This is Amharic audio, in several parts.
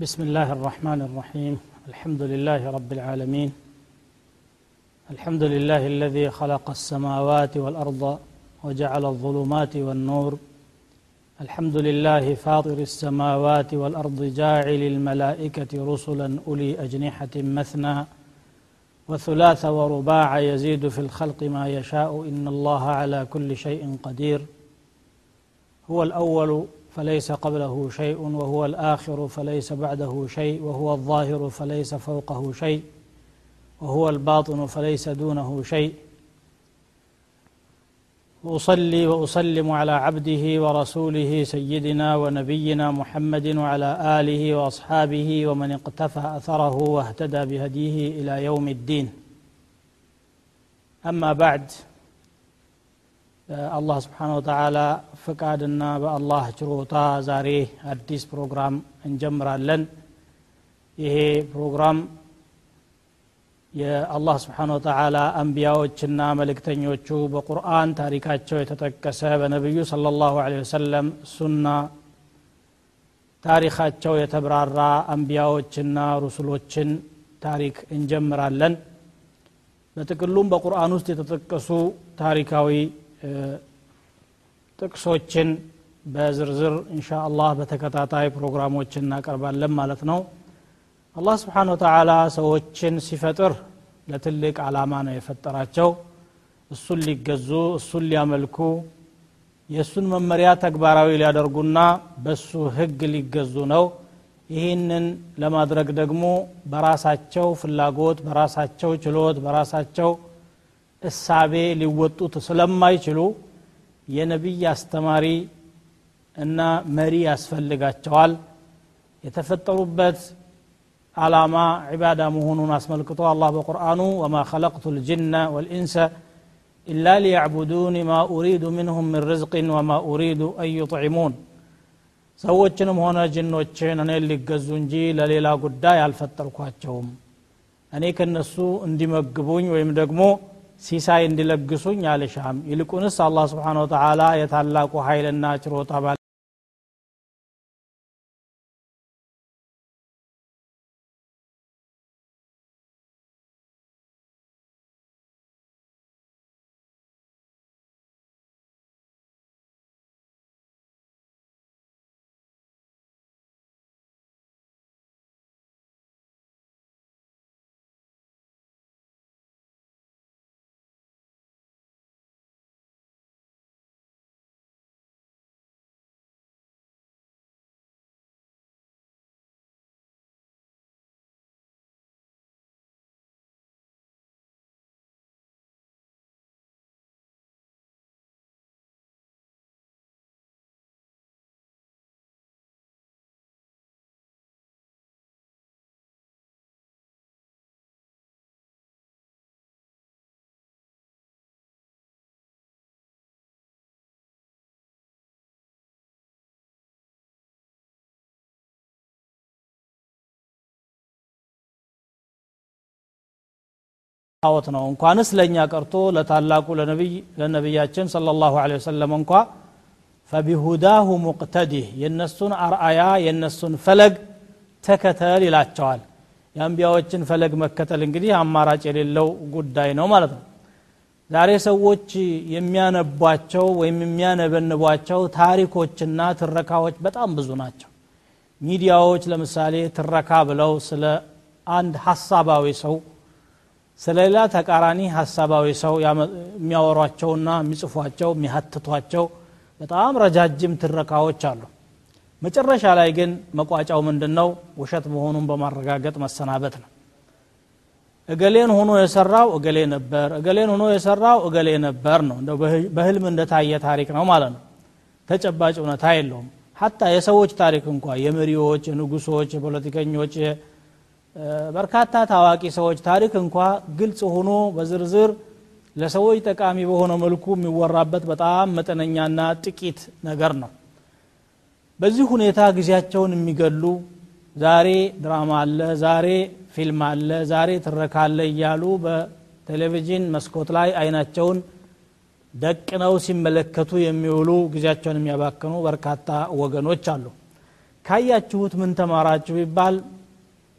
بسم الله الرحمن الرحيم. الحمد لله رب العالمين. الحمد لله الذي خلق السماوات والأرض وجعل الظلمات والنور. الحمد لله فاطر السماوات والأرض جاعل الملائكة رسلا أولي أجنحة مثنى. وثلاث ورباع يزيد في الخلق ما يشاء. إن الله على كل شيء قدير. هو الأول فليس قبله شيء وهو الآخر فليس بعده شيء وهو الظاهر فليس فوقه شيء وهو الباطن فليس دونه شيء. وأصلي وأسلم على عبده ورسوله سيدنا ونبينا محمد وعلى آله وأصحابه ومن اقتفى أثره واهتدى بهديه إلى يوم الدين. أما بعد አላህ ስብሓን ወተላ ፍቃድና በአላህ ችሮታ ዛሬ አዲስ ፕሮግራም እንጀምራለን። ይሄ ፕሮግራም የአላህ ስብሓን ወተላ አንቢያዎችና መልእክተኞቹ በቁርአን ታሪካቸው የተጠቀሰ በነቢዩ صለ ላሁ ወሰለም ሱና ታሪካቸው የተብራራ አንቢያዎችና ሩሱሎችን ታሪክ እንጀምራለን። በጥቅሉም በቁርአን ውስጥ የተጠቀሱ ታሪካዊ ጥቅሶችን በዝርዝር እንሻ አላህ በተከታታይ ፕሮግራሞችን እናቀርባለን ማለት ነው። አላህ ስብሓን ወተላ ሰዎችን ሲፈጥር ለትልቅ አላማ ነው የፈጠራቸው። እሱን ሊገዙ እሱን ሊያመልኩ የእሱን መመሪያ ተግባራዊ ሊያደርጉና በሱ ህግ ሊገዙ ነው። ይህንን ለማድረግ ደግሞ በራሳቸው ፍላጎት በራሳቸው ችሎት በራሳቸው እሳቤ ሊወጡት ስለማይችሉ የነቢይ አስተማሪ እና መሪ ያስፈልጋቸዋል የተፈጠሩበት አላማ ዒባዳ መሆኑን አስመልክቶ አላህ በቁርአኑ ወማ ኸለቅቱ ልጅነ ወልኢንሰ ኢላ ሊያዕቡዱን ማ ኡሪዱ ምንሁም ምን ርዝቅን ወማ ኡሪዱ አን ዩጥዒሙን ሰዎችንም ሆነ ጅኖችን እኔ ሊገዙ እንጂ ለሌላ ጉዳይ አልፈጠርኳቸውም እኔ ከነሱ እንዲመግቡኝ ወይም ደግሞ ሲሳይ እንዲለግሱኝ አልሻም። ይልቁንስ አላህ ስብሓን ወተላ የታላቁ ኃይልና ችሮታ ጣዖት ነው። እንኳንስ ለእኛ ቀርቶ ለታላቁ ለነቢያችን صለ ላሁ ወሰለም እንኳ ፈቢሁዳሁ ሙቅተዲህ የእነሱን አርአያ የእነሱን ፈለግ ተከተል ይላቸዋል። የአንቢያዎችን ፈለግ መከተል እንግዲህ አማራጭ የሌለው ጉዳይ ነው ማለት ነው። ዛሬ ሰዎች የሚያነቧቸው ወይም የሚያነበንቧቸው ታሪኮችና ትረካዎች በጣም ብዙ ናቸው። ሚዲያዎች ለምሳሌ ትረካ ብለው ስለ አንድ ሀሳባዊ ሰው ስለ ሌላ ተቃራኒ ሀሳባዊ ሰው የሚያወሯቸውና የሚጽፏቸው የሚሀትቷቸው በጣም ረጃጅም ትረካዎች አሉ። መጨረሻ ላይ ግን መቋጫው ምንድን ነው ውሸት መሆኑን በማረጋገጥ መሰናበት ነው። እገሌን ሆኖ የሰራው እገሌ ነበር እገሌን ሆኖ የሰራው እገሌ ነበር ነው። በህልም እንደታየ ታሪክ ነው ማለት ነው። ተጨባጭ እውነታ የለውም። ሀታ የሰዎች ታሪክ እንኳ የመሪዎች የንጉሶች የፖለቲከኞች በርካታ ታዋቂ ሰዎች ታሪክ እንኳ ግልጽ ሆኖ በዝርዝር ለሰዎች ጠቃሚ በሆነ መልኩ የሚወራበት በጣም መጠነኛና ጥቂት ነገር ነው። በዚህ ሁኔታ ጊዜያቸውን የሚገሉ ዛሬ ድራማ አለ ዛሬ ፊልም አለ ዛሬ ትረካ አለ እያሉ በቴሌቪዥን መስኮት ላይ አይናቸውን ደቅነው ሲመለከቱ የሚውሉ ጊዜያቸውን የሚያባክኑ በርካታ ወገኖች አሉ። ካያችሁት ምን ተማራችሁ ይባል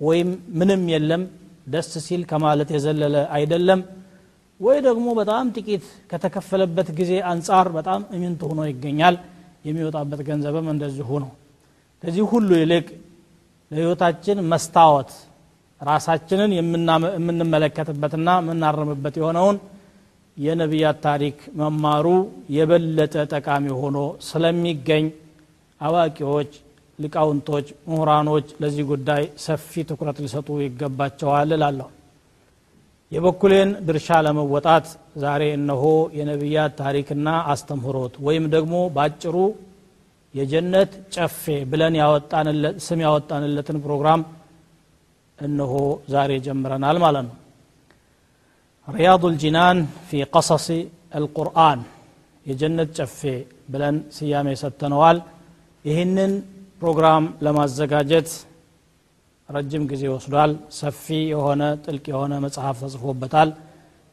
ወይም ምንም የለም ደስ ሲል ከማለት የዘለለ አይደለም። ወይ ደግሞ በጣም ጥቂት ከተከፈለበት ጊዜ አንጻር በጣም እምንት ሆኖ ይገኛል። የሚወጣበት ገንዘብም እንደዚሁ ነው። ከዚህ ሁሉ ይልቅ ለህይወታችን መስታወት ራሳችንን የምንመለከትበትና የምናርምበት የሆነውን የነቢያት ታሪክ መማሩ የበለጠ ጠቃሚ ሆኖ ስለሚገኝ አዋቂዎች ሊቃውንቶች ምሁራኖች ለዚህ ጉዳይ ሰፊ ትኩረት ሊሰጡ ይገባቸዋል እላለሁ። የበኩሌን ድርሻ ለመወጣት ዛሬ እነሆ የነቢያት ታሪክና አስተምህሮት ወይም ደግሞ በአጭሩ የጀነት ጨፌ ብለን ስም ያወጣንለትን ፕሮግራም እነሆ ዛሬ ጀምረናል ማለት ነው። ሪያض ልጂናን ፊ ቀሰስ አልቁርአን የጀነት ጨፌ ብለን ስያሜ ሰጥተነዋል። ይህንን ፕሮግራም ለማዘጋጀት ረጅም ጊዜ ወስዷል። ሰፊ የሆነ ጥልቅ የሆነ መጽሐፍ ተጽፎበታል።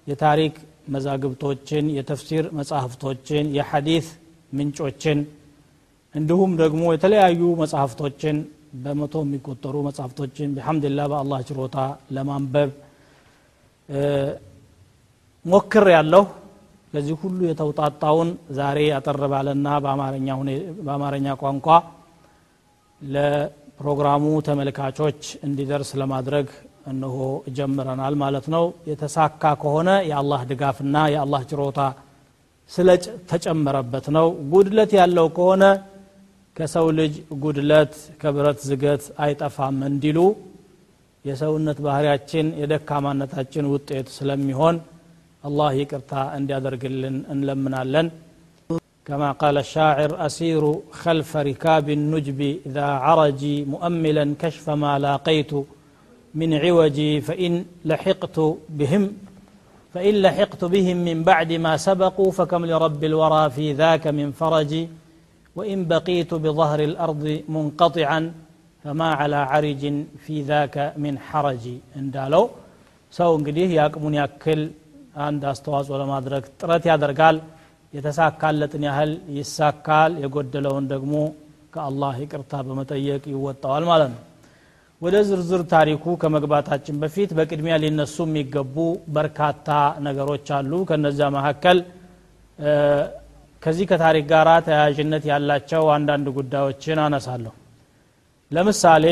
የታሪክ መዛግብቶችን የተፍሲር መጽሐፍቶችን የሐዲት ምንጮችን እንዲሁም ደግሞ የተለያዩ መጽሐፍቶችን በመቶ የሚቆጠሩ መጽሐፍቶችን ቢሐምድላህ በአላህ ችሮታ ለማንበብ ሞክር ያለሁ ለዚህ ሁሉ የተውጣጣውን ዛሬ አጠር በአማርኛ ቋንቋ ለፕሮግራሙ ተመልካቾች እንዲደርስ ለማድረግ እነሆ ጀምረናል ማለት ነው። የተሳካ ከሆነ የአላህ ድጋፍና የአላህ ችሮታ ስለተጨመረበት ነው። ጉድለት ያለው ከሆነ ከሰው ልጅ ጉድለት ከብረት ዝገት አይጠፋም እንዲሉ የሰውነት ባህሪያችን የደካማነታችን ውጤት ስለሚሆን አላህ ይቅርታ እንዲያደርግልን እንለምናለን كما قال الشاعر أسير خلف ركاب النجب ذا عرجي مؤملا كشف ما لاقيت من عوجي فإن لحقت بهم فإن لحقت بهم من بعد ما سبقوا فكم لرب الورى في ذاك من فرجي وإن بقيت بظهر الأرض منقطعا فما على عرج في ذاك من حرج እንዳለው ሰው እንግዲህ የአቅሙን ያክል አንድ አስተዋጽኦ ለማድረግ ጥረት ያደርጋል የተሳካለትን ያህል ይሳካል። የጎደለውን ደግሞ ከአላህ ይቅርታ በመጠየቅ ይወጣዋል ማለት ነው። ወደ ዝርዝር ታሪኩ ከመግባታችን በፊት በቅድሚያ ሊነሱ የሚገቡ በርካታ ነገሮች አሉ። ከነዚያ መካከል ከዚህ ከታሪክ ጋር ተያያዥነት ያላቸው አንዳንድ ጉዳዮችን አነሳለሁ። ለምሳሌ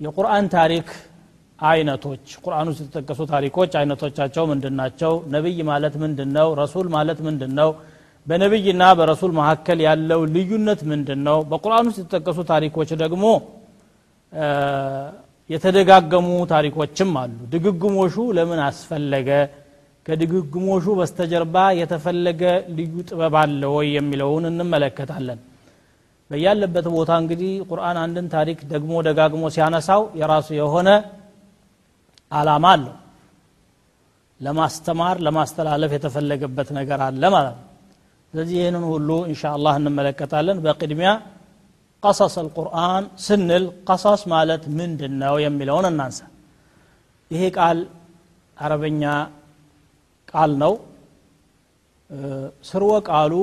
የቁርአን ታሪክ አይነቶች ቁርአን ውስጥ የተጠቀሱ ታሪኮች አይነቶቻቸው ምንድን ናቸው ነቢይ ማለት ምንድን ነው ረሱል ማለት ምንድን ነው በነቢይና በረሱል መካከል ያለው ልዩነት ምንድን ነው በቁርአን ውስጥ የተጠቀሱ ታሪኮች ደግሞ የተደጋገሙ ታሪኮችም አሉ። ድግግሞሹ ለምን አስፈለገ? ከድግግሞሹ በስተጀርባ የተፈለገ ልዩ ጥበብ አለ ወይ የሚለውን እንመለከታለን። በያለበት ቦታ እንግዲህ ቁርአን አንድን ታሪክ ደግሞ ደጋግሞ ሲያነሳው የራሱ የሆነ አላማ አለው። ለማስተማር ለማስተላለፍ የተፈለገበት ነገር አለ ማለት ነው። ስለዚህ ይህንን ሁሉ እንሻ አላህ እንመለከታለን። በቅድሚያ ቀሰስ አልቁርአን ስንል ቀሰስ ማለት ምንድን ነው የሚለውን እናንሳ። ይሄ ቃል አረበኛ ቃል ነው። ስርወ ቃሉ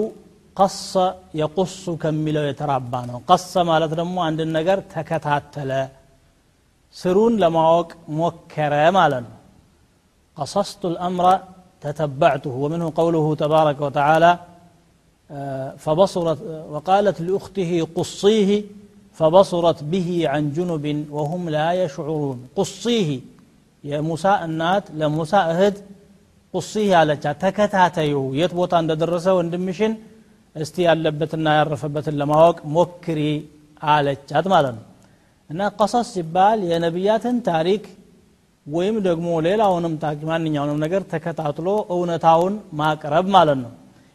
ቀሰ የቁሱ ከሚለው የተራባ ነው። ቀሰ ማለት ደግሞ አንድን ነገር ተከታተለ ስሩን ለማወቅ ሞከረ ማለት ነው قصصت الأمر تتبعته ومنه قوله تبارك وتعالى فبصرت وقالت لأخته قصيه فبصرت به عن جنب وهم لا يشعرون قصيه يا موسى النات لموسى أهد قصيه على تكتاتيو يتبوت عند درسه وندمشن እስቲ ያለበትና ያረፈበትን ለማወቅ ሞክሪ አለቻት ማለት ነው እና ቀሰስ ሲባል የነቢያትን ታሪክ ወይም ደግሞ ሌላውንም ማንኛውንም ነገር ተከታትሎ እውነታውን ማቅረብ ማለት ነው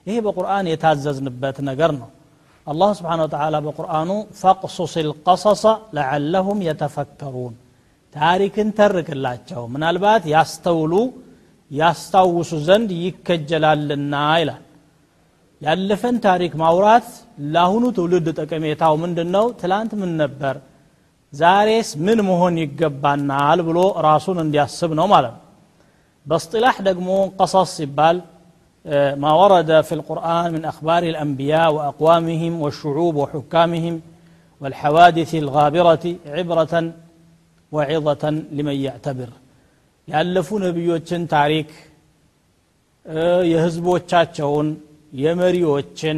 ይሄ በቁርአን የታዘዝንበት ነገር ነው አላህ ስብሓን ወተላ በቁርአኑ ፈቅሱስ ልቀሰሰ ለዓለሁም የተፈከሩን ታሪክን ተርክላቸው ምናልባት ያስተውሉ ያስታውሱ ዘንድ ይከጀላልና ይላል ያለፈን ታሪክ ማውራት ለአሁኑ ትውልድ ጠቀሜታው ምንድን ነው ትላንት ምን ነበር ዛሬስ ምን መሆን ይገባናል ብሎ ራሱን እንዲያስብ ነው ማለት ነው በስጢላህ ደግሞ ቀሰስ ሲባል ما ورد في القرآن من أخبار الأنبياء وأقوامهم والشعوب وحكامهم والحوادث الغابرة عبرة وعظة لمن يعتبر ያለፉ ነቢዮችን ታሪክ የህዝቦቻቸውን የመሪዎችን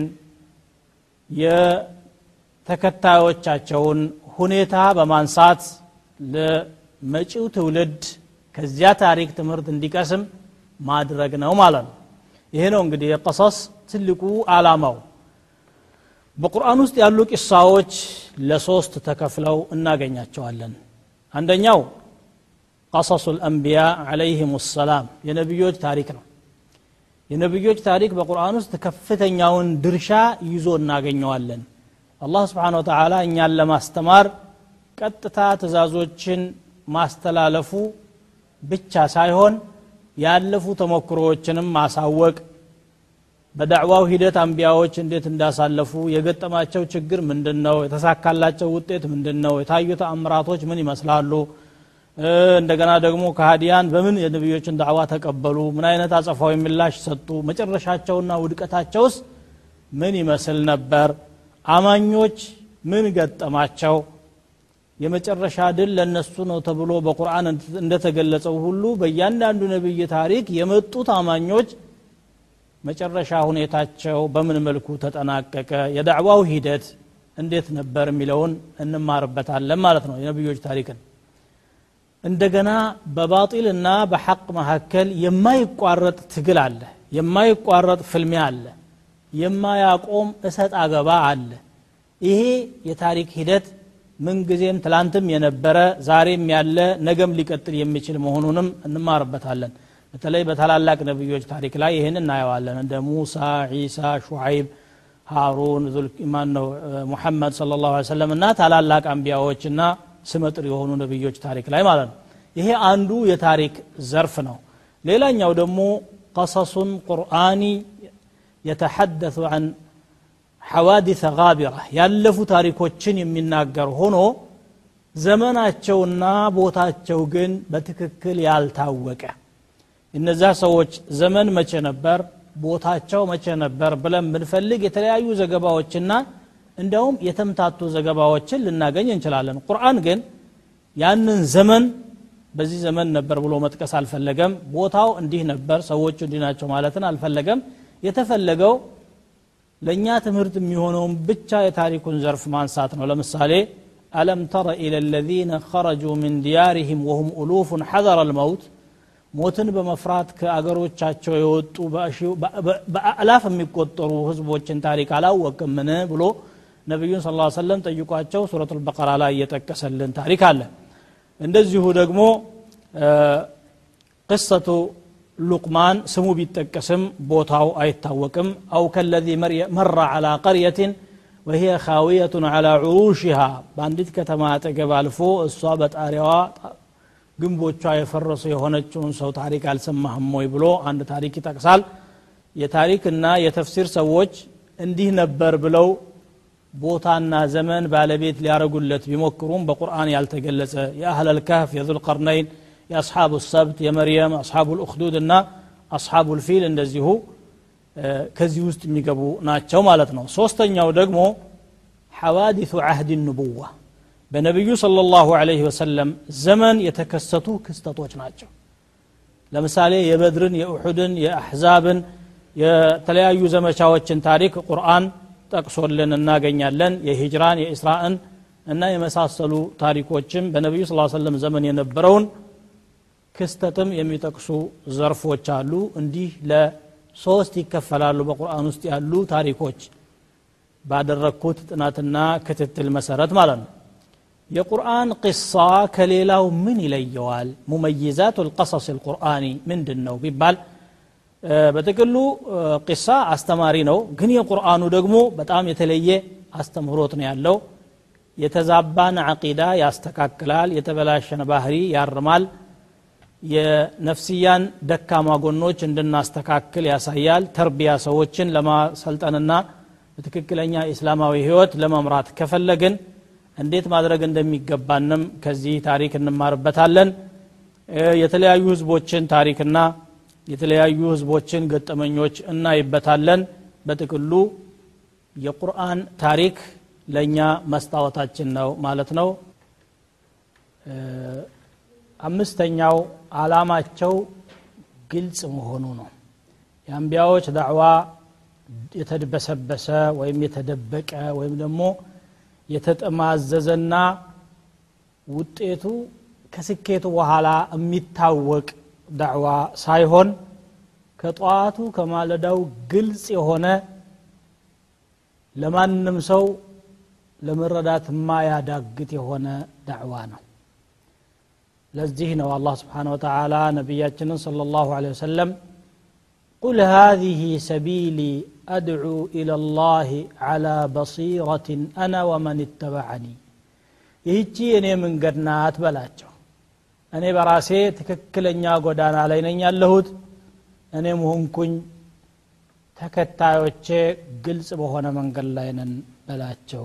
የተከታዮቻቸውን ሁኔታ በማንሳት ለመጪው ትውልድ ከዚያ ታሪክ ትምህርት እንዲቀስም ማድረግ ነው ማለት ነው። ይሄ ነው እንግዲህ የቀሰስ ትልቁ አላማው በቁርአን ውስጥ ያሉ ቂሳዎች ለሶስት ተከፍለው እናገኛቸዋለን። አንደኛው ቀሰሱ ልአንቢያ አለይህም ሰላም የነቢዮች ታሪክ ነው። የነቢዮች ታሪክ በቁርአን ውስጥ ከፍተኛውን ድርሻ ይዞ እናገኘዋለን አላህ ስብሓን ወተላ እኛን ለማስተማር ቀጥታ ትእዛዞችን ማስተላለፉ ብቻ ሳይሆን ያለፉ ተሞክሮዎችንም ማሳወቅ በዳዕዋው ሂደት አንቢያዎች እንዴት እንዳሳለፉ የገጠማቸው ችግር ምንድን ነው የተሳካላቸው ውጤት ምንድን ነው የታዩ ተአምራቶች ምን ይመስላሉ እንደገና ደግሞ ከሃዲያን በምን የነቢዮችን ዳዕዋ ተቀበሉ ምን አይነት አጸፋዊ ምላሽ ሰጡ መጨረሻቸውና ውድቀታቸውስ ምን ይመስል ነበር አማኞች ምን ገጠማቸው? የመጨረሻ ድል ለነሱ ነው ተብሎ በቁርአን እንደተገለጸው ሁሉ በእያንዳንዱ ነቢይ ታሪክ የመጡት አማኞች መጨረሻ ሁኔታቸው በምን መልኩ ተጠናቀቀ? የዳዕዋው ሂደት እንዴት ነበር የሚለውን እንማርበታለን ማለት ነው የነቢዮች ታሪክን። እንደገና በባጢልና በሐቅ መካከል የማይቋረጥ ትግል አለ የማይቋረጥ ፍልሚያ አለ የማያቆም እሰጥ አገባ አለ። ይሄ የታሪክ ሂደት ምንጊዜም ትላንትም የነበረ ዛሬም ያለ ነገም ሊቀጥል የሚችል መሆኑንም እንማርበታለን። በተለይ በታላላቅ ነቢዮች ታሪክ ላይ ይህን እናየዋለን። እንደ ሙሳ ዒሳ ሹዓይብ ሃሩን ማን ነው ሙሐመድ ስለ ላሁ ሰለም እና ታላላቅ አንቢያዎችና ስመጥር የሆኑ ነቢዮች ታሪክ ላይ ማለት ነው። ይሄ አንዱ የታሪክ ዘርፍ ነው። ሌላኛው ደግሞ ቀሰሱን ቁርአኒ የተሐደث አን ሐዋዲث ጋቢራ ያለፉ ታሪኮችን የሚናገር ሆኖ ዘመናቸውና ቦታቸው ግን በትክክል ያልታወቀ። እነዛ ሰዎች ዘመን መቼ ነበር ቦታቸው መቼ ነበር ብለን ብንፈልግ የተለያዩ ዘገባዎችና እንዲያውም የተምታቱ ዘገባዎችን ልናገኝ እንችላለን። ቁርአን ግን ያንን ዘመን በዚህ ዘመን ነበር ብሎ መጥቀስ አልፈለገም። ቦታው እንዲህ ነበር ሰዎቹ እንዲህ ናቸው ማለትን አልፈለገም የተፈለገው ለእኛ ትምህርት የሚሆነውን ብቻ የታሪኩን ዘርፍ ማንሳት ነው ለምሳሌ አለም ተረ ኢለ ለዚነ ኸረጁ ምን ዲያሪህም ወሁም ኡሉፉን ሐዘረ ልመውት ሞትን በመፍራት ከአገሮቻቸው የወጡ በአላፍ የሚቆጠሩ ህዝቦችን ታሪክ አላወቅምን ብሎ ነቢዩን ስ ሰለም ጠይቋቸው ሱረቱ ልበቀራ ላይ እየጠቀሰልን ታሪክ አለ እንደዚሁ ደግሞ ቅሰቱ ሉቅማን ስሙ ቢጠቀስም ቦታው አይታወቅም አው ከለዚ መራ ዓላ ቀርየትን ወሂየ ካዊየቱን ዓላ ዑሩሽሃ በአንዲት ከተማ አጠገብ አልፎ እሷ በጣሪያዋ ግንቦቿ የፈረሱ የሆነችውን ሰው ታሪክ አልሰማህም ወይ ብሎ አንድ ታሪክ ይጠቅሳል የታሪክና የተፍሲር ሰዎች እንዲህ ነበር ብለው ቦታና ዘመን ባለቤት ሊያረጉለት ቢሞክሩም በቁርአን ያልተገለጸ የአህለል ካህፍ የዙልቀርነይን የአስሓቡ ሰብት የመርየም አስሓቡ ልኡክዱድ እና አስሓቡ ልፊል እንደዚሁ ከዚህ ውስጥ የሚገቡ ናቸው ማለት ነው ሶስተኛው ደግሞ ሐዋዲث አህድ ንቡዋ በነቢዩ صለ ላሁ አለህ ወሰለም ዘመን የተከሰቱ ክስተቶች ናቸው ለምሳሌ የበድርን የኡሑድን የአሕዛብን የተለያዩ ዘመቻዎችን ታሪክ ቁርአን ጠቅሶልን እናገኛለን የሂጅራን የኢስራእን እና የመሳሰሉ ታሪኮችም በነቢዩ ስ ሰለም ዘመን የነበረውን ክስተትም የሚጠቅሱ ዘርፎች አሉ እንዲህ ለሶስት ይከፈላሉ በቁርአን ውስጥ ያሉ ታሪኮች ባደረግኩት ጥናትና ክትትል መሰረት ማለት ነው የቁርአን ቅሳ ከሌላው ምን ይለየዋል ሙመይዛቱ ልቀሰስ ልቁርአኒ ምንድን ነው ቢባል በጥቅሉ ቂሳ አስተማሪ ነው ግን የቁርአኑ ደግሞ በጣም የተለየ አስተምህሮት ነው ያለው የተዛባን አቂዳ ያስተካክላል የተበላሸን ባህሪ ያርማል የነፍስያን ደካማ ጎኖች እንድናስተካክል ያሳያል። ተርቢያ ሰዎችን ለማሰልጠንና በትክክለኛ ኢስላማዊ ህይወት ለመምራት ከፈለግን እንዴት ማድረግ እንደሚገባንም ከዚህ ታሪክ እንማርበታለን። የተለያዩ ህዝቦችን ታሪክና የተለያዩ ህዝቦችን ገጠመኞች እናይበታለን። በጥቅሉ የቁርአን ታሪክ ለእኛ መስታወታችን ነው ማለት ነው። አምስተኛው አላማቸው ግልጽ መሆኑ ነው። የአንቢያዎች ዳዕዋ የተድበሰበሰ ወይም የተደበቀ ወይም ደግሞ የተጠማዘዘና ውጤቱ ከስኬቱ በኋላ የሚታወቅ ዳዕዋ ሳይሆን ከጠዋቱ ከማለዳው ግልጽ የሆነ ለማንም ሰው ለመረዳት ማያዳግት የሆነ ዳዕዋ ነው ለዚህ ነው አላህ ስብሓን ወተላ ነቢያችንን صለ ላሁ ለ ወሰለም قل هذه سبيلي أدعو إلى الله على بصيرة أنا ومن اتبعني ይህቺ እኔ መንገድ ናት በላቸው። እኔ በራሴ ትክክለኛ ጎዳና ላይ ነኝ ያለሁት። እኔም ሆንኩኝ ተከታዮቼ ግልጽ በሆነ መንገድ ላይ ነን በላቸው።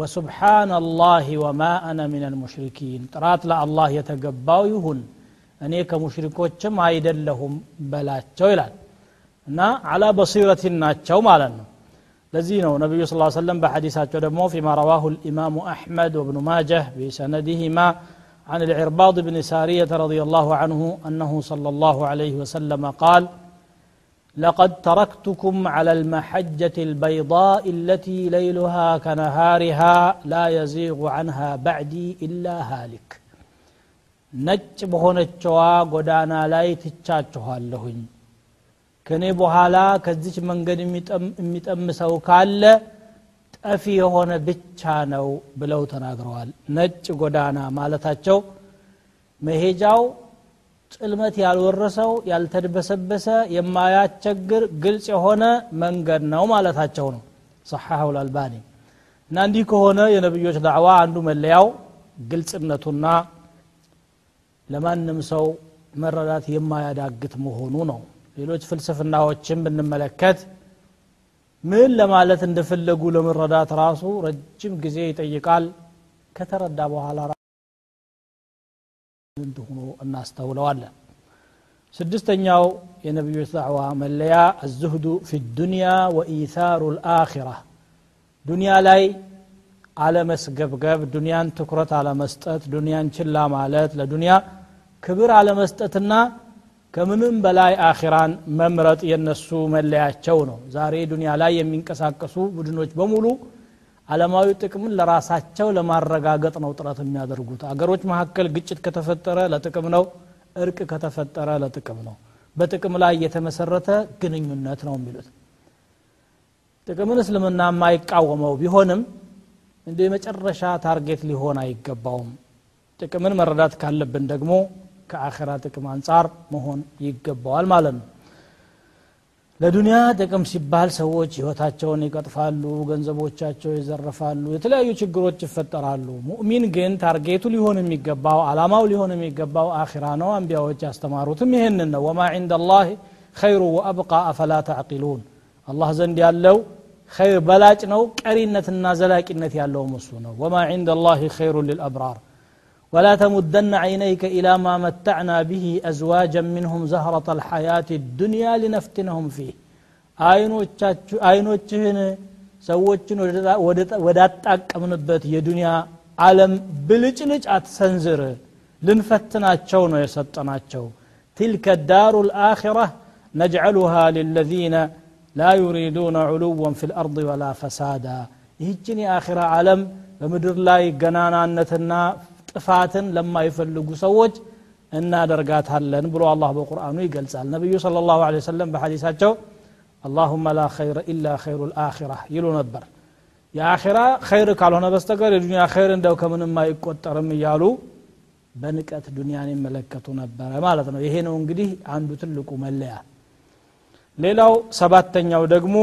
ወሱብሓን አላህ ወማ አነ ምን አልሙሽሪኪን ጥራት ለአላህ የተገባው ይሁን እኔ ከሙሽሪኮችም አይደለሁም በላቸው ይላል እና አላ በሲረቲን ናቸው ማለት ነው ለዚህ ነው ነቢዩ ስ ሰለም በሐዲሳቸው ደግሞ ፊማ ረዋሁ ልኢማሙ አሕመድ ወብኑ ማጀህ ቢሰነድህማ عن العرباض بن سارية رضي الله عنه أنه صلى الله عليه وسلم قال لقد تركتكم على المحجة البيضاء التي ليلها كنهارها لا يزيغ عنها بعدي إلا هالك ነጭ በሆነችዋ ጎዳና ላይ ትቻችኋለሁኝ ከእኔ በኋላ ከዚች መንገድ የሚጠምሰው ካለ ጠፊ የሆነ ብቻ ነው ብለው ተናግረዋል ነጭ ጎዳና ማለታቸው መሄጃው ጥልመት ያልወረሰው ያልተድበሰበሰ የማያቸግር ግልጽ የሆነ መንገድ ነው ማለታቸው ነው ሰሐሁ ልአልባኒ እና እንዲህ ከሆነ የነቢዮች ዳዕዋ አንዱ መለያው ግልጽነቱና ለማንም ሰው መረዳት የማያዳግት መሆኑ ነው። ሌሎች ፍልስፍናዎችን ብንመለከት ምን ለማለት እንደፈለጉ ለመረዳት ራሱ ረጅም ጊዜ ይጠይቃል። ከተረዳ በኋላ እንደሆኑ እናስተውለዋለን። ስድስተኛው የነቢዮች ዳዕዋ መለያ አዝህዱ ፊ ዱንያ ወኢታሩ ልአኪራ ዱንያ ላይ አለመስገብገብ ዱንያን ትኩረት አለመስጠት ዱንያን ችላ ማለት ለዱንያ ክብር አለመስጠትና ከምንም በላይ አኺራን መምረጥ የነሱ መለያቸው ነው። ዛሬ ዱንያ ላይ የሚንቀሳቀሱ ቡድኖች በሙሉ አለማዊ ጥቅምን ለራሳቸው ለማረጋገጥ ነው ጥረት የሚያደርጉት። አገሮች መካከል ግጭት ከተፈጠረ ለጥቅም ነው እርቅ ከተፈጠረ ለጥቅም ነው። በጥቅም ላይ የተመሰረተ ግንኙነት ነው የሚሉት። ጥቅምን እስልምና የማይቃወመው ቢሆንም እንደ የመጨረሻ target ሊሆን አይገባውም። ጥቅምን መረዳት ካለብን ደግሞ ከአኸራ ጥቅም አንጻር መሆን ይገባዋል ማለት ነው ለዱንያ ጥቅም ሲባል ሰዎች ህይወታቸውን ይቀጥፋሉ ገንዘቦቻቸው ይዘረፋሉ የተለያዩ ችግሮች ይፈጠራሉ ሙእሚን ግን ታርጌቱ ሊሆን የሚገባው አላማው ሊሆን የሚገባው አኺራ ነው አንቢያዎች ያስተማሩትም ይህንን ነው ወማ ዕንደ ላህ ኸይሩ ወአብቃ አፈላ ተዕቂሉን አላህ ዘንድ ያለው ኸይር በላጭ ነው ቀሪነትና ዘላቂነት ያለውም እሱ ነው ወማ ዕንደ ላህ ኸይሩ ልልአብራር ولا تمدن عينيك إلى ما متعنا به أزواجا منهم زهرة الحياة الدنيا لنفتنهم فيه አይኖችህን ሰዎችን ወዳጣቀምንበት የዱንያ ዓለም ብልጭልጭ አትሰንዝር ልንፈትናቸው ነው የሰጠናቸው تلك الدار الآخرة نجعلها للذين لا يريدون علوا في الأرض ولا فسادا ይህችን የአኺራ ዓለም በምድር ላይ ገናናነትና ጥፋትን ለማይፈልጉ ሰዎች እናደርጋታለን ብሎ አላህ በቁርአኑ ይገልጻል ነቢዩ صለ ላሁ ለ ሰለም በሐዲሳቸው አላሁመ ላ ኸይረ ኢላ ኸይሩ ልአኪራ ይሉ ነበር የአኼራ ኸይር ካልሆነ በስተቀር የዱኒያ ኸይር እንደው ከምንም አይቆጠርም እያሉ በንቀት ዱኒያን ይመለከቱ ነበረ ማለት ነው ይሄ ነው እንግዲህ አንዱ ትልቁ መለያ ሌላው ሰባተኛው ደግሞ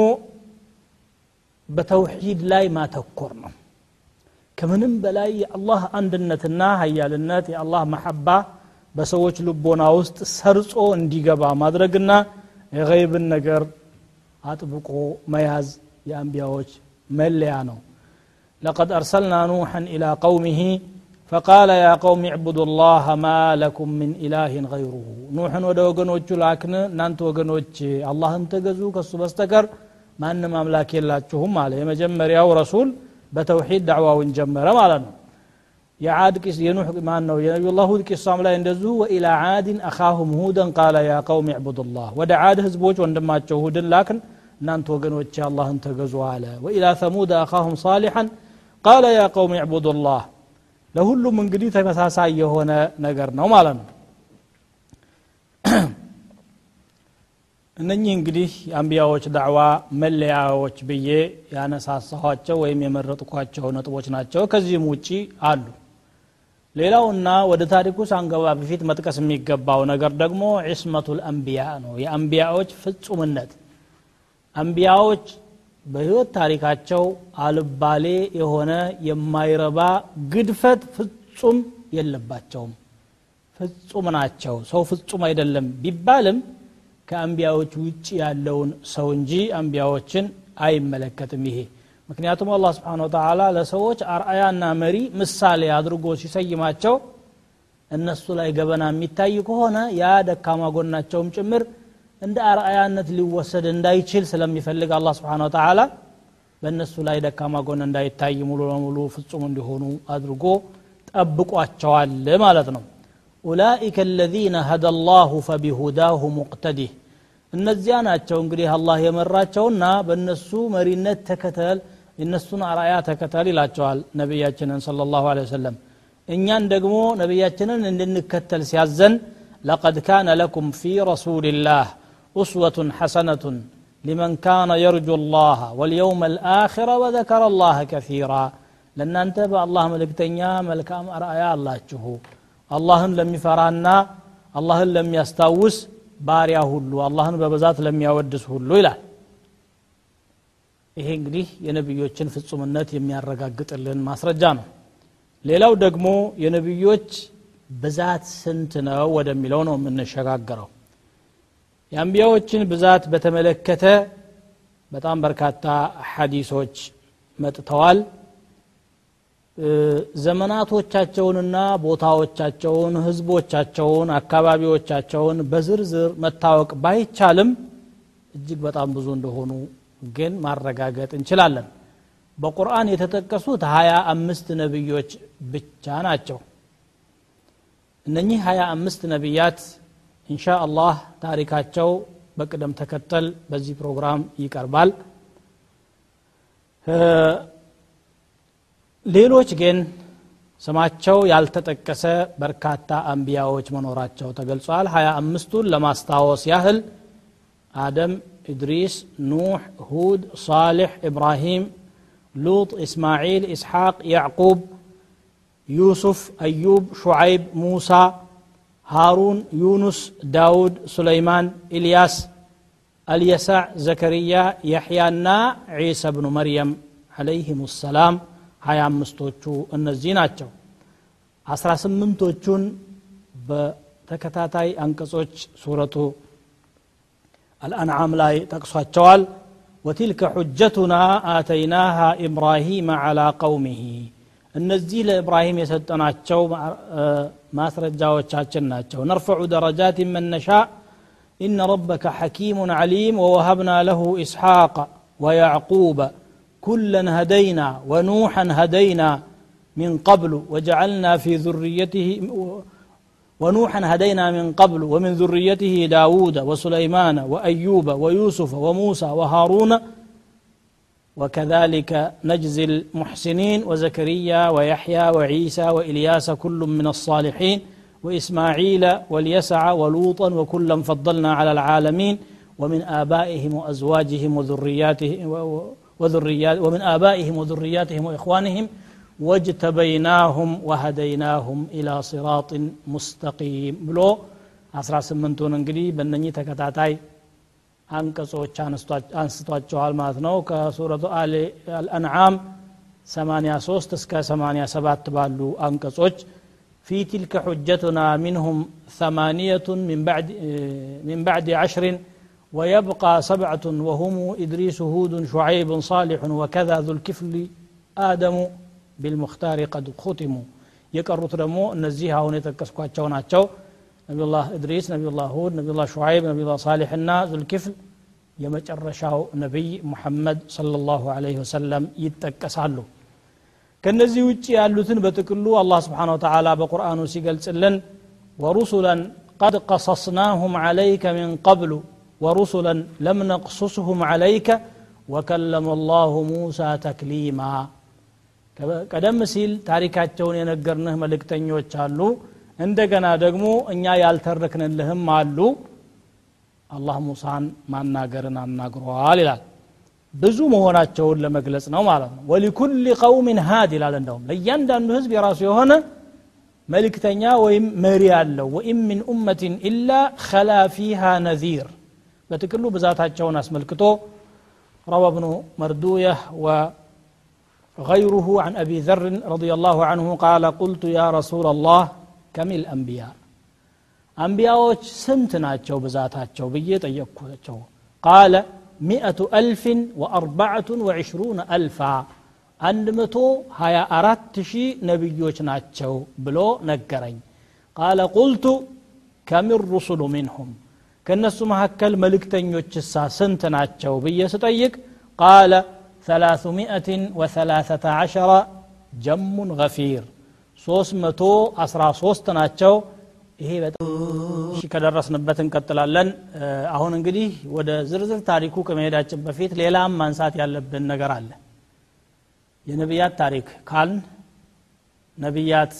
በተውሂድ ላይ ማተኮር ነው ከምንም በላይ የአላህ አንድነትና ሀያልነት የአላህ መሐባ በሰዎች ልቦና ውስጥ ሰርጾ እንዲገባ ማድረግና የገይብን ነገር አጥብቆ መያዝ የአንቢያዎች መለያ ነው ለቀድ አርሰልና ኑሐን ኢላ ቀውሚህ فقال يا قوم اعبدوا الله ما لكم من إله غيره نوح ወደ ወገኖቹ ላክን እናንተ ወገኖች አላህን ተገዙ ከሱ በስተቀር ማንም አምላክ የላችሁም አለ የመጀመሪያው ረሱል በተውሂድ ዳዕዋውን ጀመረ ማለት ነው የዓድ ቂስ የኑህ ማን ነው የነቢዩላህ ሁድ ቂሷም ላይ እንደዚሁ ወኢላ ዓድን አኻሁም ሁደን ቃለ ያ ቀውም ዕቡዱላህ ወደ ዓድ ህዝቦች ወንድማቸው ሁድን ላክን እናንተ ወገኖች አላህን ተገዙ አለ ወኢላ ተሙድ አኻሁም ሳሊሐን ቃለ ያ ቀውም ዕቡዱላህ ለሁሉም እንግዲህ ተመሳሳይ የሆነ ነገር ነው ማለት ነው እነኚህ እንግዲህ የአንቢያዎች ዳዕዋ መለያዎች ብዬ ያነሳሳኋቸው ወይም የመረጥኳቸው ነጥቦች ናቸው። ከዚህም ውጪ አሉ። ሌላውና ወደ ታሪኩ ሳንገባ በፊት መጥቀስ የሚገባው ነገር ደግሞ ዒስመቱ ልአንቢያ ነው። የአንቢያዎች ፍጹምነት። አንቢያዎች በህይወት ታሪካቸው አልባሌ የሆነ የማይረባ ግድፈት ፍጹም የለባቸውም። ፍጹም ናቸው። ሰው ፍጹም አይደለም ቢባልም ከአንቢያዎች ውጭ ያለውን ሰው እንጂ አንቢያዎችን አይመለከትም ይሄ። ምክንያቱም አላህ ስብሓን ወተላ ለሰዎች አርአያና መሪ ምሳሌ አድርጎ ሲሰይማቸው እነሱ ላይ ገበና የሚታይ ከሆነ ያ ደካማ ጎናቸውም ጭምር እንደ አርአያነት ሊወሰድ እንዳይችል ስለሚፈልግ አላ ስብሓን ወተላ በእነሱ ላይ ደካማ ጎን እንዳይታይ ሙሉ ለሙሉ ፍጹም እንዲሆኑ አድርጎ ጠብቋቸዋል ማለት ነው أولئك الذين هدى الله فبهداه مقتده. إن الزيانة أتشون الله يمر أتشوننا بالنسو مرينة تكتل ان إنسونا رأيات تكتل إلى أتشوال صلى الله عليه وسلم. إن يندقمو نبياتنا إن نكتل سيازن لقد كان لكم في رسول الله أسوة حسنة لمن كان يرجو الله واليوم الآخر وذكر الله كثيرا. لأن أنت الله ملك تنيا ملك أم رأي الله تشهو. አላህን ለሚፈራና አላህን ለሚያስታውስ ባሪያ ሁሉ አላህን በብዛት ለሚያወድስ ሁሉ ይላል። ይሄ እንግዲህ የነቢዮችን ፍጹምነት የሚያረጋግጥልን ማስረጃ ነው። ሌላው ደግሞ የነቢዮች ብዛት ስንት ነው ወደሚለው ነው የምንሸጋገረው። የአንቢያዎችን ብዛት በተመለከተ በጣም በርካታ ሐዲሶች መጥተዋል ዘመናቶቻቸውንና ቦታዎቻቸውን ህዝቦቻቸውን አካባቢዎቻቸውን በዝርዝር መታወቅ ባይቻልም እጅግ በጣም ብዙ እንደሆኑ ግን ማረጋገጥ እንችላለን። በቁርአን የተጠቀሱት ሀያ አምስት ነቢዮች ብቻ ናቸው። እነኚህ ሀያ አምስት ነቢያት እንሻ አላህ ታሪካቸው በቅደም ተከተል በዚህ ፕሮግራም ይቀርባል ሌሎች ግን ስማቸው ያልተጠቀሰ በርካታ አንቢያዎች መኖራቸው ተገልጿል ሀያ አምስቱን ለማስታወስ ያህል አደም ኢድሪስ ኑሕ ሁድ ሳሌሕ ኢብራሂም ሉጥ እስማዒል ኢስሐቅ ያዕቁብ ዩሱፍ አዩብ ሹዓይብ ሙሳ ሃሩን ዩኑስ ዳውድ ሱለይማን ኢልያስ አልየሳዕ ዘከርያ ያሕያና ዒሳ ብኑ መርየም አለይህም ሰላም ሀያ አምስቶቹ እነዚህ ናቸው አስራ ስምንቶቹን በተከታታይ አንቀጾች ሱረቱ አልአንዓም ላይ ጠቅሷቸዋል ወቲልከ ሑጀቱና አተይናሃ ኢብራሂም ዓላ ቀውሚህ እነዚህ ለኢብራሂም የሰጠናቸው ማስረጃዎቻችን ናቸው ነርፈዑ ደረጃት መን ነሻ إن ربك حكيم عليم ووهبنا له إسحاق ويعقوب كلا هدينا ونوحا هدينا من قبل وجعلنا في ذريته ونوحا هدينا من قبل ومن ذريته داود وسليمان وأيوب ويوسف وموسى وهارون وكذلك نجزي المحسنين وزكريا ويحيى وعيسى وإلياس كل من الصالحين وإسماعيل واليسع ولوطا وكلا فضلنا على العالمين ومن آبائهم وأزواجهم وذرياتهم وذريات ومن آبائهم وذرياتهم وإخوانهم واجتبيناهم وهديناهم إلى صراط مستقيم بلو أسرع سمنتون انجلي بنني تكتاتاي አንቀጾች አንስቷቸዋል ማለት ነው ከሱረቱ አል አልአንዓም 83 እስከ 87 ባሉ አንቀጾች في تلك حجتنا منهم ثمانية من بعد من بعد عشر ويبقى سبعة وهم إدريس هود شعيب صالح وكذا ذو الكفل آدم بالمختار قد ختموا የቀሩት ደግሞ እነዚህ አሁን የጠቀስኳቸው ናቸው ነቢዩላህ እድሪስ ነቢዩላህ ሁድ ነቢዩላህ ሹዓይብ ነቢዩላህ ሳሊሕ እና ዙልኪፍል የመጨረሻው ነቢይ ሙሐመድ ሰለላሁ ዐለይሂ ወሰለም ይጠቀሳሉ ከነዚህ ውጭ ያሉትን በጥቅሉ አላህ ስብሓን ወተዓላ በቁርአኑ ሲገልጽልን ወሩሱለን ቀድ ቀሰስናሁም ዐለይከ ሚን ቀብሉ ወሩሱለን ለም ነቅሱስሁም ዐለይከ ወከለመ ላሁ ሙሳ ተክሊማ ቀደም ሲል ታሪካቸውን የነገርንህ መልእክተኞች አሉ እንደገና ደግሞ እኛ ያልተረክንልህም አሉ አላህ ሙሳን ማናገርን አናግሯል ይላል ብዙ መሆናቸውን ለመግለጽ ነው ማለት ነው ወሊኩል ቀውምን ሃድ ይላል እንደውም ለእያንዳንዱ ህዝብ የራሱ የሆነ መልእክተኛ ወይም መሪ አለው ወኢን ምን ኡመትን ኢላ ከላ ፊሃ ነዚር በጥቅሉ ብዛታቸውን አስመልክቶ روى ابن مردوية وغيره عن أبي ذر رضي الله عنه قال قلت يا رسول الله كم الأنبياء أنبياء سنتناتشو بزاتاتشو بيت أيكوتشو قال مئة ألف وأربعة وعشرون ألفا አንድ መቶ ሀያ አራት ሺህ ነቢዮች ናቸው ብሎ ነገረኝ ቃለ ቁልቱ ከሚን ሩሱሉ ሚንሁም ከእነሱ መካከል መልእክተኞችሳ ስንት ናቸው ብዬ ስጠይቅ ቃለ 313 ጀሙን ገፊር። 313 ናቸው። ይሄ በጣም ከደረስንበት እንቀጥላለን። አሁን እንግዲህ ወደ ዝርዝር ታሪኩ ከመሄዳችን በፊት ሌላም ማንሳት ያለብን ነገር አለ። የነቢያት ታሪክ ካልን ነቢያት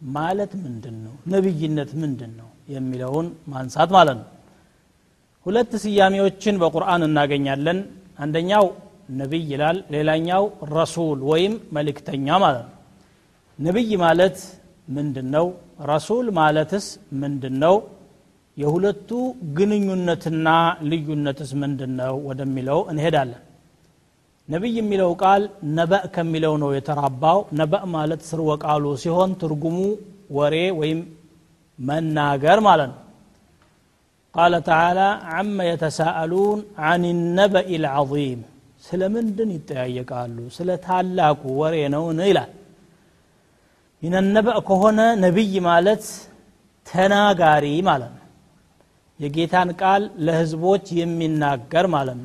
ማለት ምንድን ነው? ነብይነት ምንድን ነው? የሚለውን ማንሳት ማለት ነው። ሁለት ስያሜዎችን በቁርአን እናገኛለን። አንደኛው ነቢይ ይላል ሌላኛው ረሱል ወይም መልእክተኛ ማለት ነው። ነቢይ ማለት ምንድን ነው ረሱል ማለትስ ምንድን ነው የሁለቱ ግንኙነትና ልዩነትስ ምንድን ነው ወደሚለው እንሄዳለን። ነቢይ የሚለው ቃል ነበእ ከሚለው ነው የተራባው። ነበእ ማለት ስርወ ቃሉ ሲሆን ትርጉሙ ወሬ ወይም መናገር ማለት ነው قال تعالى عما يتساءلون عن النبأ العظيم. سلمن دن يتعيق قالوا سلتعلاك ورينون إلى. من النبأ كهنا نبي مالت تناغاري مالن. يجيتان قال لهزبوت يمين ناقر مالن.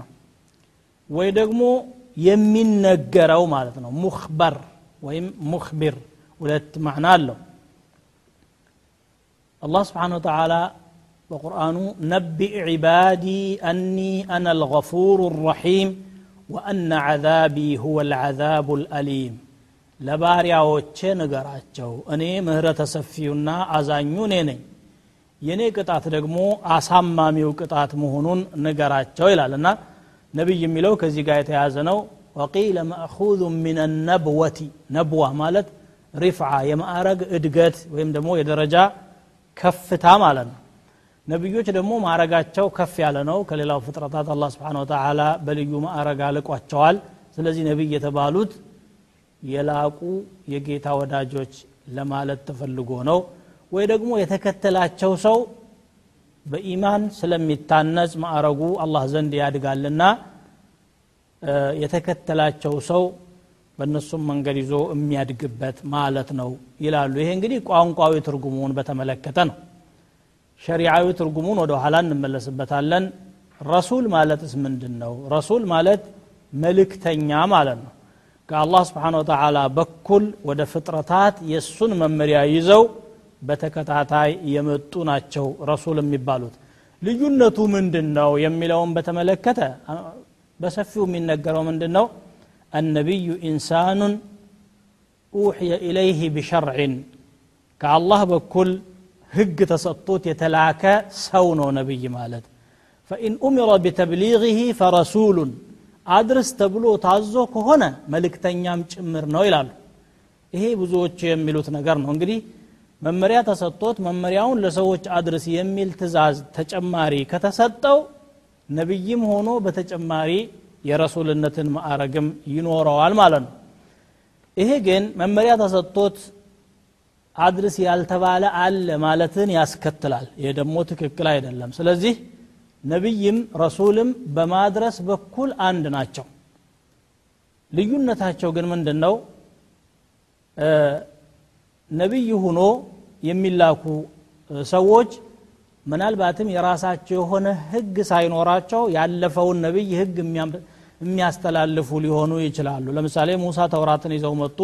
ويدقمو يمين ناقر أو مالتنا مخبر. ويم مخبر. ولت معنى الله الله سبحانه وتعالى በቁርአኑ ነቢእ ዒባዲ አኒ አና አልገፉሩ ረሒም ወአነ ዓዛቢ ሁወ ልዓዛቡ ልአሊም ለባሪያዎቼ ንገራቸው እኔ ምህረተ ሰፊውና አዛኙ እኔ ነኝ የእኔ ቅጣት ደግሞ አሳማሚው ቅጣት መሆኑን ንገራቸው ይላል እና ነቢይ የሚለው ከዚህ ጋር የተያዘ ነው ወቂለ መእኹዙ ምን ነብወቲ ነብዋ ማለት ሪፍዓ የማዕረግ እድገት ወይም ደግሞ የደረጃ ከፍታ ማለት ነው ነቢዮች ደግሞ ማዕረጋቸው ከፍ ያለ ነው። ከሌላው ፍጥረታት አላ ስብን ወተላ በልዩ ማዕረግ አልቋቸዋል። ስለዚህ ነቢይ የተባሉት የላቁ የጌታ ወዳጆች ለማለት ተፈልጎ ነው። ወይ ደግሞ የተከተላቸው ሰው በኢማን ስለሚታነጽ ማዕረጉ አላህ ዘንድ ያድጋልና የተከተላቸው ሰው በእነሱም መንገድ ይዞ የሚያድግበት ማለት ነው ይላሉ። ይሄ እንግዲህ ቋንቋዊ ትርጉሙን በተመለከተ ነው ሸሪዓዊ ትርጉሙን ወደ ኋላ እንመለስበታለን ረሱል ማለትስ ምንድን ነው ረሱል ማለት መልእክተኛ ማለት ነው ከአላህ ስብሓን ወተዓላ በኩል ወደ ፍጥረታት የእሱን መመሪያ ይዘው በተከታታይ የመጡ ናቸው ረሱል የሚባሉት ልዩነቱ ምንድን ነው የሚለውን በተመለከተ በሰፊው የሚነገረው ምንድን ነው النبي إنسان أوحي إليه بشرع كالله بكل ህግ ተሰጥቶት የተላከ ሰው ነው ነብይ ማለት። ፈኢን ኡሚረ ቢተብሊغህ ፈረሱሉን አድርስ ተብሎ ታዞ ከሆነ መልእክተኛም ጭምር ነው ይላሉ። ይሄ ብዙዎች የሚሉት ነገር ነው። እንግዲህ መመሪያ ተሰጥቶት መመሪያውን ለሰዎች አድርስ የሚል ትእዛዝ ተጨማሪ ከተሰጠው ነብይም ሆኖ በተጨማሪ የረሱልነትን ማዕረግም ይኖረዋል ማለት ነው። ይሄ ግን መመሪያ ተሰጥቶት አድርስ ያልተባለ አለ ማለትን ያስከትላል። ይሄ ደግሞ ትክክል አይደለም። ስለዚህ ነቢይም ረሱልም በማድረስ በኩል አንድ ናቸው። ልዩነታቸው ግን ምንድን ነው ነቢይ ሁኖ የሚላኩ ሰዎች ምናልባትም የራሳቸው የሆነ ህግ ሳይኖራቸው ያለፈውን ነቢይ ህግ የሚያስተላልፉ ሊሆኑ ይችላሉ። ለምሳሌ ሙሳ ተውራትን ይዘው መጡ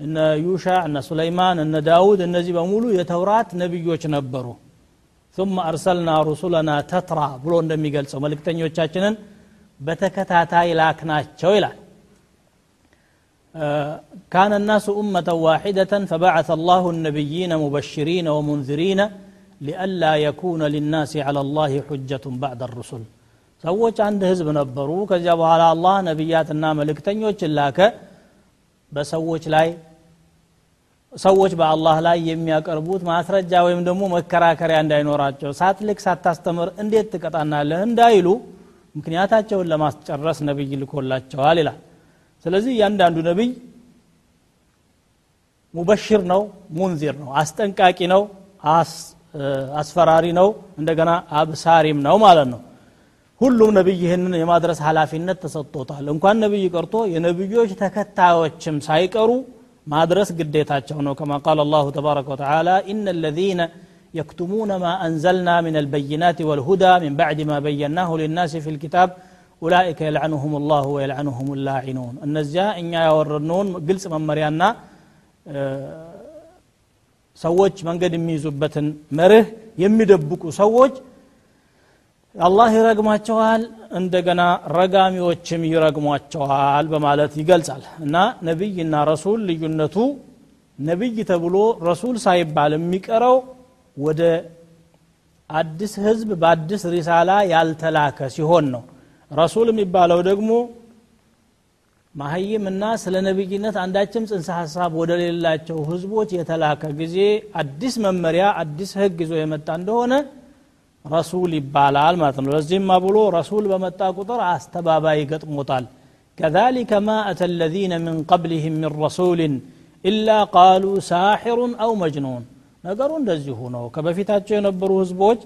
እነ ዩሻ እነ ሱለይማን እነ ዳውድ እነዚህ በሙሉ የተውራት ነቢዮች ነበሩ ثم أرسلنا رسلنا تترى ብሎ እንደሚገልጸው መልእክተኞቻችንን በተከታታይ ላክናቸው ይላል كان الناس أمة واحدة فبعث الله النبيين مبشرين ومنذرين لئلا يكون للناس على الله حجة بعد الرسل ሰዎች አንድ ህዝብ ነበሩ ከዚያ በኋላ አላህ ነቢያትና መልእክተኞችን ላከ በሰዎች ላይ ሰዎች በአላህ ላይ የሚያቀርቡት ማስረጃ ወይም ደግሞ መከራከሪያ እንዳይኖራቸው ሳትልክ ሳታስተምር እንዴት ትቀጣናለህ እንዳይሉ ምክንያታቸውን ለማስጨረስ ነቢይ ልኮላቸዋል ይላል። ስለዚህ እያንዳንዱ ነቢይ ሙበሽር ነው ሙንዚር ነው አስጠንቃቂ ነው አስፈራሪ ነው እንደገና አብሳሪም ነው ማለት ነው ሁሉም ነቢይ ይህንን የማድረስ ኃላፊነት ተሰጥቶታል እንኳን ነቢይ ቀርቶ የነቢዮች ተከታዮችም ሳይቀሩ ማድረስ ግዴታቸው ነው ከማ ቃል አላሁ ተባረከ ወተዓላ ኢነ الذين يكتمون ما أنزلنا من البينات والهدى من بعد ما بيناه للناس في الكتاب أولئك يلعنهم الله ويلعنهم اللاعنون እነዚያ እኛ ያወረድነውን ግልጽ መመሪያና ሰዎች መንገድ የሚይዙበትን መርህ የሚደብቁ ሰዎች አላህ ይረግማቸዋል እንደገና ረጋሚዎችም ይረግሟቸዋል በማለት ይገልጻል። እና ነቢይና ረሱል ልዩነቱ ነቢይ ተብሎ ረሱል ሳይባል የሚቀረው ወደ አዲስ ህዝብ በአዲስ ሪሳላ ያልተላከ ሲሆን ነው። ረሱል የሚባለው ደግሞ ማህይምና ስለ ነቢይነት አንዳችም ጽንሰ ሀሳብ ወደ ሌላቸው ህዝቦች የተላከ ጊዜ አዲስ መመሪያ አዲስ ህግ ይዞ የመጣ እንደሆነ ረሱል ይባላል ማለት ነው ለዚህማ ብሎ ረሱል በመጣ ቁጥር አስተባባይ ገጥሞታል كذلك ما أتى الذين من قبلهم من رسول إلا قالوا ساحر أو مجنون ነገሩ እንደዚሁ ነው ከበፊታቸው የነበሩ ህዝቦች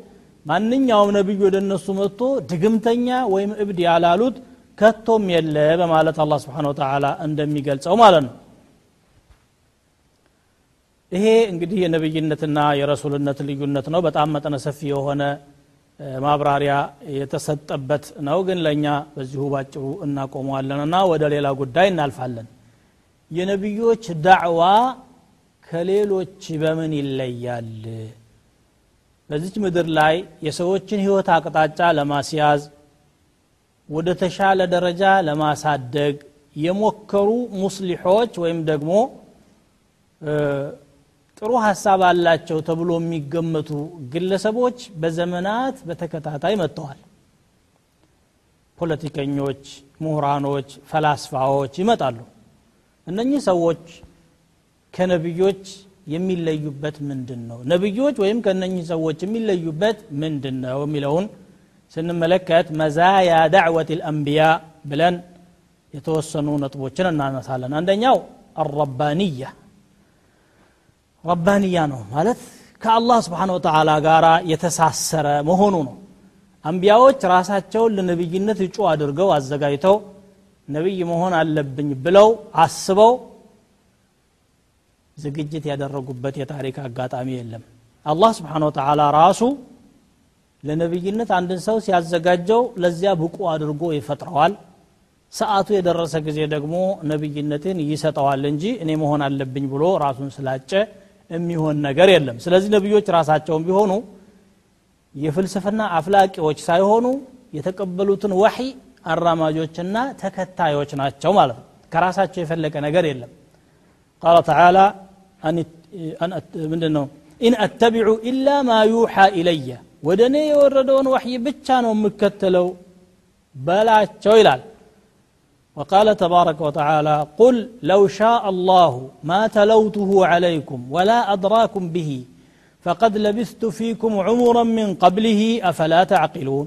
ማንኛውም ነቢይ ወደ እነሱ መጥቶ ድግምተኛ ወይም እብድ ያላሉት ከቶም የለ በማለት አላ ስብሓን ወተላ እንደሚገልጸው ማለት ነው ይሄ እንግዲህ የነብይነትና የረሱልነት ልዩነት ነው። በጣም መጠነ ሰፊ የሆነ ማብራሪያ የተሰጠበት ነው። ግን ለእኛ በዚሁ ባጭሩ እናቆመዋለንና ወደ ሌላ ጉዳይ እናልፋለን። የነቢዮች ዳዕዋ ከሌሎች በምን ይለያል? በዚች ምድር ላይ የሰዎችን ህይወት አቅጣጫ ለማስያዝ ወደ ተሻለ ደረጃ ለማሳደግ የሞከሩ ሙስሊሖች ወይም ደግሞ ጥሩ ሀሳብ አላቸው ተብሎ የሚገመቱ ግለሰቦች በዘመናት በተከታታይ መጥተዋል። ፖለቲከኞች ምሁራኖች ፈላስፋዎች ይመጣሉ። እነኚህ ሰዎች ከነቢዮች የሚለዩበት ምንድን ነው ነቢዮች ወይም ከነኚህ ሰዎች የሚለዩበት ምንድን ነው የሚለውን ስንመለከት መዛያ ዳዕወት ልአንቢያ ብለን የተወሰኑ ነጥቦችን እናነሳለን። አንደኛው አረባንያ ረባንያ ነው ማለት ከአላህ ስብሓን ወተላ ጋር የተሳሰረ መሆኑ ነው። አንቢያዎች ራሳቸውን ለነቢይነት እጩ አድርገው አዘጋጅተው ነቢይ መሆን አለብኝ ብለው አስበው ዝግጅት ያደረጉበት የታሪክ አጋጣሚ የለም። አላህ ስብሓን ወተላ ራሱ ለነቢይነት አንድን ሰው ሲያዘጋጀው ለዚያ ብቁ አድርጎ ይፈጥረዋል። ሰዓቱ የደረሰ ጊዜ ደግሞ ነቢይነትን ይሰጠዋል እንጂ እኔ መሆን አለብኝ ብሎ ራሱን ስላጨ የሚሆን ነገር የለም። ስለዚህ ነቢዮች ራሳቸውን ቢሆኑ የፍልስፍና አፍላቂዎች ሳይሆኑ የተቀበሉትን ወሒ አራማጆችና ተከታዮች ናቸው ማለት ነው። ከራሳቸው የፈለቀ ነገር የለም። قال تعالى ምንድን ነው إن أتبع إلا ما يوحى إلي ወደ እኔ የወረደውን ወሕይ ብቻ ነው የምከተለው በላቸው ይላል وقال تبارك وتعالى قل لو شاء الله ما تلوته عليكم ولا أدراكم به فقد لبثت فيكم عمرا من قبله أفلا تعقلون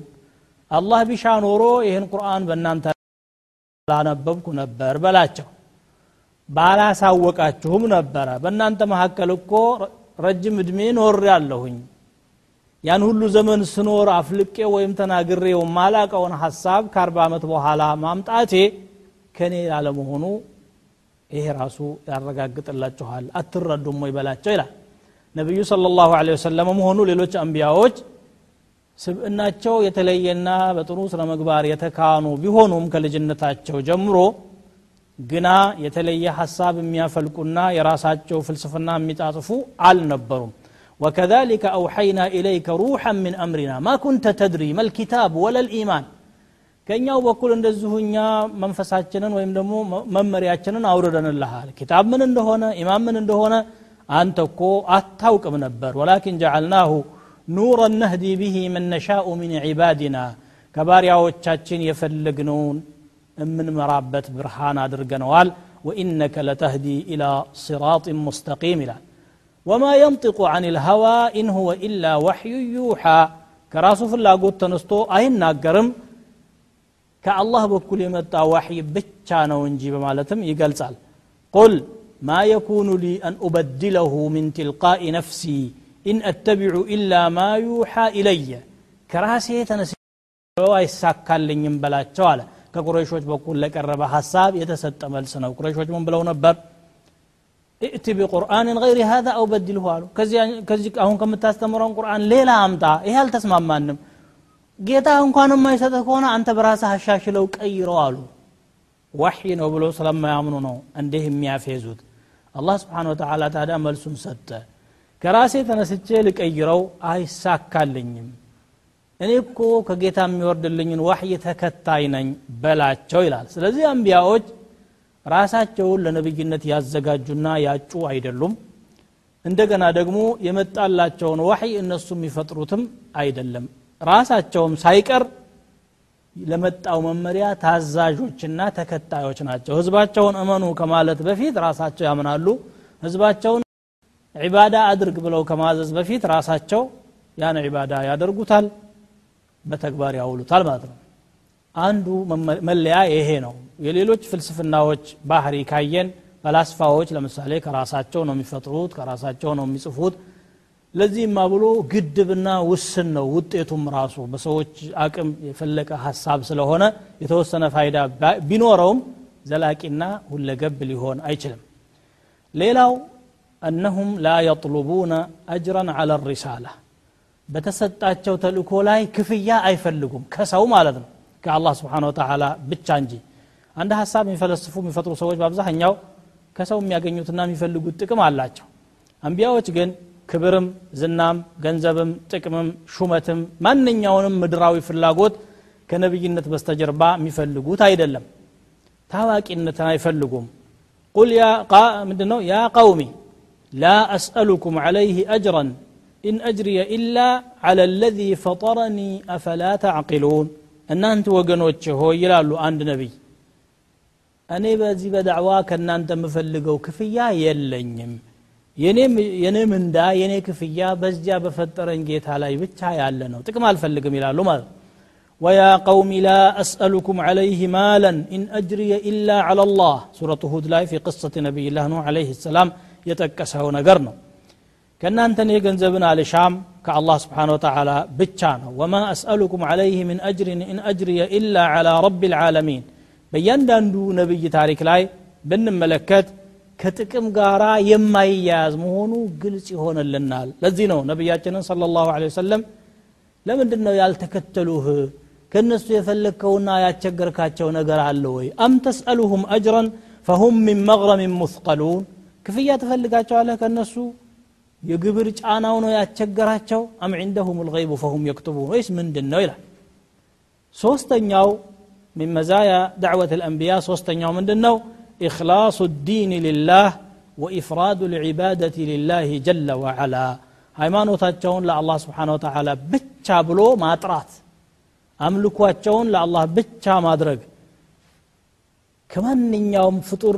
الله بشا نورو ይህን ቁርአን በእናንተ ላነበብኩ ነበር በላቸው ባላሳወቃችሁም ነበረ በእናንተ መካከል እኮ ረጅም እድሜ ኖር ያለሁኝ ያን ሁሉ ዘመን ስኖር አፍልቄ ወይም ተናግሬው ማላቀውን ሀሳብ ከአርባ ዓመት በኋላ ማምጣቴ ከኔ ላለመሆኑ ይሄ ራሱ ያረጋግጥላችኋል አትረዱም ወይ በላቸው ይላል ነቢዩ صለ ላሁ ወሰለም ሆኑ ሌሎች አንቢያዎች ስብእናቸው የተለየና በጥሩ ስነ ምግባር የተካኑ ቢሆኑም ከልጅነታቸው ጀምሮ ግና የተለየ ሀሳብ የሚያፈልቁና የራሳቸው ፍልስፍና የሚጣጥፉ አልነበሩም وكذلك أوحينا إليك روحا من أمرنا ما كنت تدري ما الكتاب ولا الإيمان ከኛው በኩል እንደዚሁ እኛ መንፈሳችንን ወይም ደግሞ መመሪያችንን አውርደንልሃል ኪታብ ምን እንደሆነ ኢማም ምን እንደሆነ አንተ እኮ አታውቅም ነበር ወላኪን ጀዓልናሁ ኑረን ነህዲ ብሂ መን ነሻኡ ሚን ዒባዲና ከባሪያዎቻችን የፈለግነውን የምንመራበት ብርሃን አድርገነዋል ወኢነከ ለተህዲ ኢላ ሲራጥ ሙስተቂም ይላል ወማ የንጢቁ አን ልሀዋ ኢን ሁወ ኢላ ወሕዩ ዩሓ ከራሱ ፍላጎት ተነስቶ አይናገርም ከአላህ በኩል የመጣ ዋሕይ ብቻ ነው እንጂ በማለትም ይገልጻል ቁል ማ የኩኑ ሊ አን ኡበድለሁ ምን ትልቃኢ ነፍሲ ኢን አተቢዑ ኢላ ማ ዩሓ ኢለየ ከራሴ ተነስ አይሳካልኝም በላቸው አለ ከቁረይሾች በኩል ለቀረበ ሀሳብ የተሰጠ መልስ ነው ቁረይሾች ምን ብለው ነበር እእቲ ቢቁርአንን ገይሪ ሀዛ አው በድልሁ አሉ ከዚህ አሁን ከምታስተምረውን ቁርአን ሌላ አምጣ ይሄ አልተስማማንም ጌታ እንኳን የማይሰጥህ ከሆነ አንተ በራስህ አሻሽለው ቀይረው አሉ። ዋሕይ ነው ብሎ ስለማያምኑ ነው እንዲህ የሚያፌዙት። አላህ ስብሓን ወተላ ታዲያ መልሱን ሰጠ። ከራሴ ተነስቼ ልቀይረው አይሳካልኝም። እኔ እኮ ከጌታ የሚወርድልኝን ዋሕይ ተከታይ ነኝ በላቸው ይላል። ስለዚህ አንቢያዎች ራሳቸውን ለነብይነት ያዘጋጁና ያጩ አይደሉም። እንደገና ደግሞ የመጣላቸውን ዋሕይ እነሱ የሚፈጥሩትም አይደለም ራሳቸውም ሳይቀር ለመጣው መመሪያ ታዛዦችና ተከታዮች ናቸው። ህዝባቸውን እመኑ ከማለት በፊት ራሳቸው ያምናሉ። ህዝባቸውን ዒባዳ አድርግ ብለው ከማዘዝ በፊት ራሳቸው ያን ዒባዳ ያደርጉታል በተግባር ያውሉታል ማለት ነው። አንዱ መለያ ይሄ ነው። የሌሎች ፍልስፍናዎች ባህሪ ካየን ፈላስፋዎች ለምሳሌ ከራሳቸው ነው የሚፈጥሩት ከራሳቸው ነው የሚጽፉት ለዚህማ ብሎ ግድብና ውስን ነው። ውጤቱም ራሱ በሰዎች አቅም የፈለቀ ሀሳብ ስለሆነ የተወሰነ ፋይዳ ቢኖረውም ዘላቂና ሁለገብ ሊሆን አይችልም። ሌላው እነሁም ላ የጥሉቡነ አጅረን አለ ሪሳላ በተሰጣቸው ተልእኮ ላይ ክፍያ አይፈልጉም ከሰው ማለት ነው ከአላህ ስብሓን ወተላ ብቻ እንጂ። አንድ ሀሳብ የሚፈለስፉ የሚፈጥሩ ሰዎች በአብዛኛው ከሰው የሚያገኙትና የሚፈልጉት ጥቅም አላቸው። አንቢያዎች ግን ክብርም ዝናም ገንዘብም ጥቅምም ሹመትም ማንኛውንም ምድራዊ ፍላጎት ከነቢይነት በስተጀርባ የሚፈልጉት አይደለም ታዋቂነትን አይፈልጉም ቁል ምንድ ነው ያ ቀውሚ ላ አስአሉኩም ዓለይህ አጅረን ኢን አጅርየ ኢላ ዓላ ለዚ ፈጠረኒ አፈላ ተዕቂሉን እናንተ ወገኖች ሆይ ይላሉ አንድ ነቢይ እኔ በዚህ በዳዕዋ ከእናንተ የምፈልገው ክፍያ የለኝም የኔ ምንዳ የኔ ክፍያ በዚያ በፈጠረኝ ጌታ ላይ ብቻ ያለ ነው ጥቅም አልፈልግም ይላሉ ማለት ወያ ቀውሚ ላ አስአሉኩም ዓለይህ ማለን ኢን አጅርየ ኢላ ዓላ ላህ ሱረቱ ሁድ ላይ ፊ ቅሰት ነቢይላህ ኑህ ዓለይህ ሰላም የጠቀሰው ነገር ነው ከእናንተ እኔ ገንዘብን አልሻም ከአላህ ስብሓን ወተላ ብቻ ነው ወማ አስአሉኩም ዓለይህ ምን አጅሪን ኢን አጅርየ ኢላ ዓላ ረቢ ልዓለሚን በእያንዳንዱ ነቢይ ታሪክ ላይ ብንመለከት كتكم غارا يما يازمونو مهونو هون اللنال لذينو نبياتنا صلى الله عليه وسلم لم ندنا يالتكتلوه كنسو يفلكونا يا تشقر كاتشو نقر أم تسألهم أجرا فهم من مغرم مثقلون كفية تفلقاتشو على كنسو يقبرج أنا ونو يا تشقراتشو أم عندهم الغيب فهم يكتبون ويس من دنو إلا سوستن من مزايا دعوة الأنبياء سوستن من دنو إخلاص الدين لله وإفراد العبادة لله جل وعلا ሃይማኖታቸውን ለአላህ ስብሓን ወተላ ብቻ ብሎ ማጥራት አምልኳቸውን ለአላህ ብቻ ማድረግ ከማንኛውም ፍጡር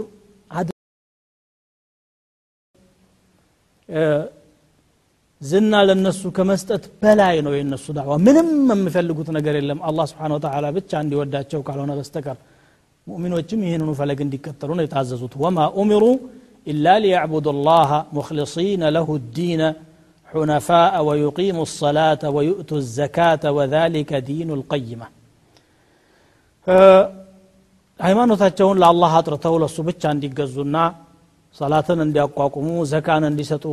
ዝና ለነሱ ከመስጠት በላይ ነው የነሱ ዳዕዋ ምንም የሚፈልጉት ነገር የለም አላህ ስብሓን ወተላ ብቻ እንዲወዳቸው ካልሆነ በስተቀር ሙእሚኖችም ይህንኑ ፈለግ እንዲከተሉ ነው የታዘዙት ወማ ኡሚሩ ኢላ ሊያዕቡዱ ላህ ሙክሊሲነ ለሁ ዲነ حنفاء ويقيموا الصلاة ويؤتوا الزكاة وذلك دين القيمة ሃይማኖታቸውን ለአላህ አጥርተው ለሱ ብቻ እንዲገዙና ሰላትን እንዲያቋቁሙ ዘካን እንዲሰጡ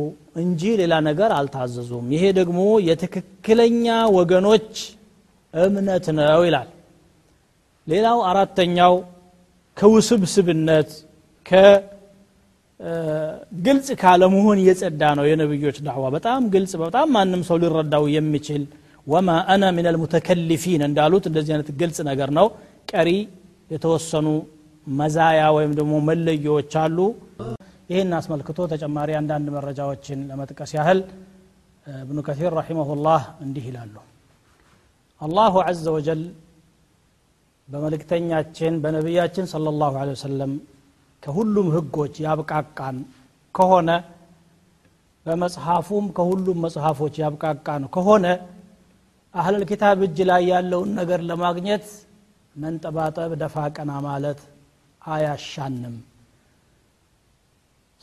እንጂ ሌላ ነገር አልታዘዙም ይሄ ደግሞ የትክክለኛ ወገኖች እምነት ነው ይላል ሌላው አራተኛው ከውስብስብነት ከግልጽ ካለመሆን የጸዳ ነው የነብዮች ዳዕዋ በጣም ግልጽ በጣም ማንም ሰው ሊረዳው የሚችል ወማ አነ ምን አልሙተከሊፊን እንዳሉት እንደዚህ አይነት ግልጽ ነገር ነው ቀሪ የተወሰኑ መዛያ ወይም ደግሞ መለዮዎች አሉ ይህን አስመልክቶ ተጨማሪ አንዳንድ መረጃዎችን ለመጥቀስ ያህል እብኑ ከሲር ረሒመሁላህ እንዲህ ይላሉ አላሁ አዘ ወጀል በመልእክተኛችን በነቢያችን صለ ላሁ ለ ወሰለም ከሁሉም ህጎች ያብቃቃን ከሆነ በመጽሐፉም ከሁሉም መጽሐፎች ያብቃቃን ከሆነ አህለል ኪታብ እጅ ላይ ያለውን ነገር ለማግኘት መንጠባጠብ ደፋ ቀና ማለት አያሻንም።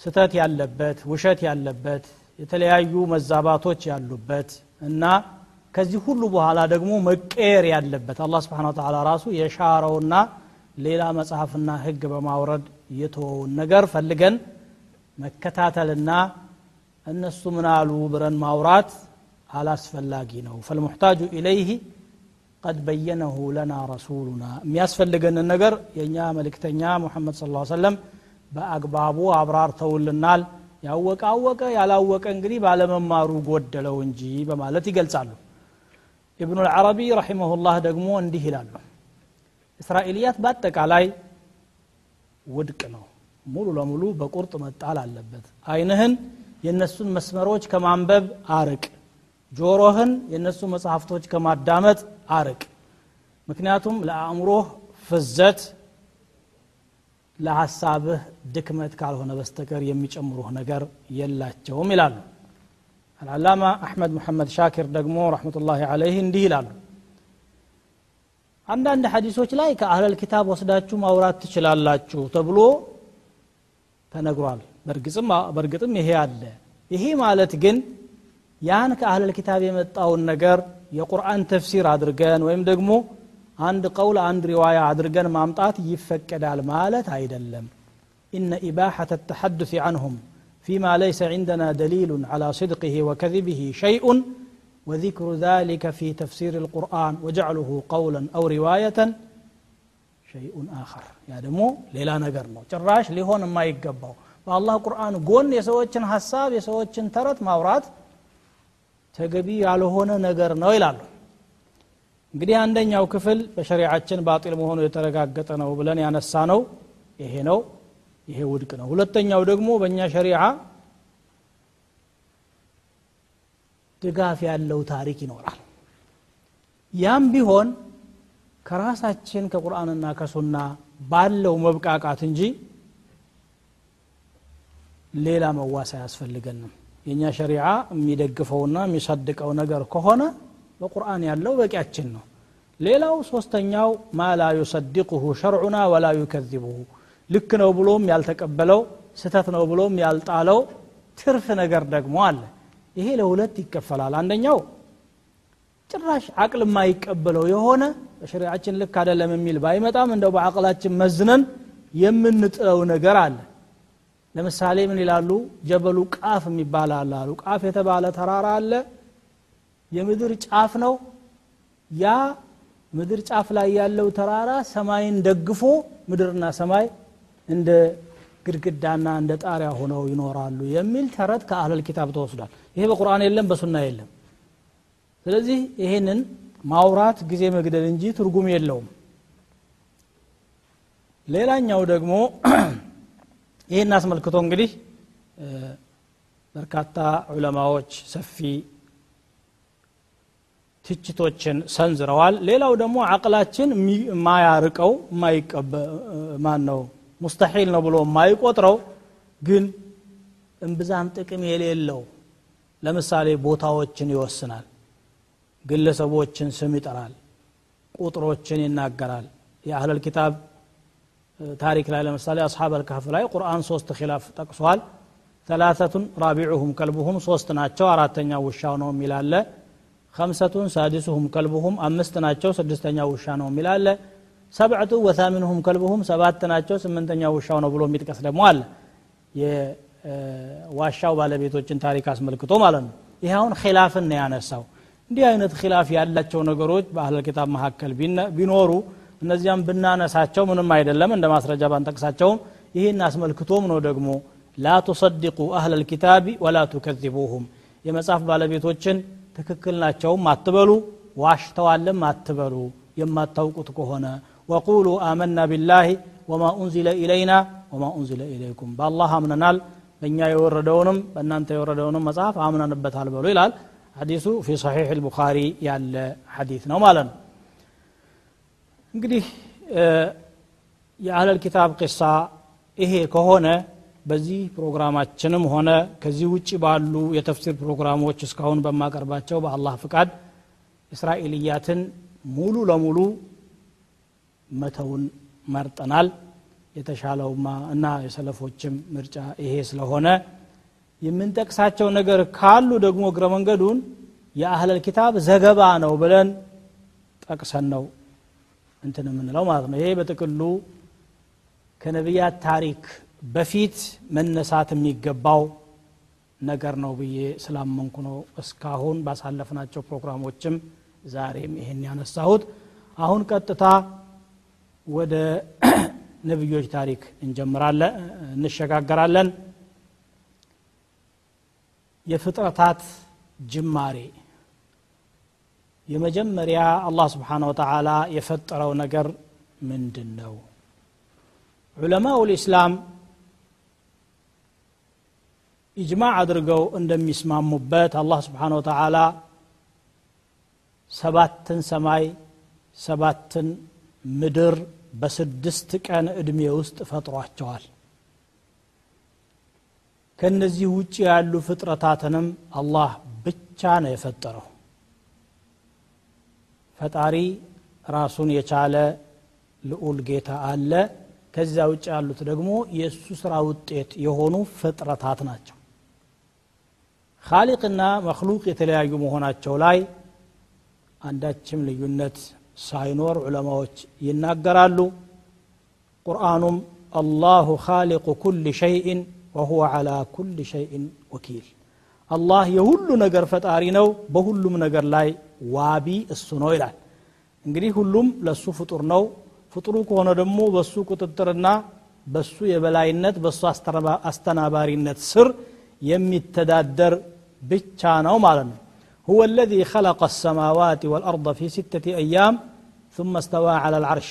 ስተት ያለበት ውሸት ያለበት የተለያዩ መዛባቶች ያሉበት እና ከዚህ ሁሉ በኋላ ደግሞ መቀየር ያለበት አላህ ስብሓን ተላ ራሱ የሻረውና ሌላ መጽሐፍና ህግ በማውረድ የተወውን ነገር ፈልገን መከታተልና እነሱ ምናሉ ብረን ማውራት አላስፈላጊ ነው። ፈልሙሕታጁ ኢለይህ ቀድ በየነሁ ለና ረሱሉና የሚያስፈልገንን ነገር የእኛ መልእክተኛ ሙሐመድ ስ ሰለም በአግባቡ አብራርተውልናል። ያወቀ አወቀ ያላወቀ እንግዲህ ባለመማሩ ጎደለው እንጂ በማለት ይገልጻሉ ኢብኑ ልዓረቢ ረሒመሁላህ ደግሞ እንዲህ ይላሉ እስራኤልያት በአጠቃላይ ውድቅ ነው ሙሉ ለሙሉ በቁርጥ መጣል አለበት አይንህን የእነሱን መስመሮች ከማንበብ አርቅ ጆሮህን የእነሱ መጽሐፍቶች ከማዳመጥ አርቅ ምክንያቱም ለአእምሮህ ፍዘት ለሐሳብህ ድክመት ካልሆነ በስተቀር የሚጨምሩህ ነገር የላቸውም ይላሉ العلامة أحمد محمد شاكر دقمو رحمة الله عليه انديل عنه عند عند حديث لايك أهل الكتاب وصداتشو ما ورات تشلال تبلو تنقوال برقص ما برقص ما هي عدل يهي ما لتقن يعني كأهل الكتاب يمتقو النقر የቁርአን ተፍሲር አድርገን ወይም ደግሞ አንድ ቀውል አንድ ሪዋያ አድርገን ማምጣት ይፈቀዳል ማለት አይደለም። ኢነ ኢባሐት ተሐድፊ አንሁም። فيما ليس عندنا دليل على صدقه وكذبه شيء وذكر ذلك في تفسير القرآن وجعله قولا أو رواية شيء آخر يا دمو ليلا نقر ነው ጭራሽ ሊሆን የማይገባው በአላህ ቁርአን ጎን የሰዎችን ሀሳብ የሰዎችን ተረት ማውራት ተገቢ ያልሆነ ነገር ነው ይላሉ እንግዲህ አንደኛው ክፍል በሸሪዓችን ባጢል መሆኑ የተረጋገጠ ነው ብለን ያነሳ ነው ይሄ ነው ይሄ ውድቅ ነው። ሁለተኛው ደግሞ በእኛ ሸሪዓ ድጋፍ ያለው ታሪክ ይኖራል። ያም ቢሆን ከራሳችን ከቁርአንና ከሱና ባለው መብቃቃት እንጂ ሌላ መዋስ አያስፈልገንም። የእኛ ሸሪዓ የሚደግፈውና የሚሰድቀው ነገር ከሆነ በቁርአን ያለው በቂያችን ነው። ሌላው ሶስተኛው ማ ላ ዩሰድቁሁ ሸርዑና ወላ ዩከዚቡሁ ልክ ነው ብሎም ያልተቀበለው ስተት ነው ብሎም ያልጣለው ትርፍ ነገር ደግሞ አለ። ይሄ ለሁለት ይከፈላል። አንደኛው ጭራሽ አቅል የማይቀበለው የሆነ በሸሪዓችን ልክ አደለም የሚል ባይመጣም እንደው በአቅላችን መዝነን የምንጥለው ነገር አለ። ለምሳሌ ምን ይላሉ? ጀበሉ ቃፍ የሚባል አለ ቃፍ የተባለ ተራራ አለ። የምድር ጫፍ ነው። ያ ምድር ጫፍ ላይ ያለው ተራራ ሰማይን ደግፎ ምድርና ሰማይ እንደ ግድግዳና እንደ ጣሪያ ሆነው ይኖራሉ የሚል ተረት ከአህለል ኪታብ ተወስዷል። ይሄ በቁርአን የለም በሱና የለም። ስለዚህ ይሄንን ማውራት ጊዜ መግደል እንጂ ትርጉም የለውም። ሌላኛው ደግሞ ይህን አስመልክቶ እንግዲህ በርካታ ዑለማዎች ሰፊ ትችቶችን ሰንዝረዋል። ሌላው ደግሞ አቅላችን የማያርቀው ማን ነው ሙስተሒል ነው ብሎ የማይቆጥረው ግን እምብዛም ጥቅም የሌለው ለምሳሌ ቦታዎችን ይወስናል ግለሰቦችን ስም ይጠራል ቁጥሮችን ይናገራል። የአህለል ኪታብ ታሪክ ላይ ለምሳሌ አስሓብ አልካፍ ላይ ቁርአን ሶስት ኪላፍ ጠቅሷል። ተላተቱን ራቢዑሁም ከልቡሁም ሶስት ናቸው። አራተኛ ውሻው ነው የሚላለ ከምሰቱን ሳዲሱሁም ከልቡሁም አምስት ናቸው። ስድስተኛ ውሻ ነው የሚላለ ሰብዕቱ ወታሚንሁም ከልብሁም ሰባት ናቸው። ስምንተኛው ውሻው ነው ብሎ የሚጥቀስ ደግሞ አለ። የዋሻው ባለቤቶችን ታሪክ አስመልክቶ ማለት ነው። ይህ አሁን ኪላፍን ነው ያነሳው። እንዲህ አይነት ኪላፍ ያላቸው ነገሮች በአህለል ኪታብ መካከል ቢኖሩ እነዚያም ብናነሳቸው ምንም አይደለም እንደ ማስረጃ ባንጠቅሳቸውም ይህን አስመልክቶም ነው ደግሞ ላ ቱሰድቁ አህለል ኪታቢ ወላ ቱከዚቡሁም። የመጽሐፍ ባለቤቶችን ትክክል ናቸውም አትበሉ ዋሽተዋልም አትበሉ። የማታውቁት ከሆነ ወቁሉ አመና ቢላህ ወማ ኡንዚለ ኢለይና ወማ ኡንዚለ ኢለይኩም በአላህ አምነናል በእኛ የወረደውንም በእናንተ የወረደውንም መጽሐፍ አምነንበታል በሉ ይላል ሐዲሱ ፊ ሰሒሕ ልቡኻሪ ያለ ሐዲት ነው ማለት ነው እንግዲህ የአህለል ኪታብ ቂሳ ይሄ ከሆነ በዚህ ፕሮግራማችንም ሆነ ከዚህ ውጭ ባሉ የተፍሲር ፕሮግራሞች እስካሁን በማቀርባቸው በአላህ ፍቃድ እስራኤልያትን ሙሉ ለሙሉ መተውን መርጠናል። የተሻለውማ እና የሰለፎችም ምርጫ ይሄ ስለሆነ የምንጠቅሳቸው ነገር ካሉ ደግሞ እግረ መንገዱን የአህለል ኪታብ ዘገባ ነው ብለን ጠቅሰን ነው እንትን የምንለው ማለት ነው። ይሄ በጥቅሉ ከነቢያት ታሪክ በፊት መነሳት የሚገባው ነገር ነው ብዬ ስላመንኩ ነው እስካሁን ባሳለፍናቸው ፕሮግራሞችም ዛሬም ይሄን ያነሳሁት። አሁን ቀጥታ ወደ ነቢዮች ታሪክ እንጀምራለን እንሸጋገራለን የፍጥረታት ጅማሬ የመጀመሪያ አላህ ስብሓን ወተዓላ የፈጠረው ነገር ምንድን ነው ዑለማው ልእስላም ኢጅማዕ አድርገው እንደሚስማሙበት አላህ ስብሓን ወተዓላ ሰባትን ሰማይ ሰባትን ምድር በስድስት ቀን ዕድሜ ውስጥ ፈጥሯቸዋል። ከነዚህ ውጭ ያሉ ፍጥረታትንም አላህ ብቻ ነው የፈጠረው። ፈጣሪ ራሱን የቻለ ልዑል ጌታ አለ። ከዚያ ውጭ ያሉት ደግሞ የእሱ ስራ ውጤት የሆኑ ፍጥረታት ናቸው። ካሊቅና መክሉቅ የተለያዩ መሆናቸው ላይ አንዳችም ልዩነት ሳይኖር ዑለማዎች ይናገራሉ ቁርአኑም አላሁ ካሊቁ ኩል ሸይእን ወሁወ ዓላ ኩል ሸይእን ወኪል አላህ የሁሉ ነገር ፈጣሪ ነው በሁሉም ነገር ላይ ዋቢ እሱ ነው ይላል እንግዲህ ሁሉም ለሱ ፍጡር ነው ፍጡሩ ከሆነ ደግሞ በሱ ቁጥጥርና በሱ የበላይነት በሱ አስተናባሪነት ስር የሚተዳደር ብቻ ነው ማለት ነው هو الذي خلق السماوات والأرض في ستة أيام ثم استوى على العرش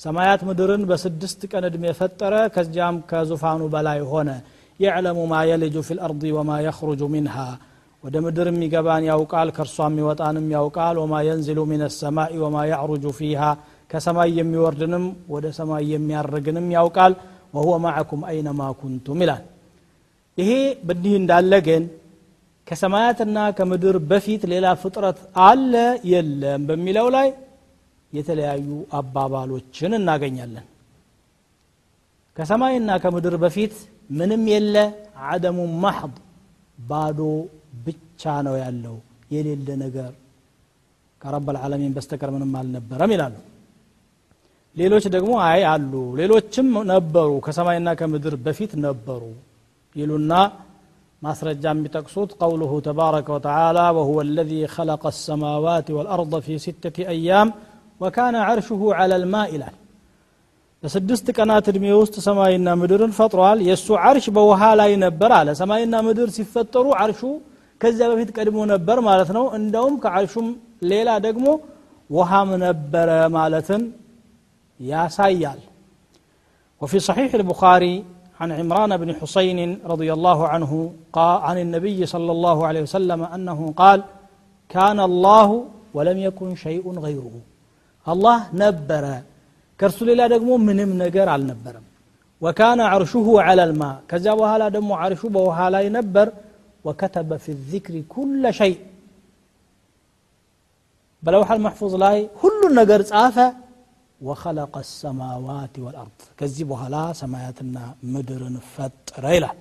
سمايات مدرن بسدست كان ادمي فترة كزجام كزفان بلاي هنا يعلم ما يلج في الأرض وما يخرج منها ወደ ምድር የሚገባን ያውቃል ከእርሷ የሚወጣንም ያውቃል ወማ የንዝሉ ምን ሰማይ ወማ ያዕሩጁ ፊሃ ከሰማይ የሚወርድንም ወደ ሰማይ የሚያርግንም ያውቃል ወሁወ ማዕኩም አይነማ ኩንቱም ይላል ይሄ በዲህ እንዳለ ግን ከሰማያትና ከምድር በፊት ሌላ ፍጥረት አለ የለም በሚለው ላይ የተለያዩ አባባሎችን እናገኛለን ከሰማይና ከምድር በፊት ምንም የለ አደሙ ማሕብ ባዶ ብቻ ነው ያለው የሌለ ነገር ከረብ ልዓለሚን በስተቀር ምንም አልነበረም ይላሉ ሌሎች ደግሞ አይ አሉ ሌሎችም ነበሩ ከሰማይና ከምድር በፊት ነበሩ ይሉና ማስረጃ የሚጠቅሱት ቀውሉሁ ተባረከ ወተዓላ ወሁወ አለዚ ኸለቀ አሰማዋት ወልአርض ፊ ሲተቲ አያም وكان عرشه على الماء ይላል በስድስት ቀናት እድሜ ውስጥ ሰማይና ምድርን ፈጥሯል የእሱ አርሽ በውሃ ላይ ነበር አለ ሰማይና ምድር ሲፈጠሩ አርሹ ከዚያ በፊት ቀድሞ ነበር ማለት ነው እንደውም ከአርሹም ሌላ ደግሞ ውሃም ነበረ ማለትን ያሳያል وفي صحيح البخاري عن عمران بن حسين رضي الله عنه قال عن النبي صلى الله عليه وسلم أنه قال كان الله ولم يكن شيء غيره الله نبر ከእርሱ ሌላ ደግሞ ምንም ነገር አልነበረም ወካነ አርሹሁ ዐላ ልማ ከዚያ በኋላ ደግሞ አርሹ በውሃ ላይ ነበር ወከተበ ፊ ዚክሪ ኩለ ሸይ በለውሐል መሕፉዝ ላይ ሁሉን ነገር ጻፈ ወኸለቀ ሰማዋት ወልአርድ ከዚህ በኋላ ሰማያትና ምድርን ፈጠረ ይላል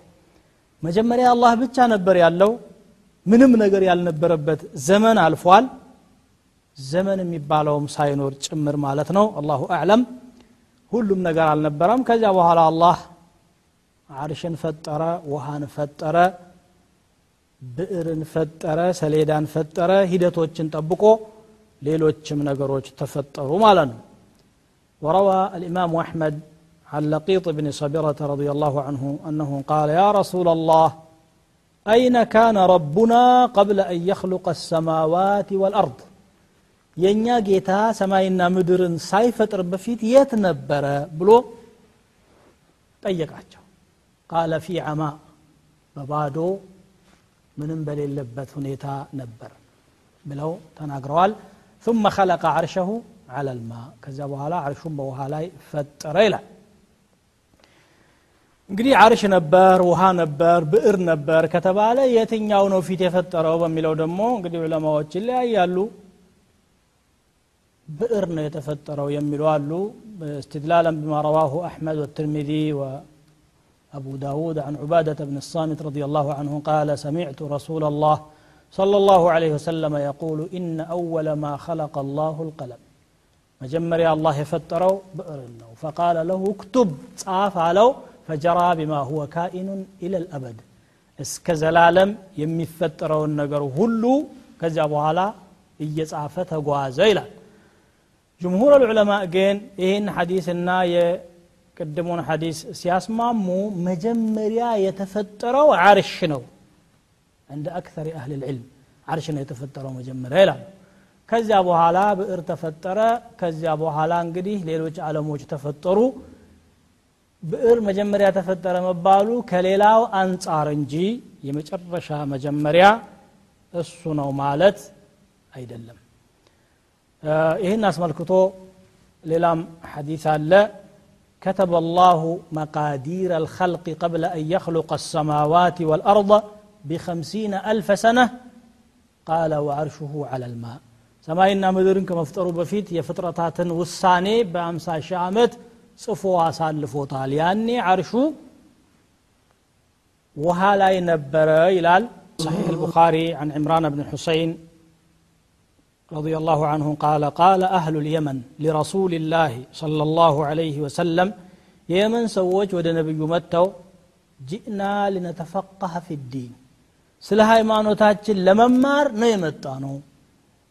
መጀመሪያ አላህ ብቻ ነበር ያለው ምንም ነገር ያልነበረበት ዘመን አልፏል ዘመን የሚባለውም ሳይኖር ጭምር ማለት ነው አላሁ አዕለም ሁሉም ነገር አልነበረም ከዚያ በኋላ አላህ አርሽን ፈጠረ ውሃን ፈጠረ ብዕርን ፈጠረ ሰሌዳን ፈጠረ ሂደቶችን ጠብቆ ሌሎችም ነገሮች ተፈጠሩ ማለት ነው وروى الإمام أحمد عن لقيط بن صبرة رضي الله عنه أنه قال يا رسول الله أين كان ربنا قبل أن يخلق السماوات والأرض የእኛ ጌታ ሰማይና ምድርን ሳይፈጥር በፊት የት ነበረ ብሎ ጠየቃቸው ቃለ ፊ አማ በባዶ ምንም በሌለበት ሁኔታ ነበር ብለው ተናግረዋል ثم خلق عرشه على الماء ከዚያ በኋላ አርሹን በውሃ ላይ ፈጠረ ይላል እንግዲህ አርሽ ነበር ውሃ ነበር ብዕር ነበር ከተባለ የትኛው ነው ፊት የፈጠረው በሚለው ደግሞ እንግዲህ ዑለማዎች ይለያያሉ ብዕር ነው የተፈጠረው የሚሉ አሉ استدلالا بما رواه أحمد والترمذي وأبو داود عن عبادة بن الصامت رضي الله عنه قال سمعت رسول الله صلى الله عليه وسلم يقول إن أول ما خلق الله القلم مجمر الله يفتروا بئر فقال له اكتب صاف علو فجرى بما هو كائن إلى الأبد እስከ ዘላለም የሚፈጠረውን ነገር ሁሉ ከዚያ በኋላ እየጻፈ ተጓዘ ይላል ጅምሁር ልዑለማ ግን ይህን ሐዲስና የቅድሙን ሐዲስ ሲያስማሙ መጀመሪያ የተፈጠረው አርሽ ነው እንደ አክተር አህል ልዕልም አርሽ ነው የተፈጠረው መጀመሪያ ይላሉ ከዚያ በኋላ ብዕር ተፈጠረ ከዚያ በኋላ እንግዲህ ሌሎች ዓለሞች ተፈጠሩ ብዕር መጀመሪያ ተፈጠረ መባሉ ከሌላው አንጻር እንጂ የመጨረሻ መጀመሪያ እሱ ነው ማለት አይደለም ይህን አስመልክቶ ሌላም ሐዲስ አለ كتب الله مقادير الخلق قبل أن يخلق السماوات والأرض بخمسين ألف سنة قال وعرشه على الماء سماينا مدرن كمفترو بفيت يفطرتات وساني بأمسا شامت ጽፎ አሳልፎታል ያኔ አርሹ ውሃ ላይ ነበረ ይላል صحيح البخاري عن عمران بن حسين رضي الله عنه قال قال أهل اليمن لرسول الله صلى الله عليه وسلم يمن سوّج ود نبي متو جئنا لنتفقه في الدين. سلهاي ما نتاجل لممار نيمتانو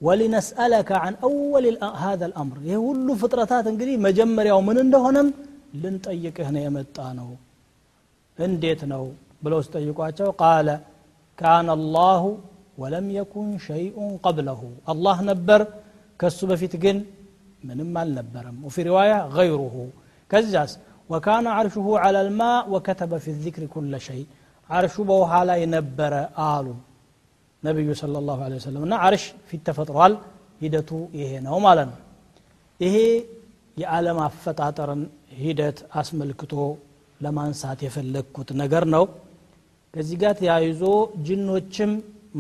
ولنسألك عن أول هذا الأمر. يقول فطرتات قريب مجمر يوم من عندهم لن هنا نيمتانو انديتنو بلوس قال كان الله ولم يكن شيء قبله. الله نبر كسب في تجن من المال نبرم. وفي رواية غيره. كزاس وكان عرشه على الماء وكتب في الذكر كل شيء. عرشه بوها لا ينبر آل. نبي صلى الله عليه وسلم. عرش في التفطر وال هدته إيه نوم إيه إيه يعلم فتاترا هدت أسم الكتو لما انسات يفلق كتنقرنو كزيقات يا يزو جنو تشم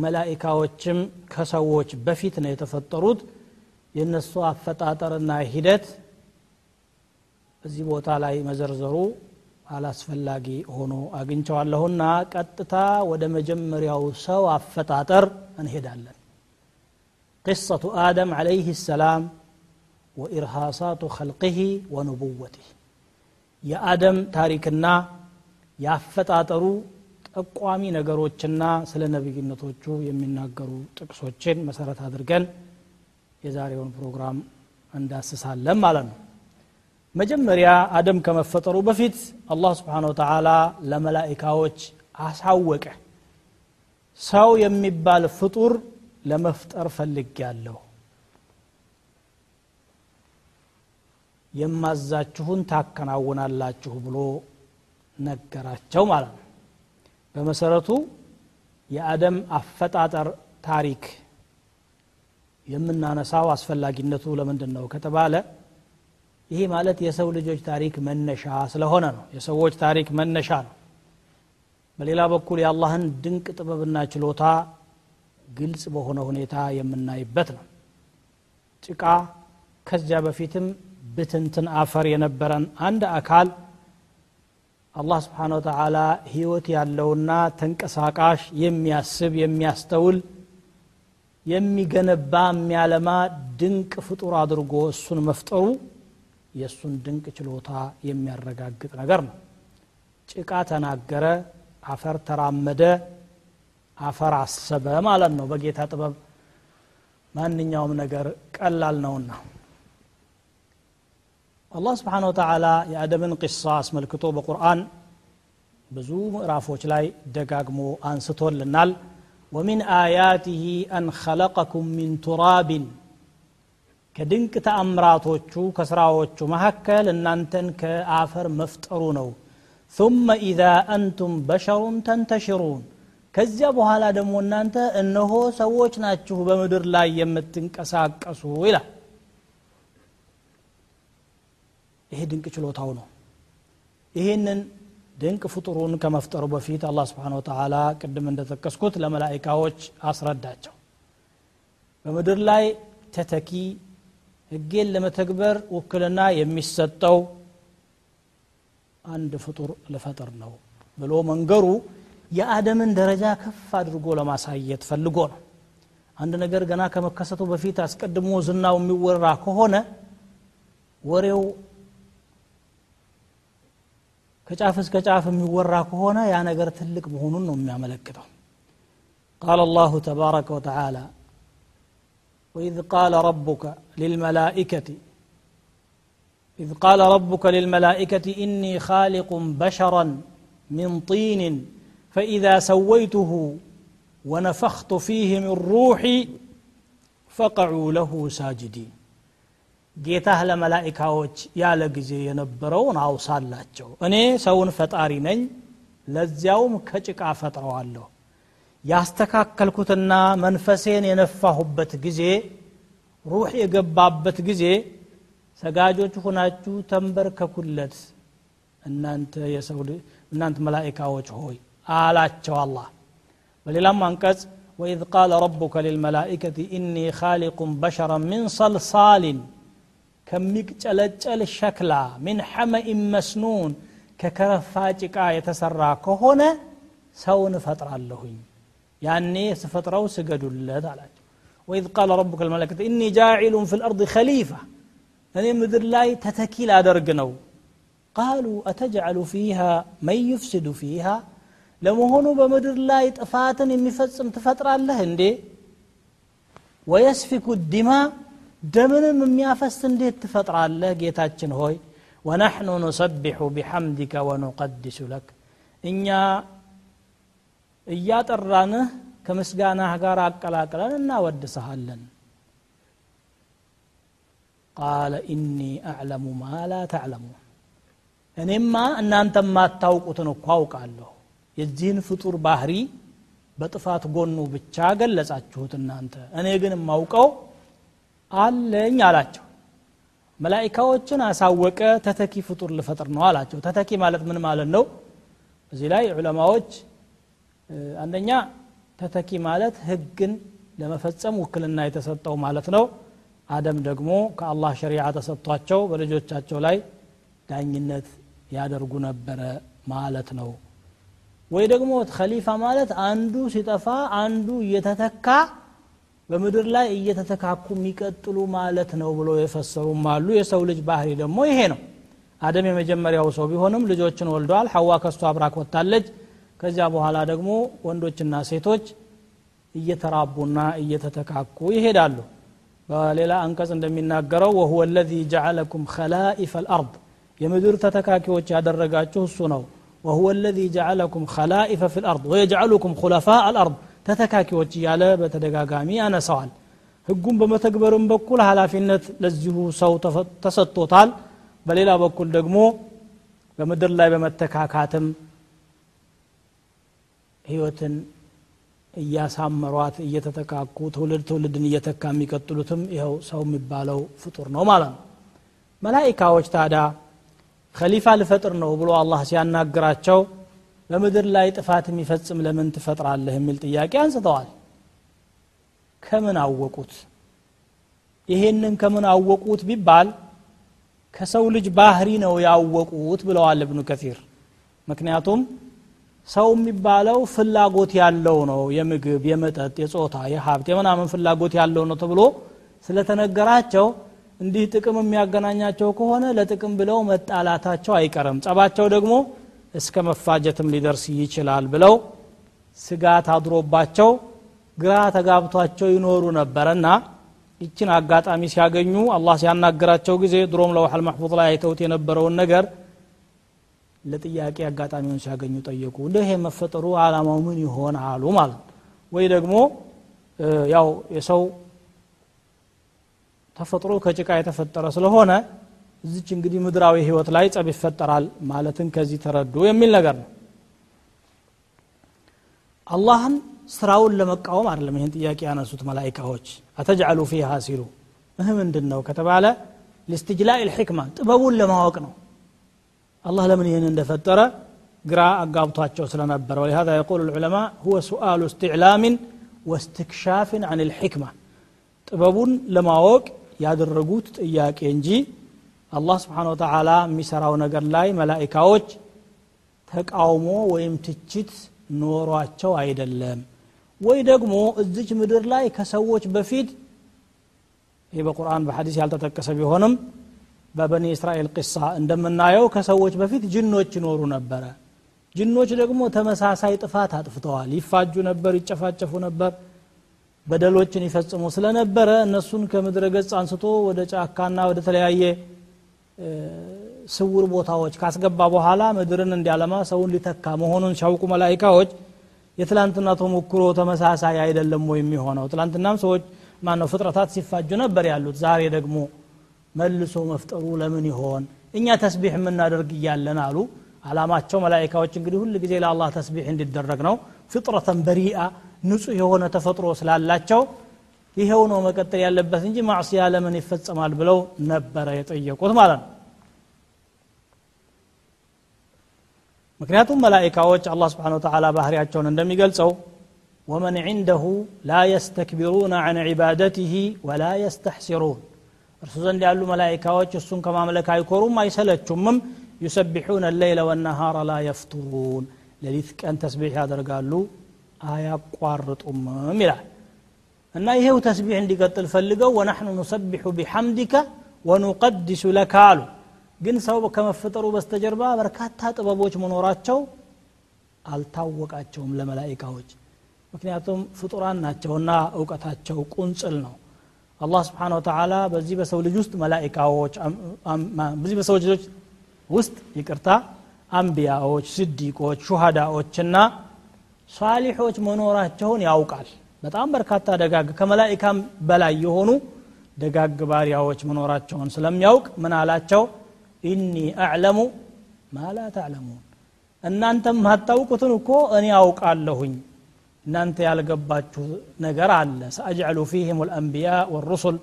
መላኢካዎችም ከሰዎች በፊት ነው የተፈጠሩት የእነሱ አፈጣጠርና ሂደት እዚህ ቦታ ላይ መዘርዘሩ አላስፈላጊ ሆኖ አግኝቸዋለሁና ቀጥታ ወደ መጀመሪያው ሰው አፈጣጠር እንሄዳለን قصة آدم عليه السلام وإرهاصات خلقه ونبوته የአደም ታሪክና ያፈጣጠሩ ጠቋሚ ነገሮችና ስለ ነቢይነቶቹ የሚናገሩ ጥቅሶችን መሰረት አድርገን የዛሬውን ፕሮግራም እንዳስሳለን ማለት ነው። መጀመሪያ አደም ከመፈጠሩ በፊት አላህ ስብሓን ወተላ ለመላኢካዎች አሳወቀ። ሰው የሚባል ፍጡር ለመፍጠር ፈልግ ያለሁ የማዛችሁን ታከናውናላችሁ ብሎ ነገራቸው ማለት ነው በመሰረቱ የአደም አፈጣጠር ታሪክ የምናነሳው አስፈላጊነቱ ለምንድን ነው ከተባለ ይሄ ማለት የሰው ልጆች ታሪክ መነሻ ስለሆነ ነው። የሰዎች ታሪክ መነሻ ነው። በሌላ በኩል የአላህን ድንቅ ጥበብና ችሎታ ግልጽ በሆነ ሁኔታ የምናይበት ነው። ጭቃ ከዚያ በፊትም ብትንትን አፈር የነበረን አንድ አካል አላህ ስብሓን ወተላ ህይወት ያለውና ተንቀሳቃሽ የሚያስብ የሚያስተውል የሚገነባ የሚያለማ ድንቅ ፍጡር አድርጎ እሱን መፍጠሩ የእሱን ድንቅ ችሎታ የሚያረጋግጥ ነገር ነው። ጭቃ ተናገረ አፈር ተራመደ አፈር አሰበ ማለት ነው። በጌታ ጥበብ ማንኛውም ነገር ቀላል ነውና አላህ ስብሓን ወተላ የአደምን ቂሳ አስመልክቶ በቁርአን ብዙ ምዕራፎች ላይ ደጋግሞ አንስቶልናል ወሚን አያቲህ አን ኸለቀኩም ሚን ቱራቢን ከድንቅ ተአምራቶቹ ከስራዎቹ መካከል እናንተን ከአፈር መፍጠሩ ነው ثم إذا أنتم بشر تنتشرون ከዚያ በኋላ ደግሞ እናንተ እነሆ ሰዎች ናችሁ በምድር ላይ የምትንቀሳቀሱ ይላል ይሄ ድንቅ ችሎታው ነው። ይህንን ድንቅ ፍጡሩን ከመፍጠሩ በፊት አላህ ስብሓን ወተላ ቅድም እንደጠቀስኩት ለመላይካዎች አስረዳቸው። በምድር ላይ ተተኪ ህጌን ለመተግበር ውክልና የሚሰጠው አንድ ፍጡር ልፈጥር ነው ብሎ መንገሩ የአደምን ደረጃ ከፍ አድርጎ ለማሳየት ፈልጎ ነው። አንድ ነገር ገና ከመከሰቱ በፊት አስቀድሞ ዝናው የሚወራ ከሆነ ወሬው ከጫፍ እስከ ጫፍ የሚወራ ከሆነ ያ ነገር ትልቅ መሆኑን ነው የሚያመለክተው قال الله تبارك وتعالى وإذ قال ربك للملائكة إذ قال ربك للملائكة إني خالق بشرا من طين فإذا سويته ونفخت فيه من روحي فقعوا له ساجدين ጌታህ ለመላኢካዎች ያለ ጊዜ የነበረውን አውሳላቸው እኔ ሰውን ፈጣሪ ነኝ ለዚያውም ከጭቃ ፈጥረዋለሁ ያስተካከልኩትና መንፈሴን የነፋሁበት ጊዜ ሩህ የገባበት ጊዜ ሰጋጆች ሁናችሁ ተንበርከኩለት እናንተ የሰው እናንተ መላኢካዎች ሆይ አላቸው አላህ በሌላም አንቀጽ ወኢዝ ቃለ ረቡከ ልልመላኢከት ኢኒ ካሊቁን በሸራ ምን ሰልሳልን ከሚቅጨለጨል ሸክላ ሚን ሐመኢን መስኑን ከከረፋ ጭቃ የተሰራ ከሆነ ሰውን እፈጥራለሁኝ ያኔ ስፈጥረው ስገዱለት አላቸው ወኢዝ ቃለ ረቡከ ልመላኢከት ኢኒ ጃዒሉን ፊ ልአርድ ኸሊፋ እኔ ምድር ላይ ተተኪ ላደርግ ነው ቃሉ አተጅዓሉ ፊሃ መን ዩፍስዱ ፊሃ ለመሆኑ በምድር ላይ ጥፋትን የሚፈጽም ትፈጥራለህ እንዴ ወየስፊኩ ዲማ ደምንም የሚያፈስ እንዴት ትፈጥራለህ? ጌታችን ሆይ ወነሕኑ ኑሰቢሑ ቢሐምዲከ ወኑቀድሱ ለክ። እኛ እያጠራንህ ከምስጋናህ ጋር አቀላቅለን እናወድሰሃለን። ቃለ ኢኒ አዕለሙ ማ ላ ተዕለሙን እኔማ እናንተ የማታውቁትን እኮ አውቃለሁ። የዚህን ፍጡር ባህሪ በጥፋት ጎኑ ብቻ ገለጻችሁት እናንተ። እኔ ግን የማውቀው አለኝ አላቸው። መላይካዎችን አሳወቀ ተተኪ ፍጡር ልፈጥር ነው አላቸው። ተተኪ ማለት ምን ማለት ነው? እዚህ ላይ ዑለማዎች አንደኛ ተተኪ ማለት ህግን ለመፈጸም ውክልና የተሰጠው ማለት ነው። አደም ደግሞ ከአላህ ሸሪዓ ተሰጥቷቸው በልጆቻቸው ላይ ዳኝነት ያደርጉ ነበረ ማለት ነው። ወይ ደግሞ ከሊፋ ማለት አንዱ ሲጠፋ አንዱ እየተተካ በምድር ላይ እየተተካኩ የሚቀጥሉ ማለት ነው ብሎ የፈሰሩም አሉ የሰው ልጅ ባህሪ ደግሞ ይሄ ነው አደም የመጀመሪያው ሰው ቢሆንም ልጆችን ወልደዋል ሐዋ ከሱ አብራክ ወጥታለች ከዚያ በኋላ ደግሞ ወንዶችና ሴቶች እየተራቡና እየተተካኩ ይሄዳሉ በሌላ አንቀጽ እንደሚናገረው ወሁወ ለዚ ጀዓለኩም ከላኢፈ ልአርድ የምድር ተተካኪዎች ያደረጋችሁ እሱ ነው ወሁወ ለዚ ጀዓለኩም ከላኢፈ ፊ ልአርድ ወየጅዓሉኩም ኩለፋ አልአርድ ተተካኪዎች እያለ በተደጋጋሚ ያነሰዋል ህጉን በመተግበርም በኩል ኃላፊነት ለዚሁ ሰው ተሰጥቶታል። በሌላ በኩል ደግሞ በምድር ላይ በመተካካትም ህይወትን እያሳመሯት እየተተካኩ ትውልድ ትውልድን እየተካ የሚቀጥሉትም ይኸው ሰው የሚባለው ፍጡር ነው ማለት ነው። መላኢካዎች ታዳ ከሊፋ ልፈጥር ነው ብሎ አላህ ሲያናግራቸው በምድር ላይ ጥፋት የሚፈጽም ለምን ትፈጥራለህ የሚል ጥያቄ አንስተዋል። ከምን አወቁት? ይሄንን ከምን አወቁት ቢባል ከሰው ልጅ ባህሪ ነው ያወቁት ብለዋል እብኑ ከሲር። ምክንያቱም ሰው የሚባለው ፍላጎት ያለው ነው የምግብ የመጠጥ የጾታ የሀብት የምናምን ፍላጎት ያለው ነው ተብሎ ስለተነገራቸው እንዲህ ጥቅም የሚያገናኛቸው ከሆነ ለጥቅም ብለው መጣላታቸው አይቀርም። ጸባቸው ደግሞ እስከ መፋጀትም ሊደርስ ይችላል ብለው ስጋት አድሮባቸው ግራ ተጋብቷቸው ይኖሩ ነበረና ይችን አጋጣሚ ሲያገኙ አላህ ሲያናግራቸው ጊዜ ድሮም ለውሐል መሕፉዝ ላይ አይተውት የነበረውን ነገር ለጥያቄ አጋጣሚውን ሲያገኙ ጠየቁ። እንደ ይሄ መፈጠሩ አላማው ምን ይሆን አሉ ማለት ወይ ደግሞ ያው የሰው ተፈጥሮ ከጭቃ የተፈጠረ ስለሆነ እዚች እንግዲህ ምድራዊ ህይወት ላይ ጸብ ይፈጠራል ማለትን ከዚህ ተረዱ የሚል ነገር ነው አላህን ስራውን ለመቃወም አይደለም ይህን ጥያቄ ያነሱት መላይካዎች አተጅአሉ ፊሃ ሲሉ ይህ ምንድን ነው ከተባለ ሊስትጅላእ ልሕክማ ጥበቡን ለማወቅ ነው አላህ ለምን ይህን እንደፈጠረ ግራ አጋብቷቸው ስለነበረ ولهذا يقول العلماء هو سؤال استعلام واستكشاف عن الحكمة ጥበቡን ለማወቅ ያደረጉት ጥያቄ እንጂ አላህ ስብሓን ወተላ የሚሰራው ነገር ላይ መላኢካዎች ተቃውሞ ወይም ትችት ኖሯቸው አይደለም። ወይ ደግሞ እዚች ምድር ላይ ከሰዎች በፊት ይህ በቁርአን በሐዲስ ያልተጠቀሰ ቢሆንም በበኒ እስራኤል ቅሳ እንደምናየው ከሰዎች በፊት ጅኖች ይኖሩ ነበረ። ጅኖች ደግሞ ተመሳሳይ ጥፋት አጥፍተዋል። ይፋጁ ነበር ይጨፋጨፉ ነበር በደሎችን ይፈጽሙ ስለነበረ እነሱን ከምድረ ገጽ አንስቶ ወደ ጫካና ወደ ተለያየ ስውር ቦታዎች ካስገባ በኋላ ምድርን እንዲያለማ ሰውን ሊተካ መሆኑን ሲያውቁ መላይካዎች የትላንትና ተሞክሮ ተመሳሳይ አይደለም ወይ የሚሆነው? ትላንትናም ሰዎች ማነው ፍጥረታት ሲፋጁ ነበር ያሉት። ዛሬ ደግሞ መልሶ መፍጠሩ ለምን ይሆን? እኛ ተስቢሕ የምናደርግ እያለን አሉ። አላማቸው መላይካዎች እንግዲህ ሁል ጊዜ ለአላህ ተስቢሕ እንዲደረግ ነው። ፍጥረተን በሪአ ንጹህ የሆነ ተፈጥሮ ስላላቸው ይሄው ነው መቀጠል ያለበት እንጂ ማዕስያ ለምን ይፈጸማል ብለው ነበረ የጠየቁት ማለት ነው ምክንያቱም መላይካዎች አላህ ስብሓን ወተላ ባህሪያቸውን እንደሚገልጸው ወመን ዒንደሁ ላ የስተክቢሩነ አን ዒባደትህ ወላ የስተሕሲሩን እርሱ ዘንድ ያሉ መላይካዎች እሱን ከማምለክ አይኮሩም አይሰለቹምም ዩሰቢሑነ ለይለ ወነሃረ ላ የፍቱሩን ሌሊት ቀን ተስቢሕ ያደርጋሉ አያቋርጡምም ይላል እና ይሄው ተስቢሕ እንዲቀጥል ፈልገው ወናሕኑ ኑሰቢሑ ቢሐምዲከ ወኑቀድሱ ለካ አሉ ግን ሰው ከመፈጠሩ በስተጀርባ በርካታ ጥበቦች መኖራቸው አልታወቃቸውም ለመላይካዎች ምክንያቱም ፍጡራን ናቸውና እውቀታቸው ቁንጽል ነው አላህ ስብሓን ወተላ በዚህ በሰው ልጅ ውስጥ መላይካዎች በዚህ በሰው ልጆች ውስጥ ይቅርታ አንቢያዎች ስዲቆች ሹሃዳዎችና ሳሊሖች መኖራቸውን ያውቃል በጣም በርካታ ደጋግ ከመላይካም በላይ የሆኑ ደጋግ ባሪያዎች መኖራቸውን ስለሚያውቅ ምን አላቸው ኢኒ አዕለሙ ማላ ተዕለሙን እናንተም ማታውቁትን እኮ እኔ አውቃለሁኝ እናንተ ያልገባችሁ ነገር አለ ሰአጅዕሉ ፊህም ልአንቢያ ወሩሱል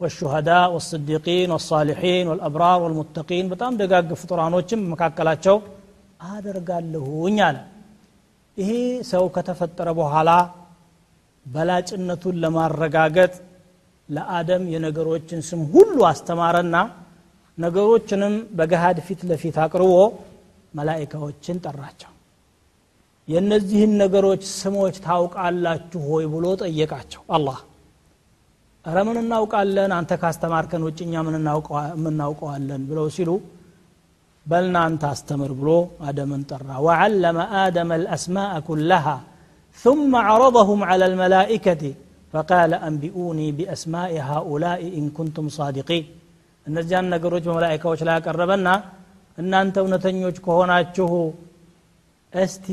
والشهداء والصديقين والصالحين والأبرار والمتقين በጣም ደጋግ ፍጡራኖችም መካከላቸው አደርጋለሁኝ አለ ይሄ ሰው ከተፈጠረ በኋላ በላጭነቱን ለማረጋገጥ ለአደም የነገሮችን ስም ሁሉ አስተማረና ነገሮችንም በገሃድ ፊት ለፊት አቅርቦ መላይካዎችን ጠራቸው። የእነዚህን ነገሮች ስሞች ታውቃላችሁ ሆይ ብሎ ጠየቃቸው። አላህ እረ ምን እናውቃለን? አንተ ካስተማርከን ውጭ እኛ ምን ብለው ሲሉ በልናንተ አስተምር ብሎ አደምን ጠራ። ወዓለመ አደም አልአስማء ኩለሃ ثم عرضهم على الملائكة فقال أنبئوني بأسماء هؤلاء إن كنتم صادقين እነዚያን ነገሮች በመላይካዎች ላይ ያቀረበና እናንተ እውነተኞች ከሆናችሁ እስቲ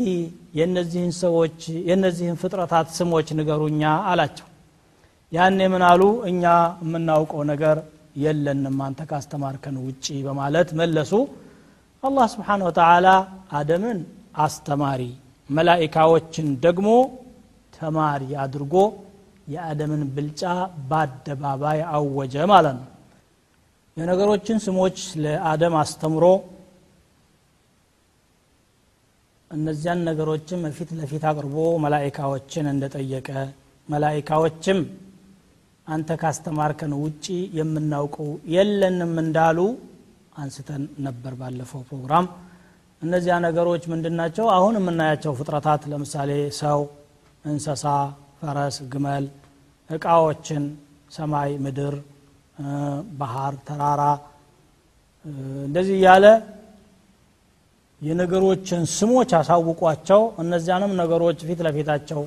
የእነዚህን ሰዎች የእነዚህን ፍጥረታት ስሞች ንገሩኛ አላቸው ያኔ ምን አሉ እኛ የምናውቀው ነገር የለንም አንተ ካስተማርከን ውጪ በማለት መለሱ አላህ ስብሓን ወተላ አደምን አስተማሪ መላኢካዎችን ደግሞ ተማሪ አድርጎ የአደምን ብልጫ በአደባባይ አወጀ ማለት ነው። የነገሮችን ስሞች ለአደም አስተምሮ እነዚያን ነገሮችም ፊት ለፊት አቅርቦ መላኢካዎችን እንደጠየቀ መላኢካዎችም አንተ ካስተማርከን ውጪ የምናውቀው የለንም እንዳሉ አንስተን ነበር ባለፈው ፕሮግራም እነዚያ ነገሮች ምንድን ናቸው አሁን የምናያቸው ፍጥረታት ለምሳሌ ሰው እንሰሳ ፈረስ ግመል እቃዎችን ሰማይ ምድር ባህር ተራራ እንደዚህ እያለ የነገሮችን ስሞች አሳውቋቸው እነዚያንም ነገሮች ፊት ለፊታቸው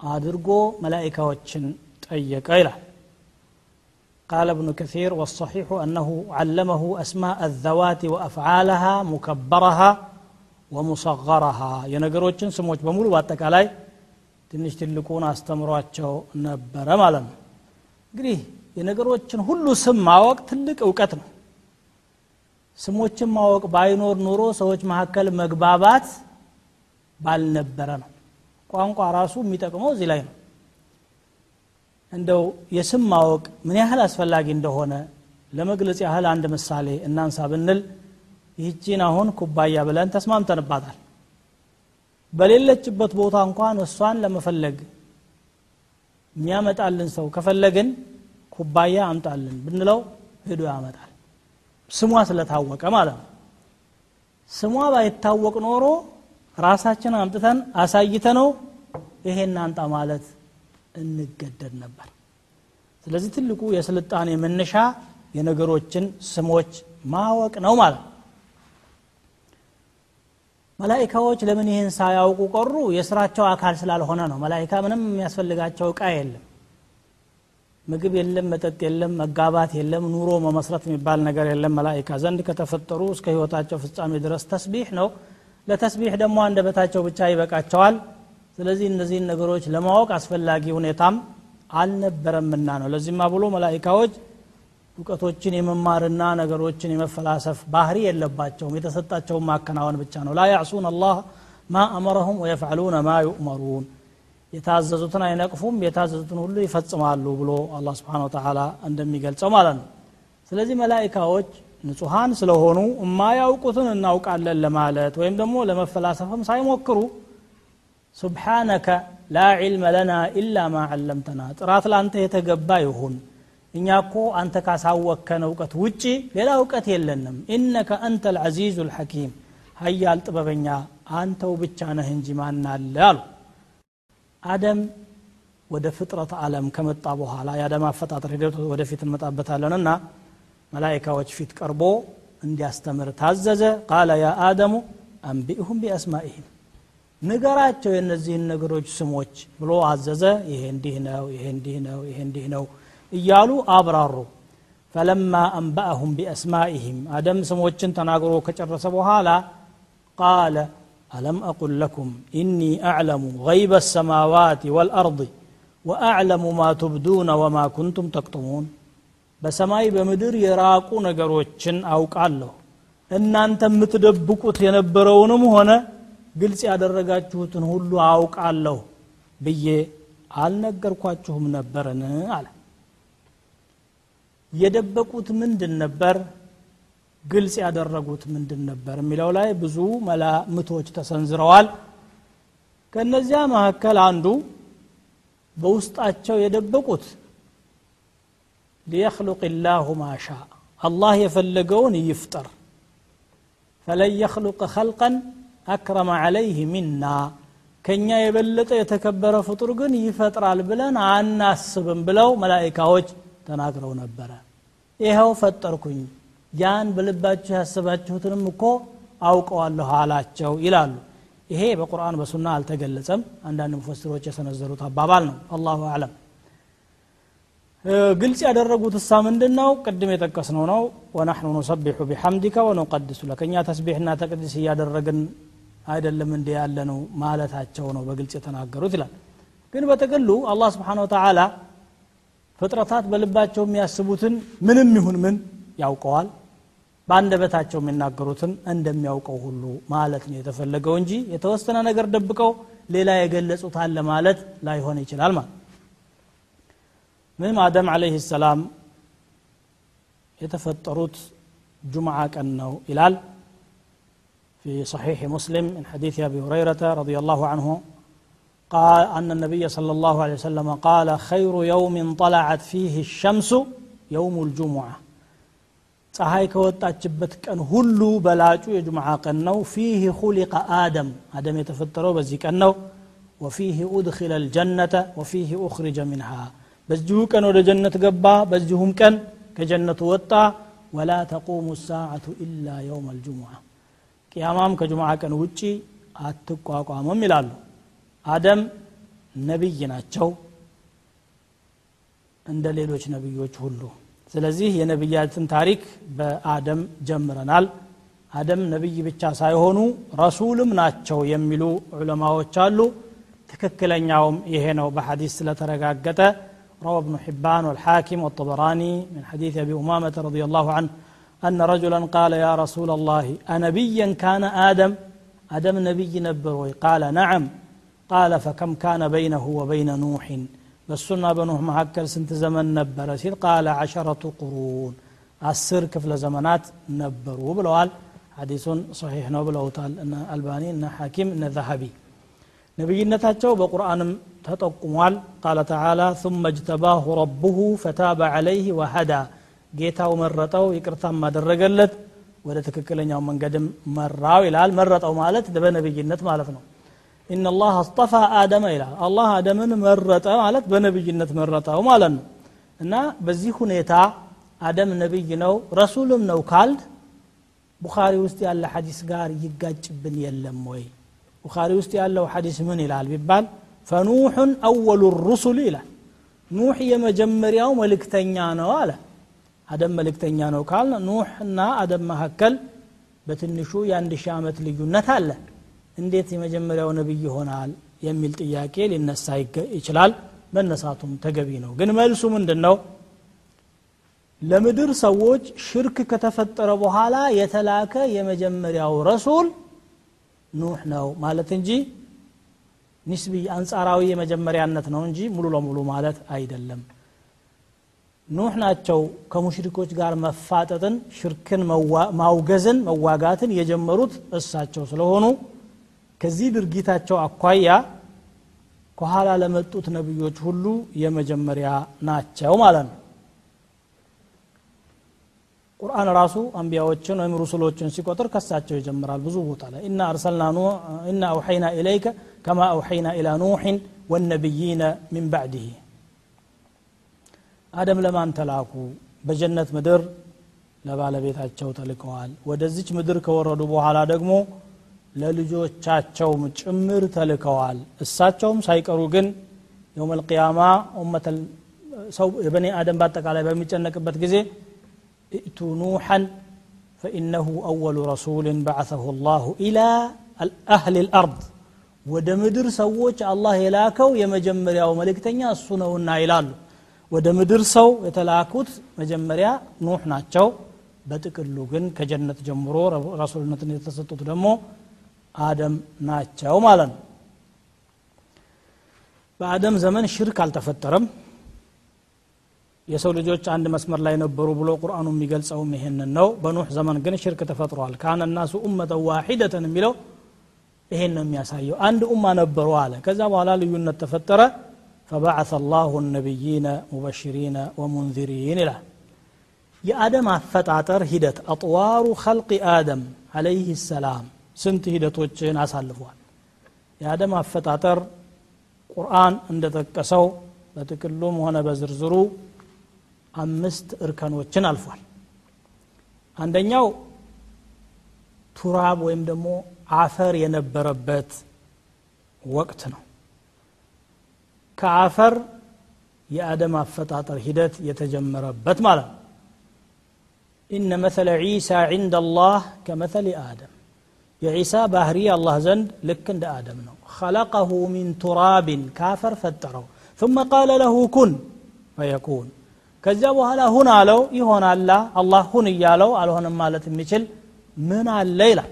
አድርጎ መላኢካዎችን ጠየቀ ይላል قال ابن كثير والصحيح أنه علمه أسماء الذوات وأفعالها مكبرها ومصغرها የነገሮችን ስሞች በሙሉ በአጠቃላይ ትንሽ ትልቁን አስተምሯቸው ነበረ ማለት ነው እንግዲህ የነገሮችን ሁሉ ስም ማወቅ ትልቅ እውቀት ነው ስሞችን ማወቅ ባይኖር ኑሮ ሰዎች መካከል መግባባት ባልነበረ ነው ቋንቋ ራሱ የሚጠቅመው እዚህ ላይ ነው እንደው የስም ማወቅ ምን ያህል አስፈላጊ እንደሆነ ለመግለጽ ያህል አንድ ምሳሌ እናንሳ ብንል ይህቺን አሁን ኩባያ ብለን ተስማምተንባታል። በሌለችበት ቦታ እንኳን እሷን ለመፈለግ የሚያመጣልን ሰው ከፈለግን ኩባያ አምጣልን ብንለው ሄዶ ያመጣል። ስሟ ስለታወቀ ማለት ነው። ስሟ ባይታወቅ ኖሮ ራሳችን አምጥተን አሳይተ ነው ይሄን አንጣ ማለት እንገደድ ነበር። ስለዚህ ትልቁ የስልጣኔ መነሻ የነገሮችን ስሞች ማወቅ ነው ማለት መላይካዎች ለምን ይህን ሳያውቁ ቀሩ? የስራቸው አካል ስላልሆነ ነው። መላይካ ምንም የሚያስፈልጋቸው እቃ የለም። ምግብ የለም መጠጥ የለም መጋባት የለም ኑሮ መመስረት የሚባል ነገር የለም መላይካ ዘንድ ከተፈጠሩ እስከ ህይወታቸው ፍጻሜ ድረስ ተስቢሕ ነው። ለተስቢሕ ደግሞ አንደበታቸው ብቻ ይበቃቸዋል ስለዚህ እነዚህን ነገሮች ለማወቅ አስፈላጊ ሁኔታም አልነበረምና ነው ለዚህማ ብሎ መላይካዎች እውቀቶችን የመማርና ነገሮችን የመፈላሰፍ ባህሪ የለባቸውም የተሰጣቸውን ማከናወን ብቻ ነው ላ ያዕሱን አላህ ማ አመረሁም ወየፍዕሉነ ማ ዩእመሩን የታዘዙትን አይነቅፉም የታዘዙትን ሁሉ ይፈጽማሉ ብሎ አላ ስብን ተላ እንደሚገልጸው ማለት ነው ስለዚህ መላይካዎች ንጹሐን ስለሆኑ የማያውቁትን እናውቃለን ለማለት ወይም ደግሞ ለመፈላሰፍም ሳይሞክሩ ሱብሓነከ ላ ዒልመ ለና ኢላ ማ ዓለምተና ጥራት ለአንተ የተገባ ይሁን እኛ እኮ አንተ ካሳወከን እውቀት ውጪ ሌላ እውቀት የለንም ኢነከ አንተ ልዓዚዙ ልሐኪም ሀያል ጥበበኛ አንተው ብቻ ነህ እንጂ ማናለ አሉ አደም ወደ ፍጥረት ዓለም ከመጣ በኋላ የአደም አፈጣጠር ሂደት ወደፊት እንመጣበታለንና መላይካዎች ፊት ቀርቦ እንዲያስተምር ታዘዘ ቃለ ያ አደሙ አንቢእሁም ቢአስማኢህም ንገራቸው የእነዚህን ነገሮች ስሞች ብሎ አዘዘ ይሄ እንዲህ ነው ይሄ እንዲህ ነው ይሄ እንዲህ ነው እያሉ አብራሩ ፈለማ አንበአሁም ቢአስማኢህም አደም ስሞችን ተናግሮ ከጨረሰ በኋላ ቃለ አለም አቁል ለኩም ኢኒ አዕለሙ ገይበ ሰማዋት ወልአርድ ወአዕለሙ ማ ቱብዱነ ወማ ኩንቱም ተቅጥሙን በሰማይ በምድር የራቁ ነገሮችን አውቃለሁ እናንተ የምትደብቁት የነበረውንም ሆነ ግልጽ ያደረጋችሁትን ሁሉ አውቃለሁ ብዬ አልነገርኳችሁም ነበርን አለ። የደበቁት ምንድን ነበር? ግልጽ ያደረጉት ምንድን ነበር? የሚለው ላይ ብዙ መላምቶች ተሰንዝረዋል። ከእነዚያ መካከል አንዱ በውስጣቸው የደበቁት ሊየክሉቅ ላሁ ማሻ አላህ የፈለገውን ይፍጠር። ፈለን የክሉቅ ኸልቀን አክረመ ዓለይህ ሚና ከእኛ የበለጠ የተከበረ ፍጡር ግን ይፈጥራል ብለን አናስብም ብለው መላይካዎች ተናግረው ነበረ። ይኸው ፈጠርኩኝ ያን በልባችሁ ያስባችሁትንም እኮ አውቀዋለሁ አላቸው ይላሉ። ይሄ በቁርአን በሱና አልተገለጸም። አንዳንድ ሙፈስሮች የሰነዘሩት አባባል ነው። አላሁ አለም ግልጽ ያደረጉት እሳ ምንድን ነው ቅድም የጠቀስነው ነው። ወናሕኑ ኑሰቢሑ ቢሐምዲከ ወኑቀድሱ ለከኛ ተስቢሕና ተቅዲስ እያደረግን አይደለም እንዲ ያለ ነው ማለታቸው ነው በግልጽ የተናገሩት ይላል። ግን በጥቅሉ አላህ ስብሓን ወተዓላ ፍጥረታት በልባቸው የሚያስቡትን ምንም ይሁን ምን ያውቀዋል በአንደበታቸው የሚናገሩትን እንደሚያውቀው ሁሉ ማለት ነው የተፈለገው እንጂ የተወሰነ ነገር ደብቀው ሌላ የገለጹት አለ ማለት ላይሆን ይችላል ማለት ምንም አደም አለይህ ሰላም የተፈጠሩት ጁምዓ ቀን ነው ይላል في صحيح مسلم من حديث أبي هريرة رضي الله عنه قال أن النبي صلى الله عليه وسلم قال خير يوم طلعت فيه الشمس يوم الجمعة ፀሐይ ከወጣችበት ቀን ሁሉ በላጩ የጁምዓ ቀን ነው ፊህ ሁሊቀ አደም አደም የተፈጠረው በዚህ ቀን ነው ወፊህ ኡድኪለ ልጀነተ ወፊህ ኡኽሪጀ ሚንሃ በዚሁ ቀን ወደ ጀነት ገባ በዚሁም ቀን ከጀነቱ ወጣ ወላ ተቁሙ ሳዓቱ ኢላ የውም አልጅሙዓ ቅያማም ከጁምዓ ቀን ውጪ አትቋቋምም ይላሉ አደም ነቢይ ናቸው እንደ ሌሎች ነቢዮች ሁሉ ስለዚህ የነቢያትን ታሪክ በአደም ጀምረናል አደም ነቢይ ብቻ ሳይሆኑ ረሱልም ናቸው የሚሉ ዑለማዎች አሉ ትክክለኛውም ይሄ ነው በሐዲስ ስለተረጋገጠ روى ابن حبان والحاكم والطبراني من حديث أبي أمامة رضي الله عنه أن رجلا قال يا رسول الله أنبيا كان آدم آدم نبي نبروي قال نعم قال فكم كان بينه وبين نوح በሱና በኑህ መካከል ስንት ዘመን ነበረ ሲል ቃለ አሸረቱ ቁሩን አስር ክፍለ ዘመናት ነበሩ ብለዋል ሐዲሱን ሰሒሕ ነው ብለውታል እነ አልባኒ እነ ሐኪም እነ ዘሀቢ ነቢይነታቸው በቁርአንም ተጠቁሟል ቃለ ተዓላ ثم اجتباه ربه فتاب عليه وهدى ጌታው መረጠው ይቅርታም አደረገለት ወደ ትክክለኛው መንገድም መራው ይላል። መረጠው ማለት በነብይነት ማለት ነው። ኢነላህ አስጠፋ አደመ ይላል። አላህ አደምን መረጠ ማለት በነብይነት መረጠው ማለት ነው። እና በዚህ ሁኔታ አደም ነብይ ነው ረሱልም ነው ካልድ ቡኻሪ ውስጥ ያለ ሐዲስ ጋር ይጋጭብን የለም ወይ? ቡኻሪ ውስጥ ያለው ሐዲስ ምን ይላል ቢባል ፈኑሑን አወሉ ሩሱል ይላል። ኑሕ የመጀመሪያው መልእክተኛ ነው አለ። አደም መልእክተኛ ነው ካል ኑሕና አደም መካከል በትንሹ የአንድ ሺህ ዓመት ልዩነት አለ። እንዴት የመጀመሪያው ነቢይ ይሆናል የሚል ጥያቄ ሊነሳ ይችላል። መነሳቱም ተገቢ ነው። ግን መልሱ ምንድን ነው ለምድር ሰዎች ሽርክ ከተፈጠረ በኋላ የተላከ የመጀመሪያው ረሱል ኑህ ነው ማለት እንጂ ኒስቢ አንጻራዊ የመጀመሪያነት ነው እንጂ ሙሉ ለሙሉ ማለት አይደለም ኑህ ናቸው ከሙሽሪኮች ጋር መፋጠጥን ሽርክን ማውገዝን መዋጋትን የጀመሩት እሳቸው ስለሆኑ ከዚህ ድርጊታቸው አኳያ ከኋላ ለመጡት ነቢዮች ሁሉ የመጀመሪያ ናቸው ማለት ነው ቁርአን ራሱ አንቢያዎችን ወይም ሩሱሎችን ሲቆጥር ከሳቸው ይጀምራል ብዙ ቦታ ላይ ኢና አርሰልና ኢና አውሐይና ኢለይከ ከማ አውሐይና ኢላ ኑሕን ወነቢይነ ሚን ባዕድህ አደም ለማን ተላኩ በጀነት ምድር ለባለቤታቸው ተልከዋል ወደዚች ምድር ከወረዱ በኋላ ደግሞ ለልጆቻቸውም ጭምር ተልከዋል እሳቸውም ሳይቀሩ ግን የውም ልቅያማ ሰው የበኒ አደም በአጠቃላይ በሚጨነቅበት ጊዜ እእቱ ኑሐን ፈኢነሁ አወሉ ረሱልን በዓሰሁ ላሁ ኢላ አህል ልአርድ ወደ ምድር ሰዎች አላህ የላከው የመጀመሪያው መልእክተኛ እሱ ነውና ይላሉ ወደ ምድር ሰው የተላኩት መጀመሪያ ኑሕ ናቸው። በጥቅሉ ግን ከጀነት ጀምሮ ረሱልነትን የተሰጡት ደግሞ አደም ናቸው ማለት ነው። በአደም ዘመን ሽርክ አልተፈጠረም። የሰው ልጆች አንድ መስመር ላይ ነበሩ ብሎ ቁርአኑ የሚገልጸውም ይሄንን ነው። በኑሕ ዘመን ግን ሽርክ ተፈጥሯል። ካነ ናሱ ኡመተን ዋሒደተን የሚለው ይሄን ነው የሚያሳየው። አንድ ኡማ ነበሩ አለ። ከዛ በኋላ ልዩነት ተፈጠረ فبعث الله النبيين مبشرين ومنذرين إلى የአደም አፈጣጠር ሂደት አጥዋሩ ኸልቅ አደም አለይህ ሰላም ስንት ሂደቶችን አሳልፏል የአደም አፈጣጠር ቁርአን እንደጠቀሰው በጥቅሉም ሆነ በዝርዝሩ አምስት እርከኖችን አልፏል አንደኛው ቱራብ ወይም ደግሞ አፈር የነበረበት ወቅት ነው ከአፈር የአደም አፈጣጠር ሂደት የተጀመረበት ማለት ነው ኢነ መሰለ ዒሳ ዕንደ አላህ ከመሰል አደም የዒሳ ባህሪ አላህ ዘንድ ልክ እንደ አደም ነው خلقه من تراب ካፈር ፈጠረው ثم قال له كن فيكون ከዚያ በኋላ ሁን አለው ይሆናላ አላህ ሁን እያለው አልሆንም ማለት የሚችል ምን አለ ይላል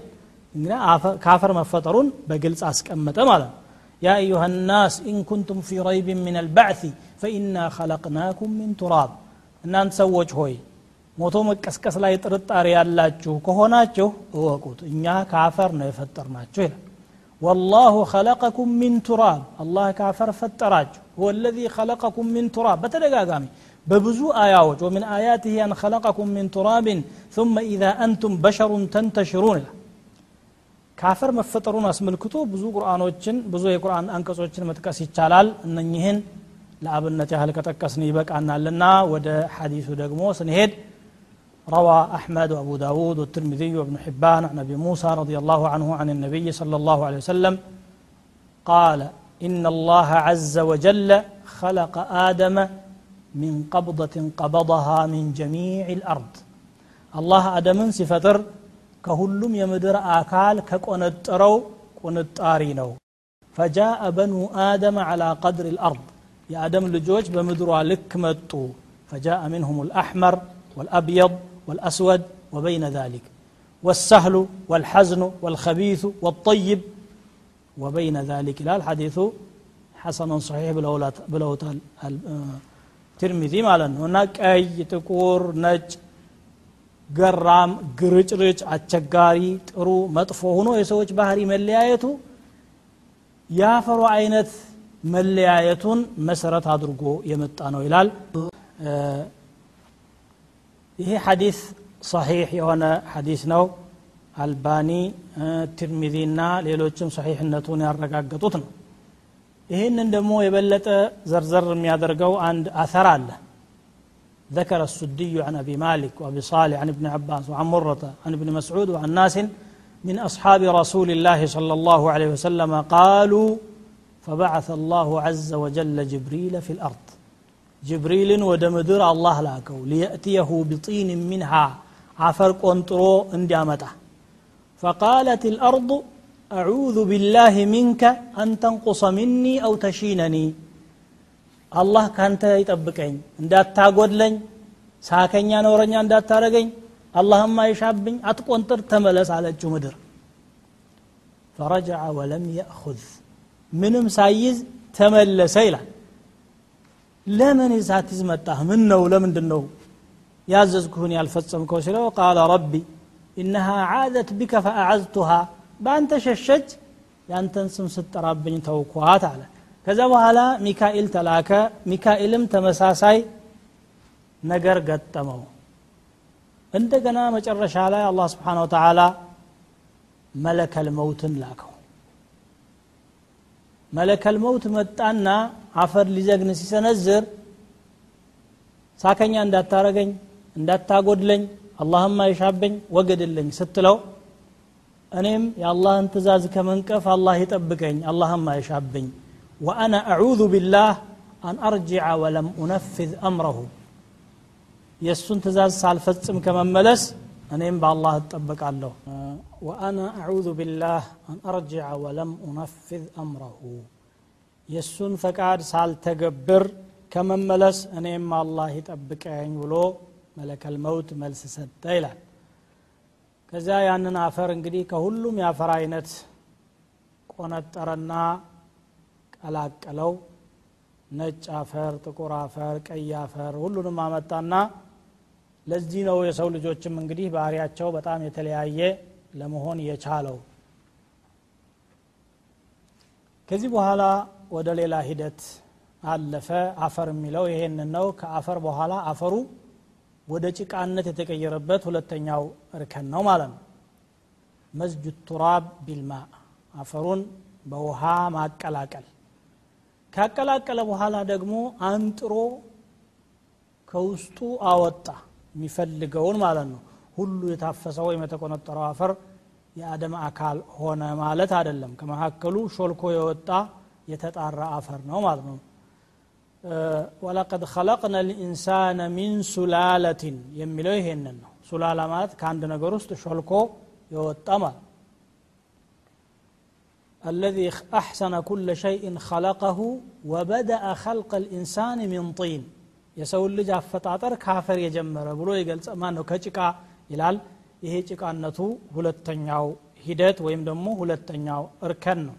እንግዲህ ካፈር መፈጠሩን በግልጽ አስቀመጠ ማለት ነው يا أيها الناس إن كنتم في ريب من البعث فإنا خلقناكم من تراب እናንተ ሰዎች ሆይ ሞቶ መቀስቀስ ላይ ጥርጣሬ ያላችሁ ከሆናችሁ እወቁት እኛ ከአፈር ነው የፈጠርናችሁ ይላል والله خلقكم من تراب الله كافر ፈጠራችሁ هو الذي خلقكم من تراب በተደጋጋሚ በብዙ አያዎች ወሚን አያትህ አን ኸለቀኩም ሚን ቱራብን ثم إذا أنتم بشر تنتشرون ይላል ካፈር መፈጠሩን አስመልክቶ ብዙ ቁርአኖችን ብዙ የቁርአን አንቀጾችን መጥቀስ ይቻላል እነኝህን ለአብነት ያህል ከጠቀስን ይበቃናልና ወደ ሐዲሱ ደግሞ ስንሄድ روى أحمد وأبو داود والترمذي وابن حبان عن أبي موسى رضي الله عنه عن النبي صلى الله عليه وسلم قال إن الله عز وجل خلق آدم من قبضة قبضها من جميع الأرض الله آدم سفتر كهلم يمدر آكال كقنطرو قنطاري نو فجاء بنو آدم على قدر الأرض يا آدم لجوج بمدر لك متو فجاء منهم الأحمر والأبيض والأسود وبين ذلك والسهل والحزن والخبيث والطيب وبين ذلك لا الحديث حسن صحيح بلوت الترمذي ማለት ነው እና ቀይ ጥቁር ነጭ ገራም ግርጭርጭ አስቸጋሪ ጥሩ መጥፎ ሆኖ የሰዎች ባህሪ መለያየቱ የአፈሩ አይነት መለያየቱን መሰረት አድርጎ የመጣ ነው ይላል። ይሄ ሐዲስ ሰሒሕ የሆነ ሐዲስ ነው። አልባኒ እና ሌሎችም ሰሒሕነቱን ያረጋገጡት ነው። ይህንን ደግሞ የበለጠ ዘርዘር የሚያደርገው አንድ አثር አለ ذكر السدي عن أبي مالك وأبي صالح عن ابن عباس وعن مرة عن ابن مسعود وعن ناس من أصحاب رسول الله صلى الله عليه وسلم قالوا فبعث الله عز وجل جبريل في الأرض. جبريل ودمدر الله لاكو ليأتيه بطين منها عفر قنطرو انديامته. فقالت الأرض أعوذ بالله منك أن تنقص مني أو تشينني. አላህ ካንተ ይጠብቀኝ እንዳታጎድለኝ ሳከኛ ነውረኛ እንዳታረገኝ አላህም አይሻብኝ አትቆንጥር ተመለስ አለችው ምድር ፈረጃ ወለም የእኹዝ ምንም ሳይዝ ተመለሰ ይላል ለምን ሳትይዝ መጣህ ምን ነው ለምንድን ነው ያዘዝኩህን ያልፈጸምከው ሲለው قال ربي إنها عاذت بك فأعذتها በአንተ ሸሸች ያንተን ስም ስትጠራብኝ ተውኳት አለ ከዛ በኋላ ሚካኤል ተላከ። ሚካኤልም ተመሳሳይ ነገር ገጠመው። እንደገና መጨረሻ ላይ አላህ سبحانه وتعالى መለከል መውትን ላከው። መለከል መውት መጣና አፈር ሊዘግን ሲሰነዝር ሳከኛ እንዳታረገኝ እንዳታጎድለኝ አላህም አይሻበኝ ወገድልኝ ስትለው እኔም የአላህን ትእዛዝ ከመንቀፍ አላህ ይጠብቀኝ አላህም አይሻብኝ ወአና አዑዙ ቢላህ አን አርጅዐ ወለም ኡነፍዝ አምረሁ የእሱን ትእዛዝ ሳልፈጽም ከመመለስ እኔም በአላህ እጠበቃለሁ ወአና አዑዙ ቢላህ አን አርጅዐ ወለም ኡነፍዝ አምረሁ የእሱን ፈቃድ ሳልተገብር ከመመለስ እኔም አላህ ይጠብቀኝ ብሎ መለከል መውት መልስ ሰጠ ይላል ከዚያ ያንን አፈር እንግዲህ ከሁሉም የአፈር አይነት ቆነጠረና ቀላቀለው። ነጭ አፈር ጥቁር አፈር ቀይ አፈር ሁሉንም አመጣና ለዚህ ነው የሰው ልጆችም እንግዲህ ባህሪያቸው በጣም የተለያየ ለመሆን የቻለው። ከዚህ በኋላ ወደ ሌላ ሂደት አለፈ። አፈር የሚለው ይሄንን ነው። ከአፈር በኋላ አፈሩ ወደ ጭቃነት የተቀየረበት ሁለተኛው እርከን ነው ማለት ነው። መዝጁ ቱራብ ቢልማ አፈሩን በውሃ ማቀላቀል ካቀላቀለ በኋላ ደግሞ አንጥሮ ከውስጡ አወጣ የሚፈልገውን ማለት ነው ሁሉ የታፈሰው ወይም የተቆነጠረው አፈር የአደም አካል ሆነ ማለት አይደለም ከመካከሉ ሾልኮ የወጣ የተጣራ አፈር ነው ማለት ነው ወለቀድ ኸለቅነ ልኢንሳነ ሚን ሱላለትን የሚለው ይሄንን ነው ሱላላ ማለት ከአንድ ነገር ውስጥ ሾልኮ የወጣ ማለት الذي أحسن كل شيء خلقه وبدأ خلق الإنسان من طين የሰው ልጅ አፈጣጠር ካፈር የጀመረ ብሎ ይገልጸ ማን ነው ከጭቃ ይላል ይሄ ጭቃነቱ ሁለተኛው ሂደት ወይም ደግሞ ሁለተኛው እርከን ነው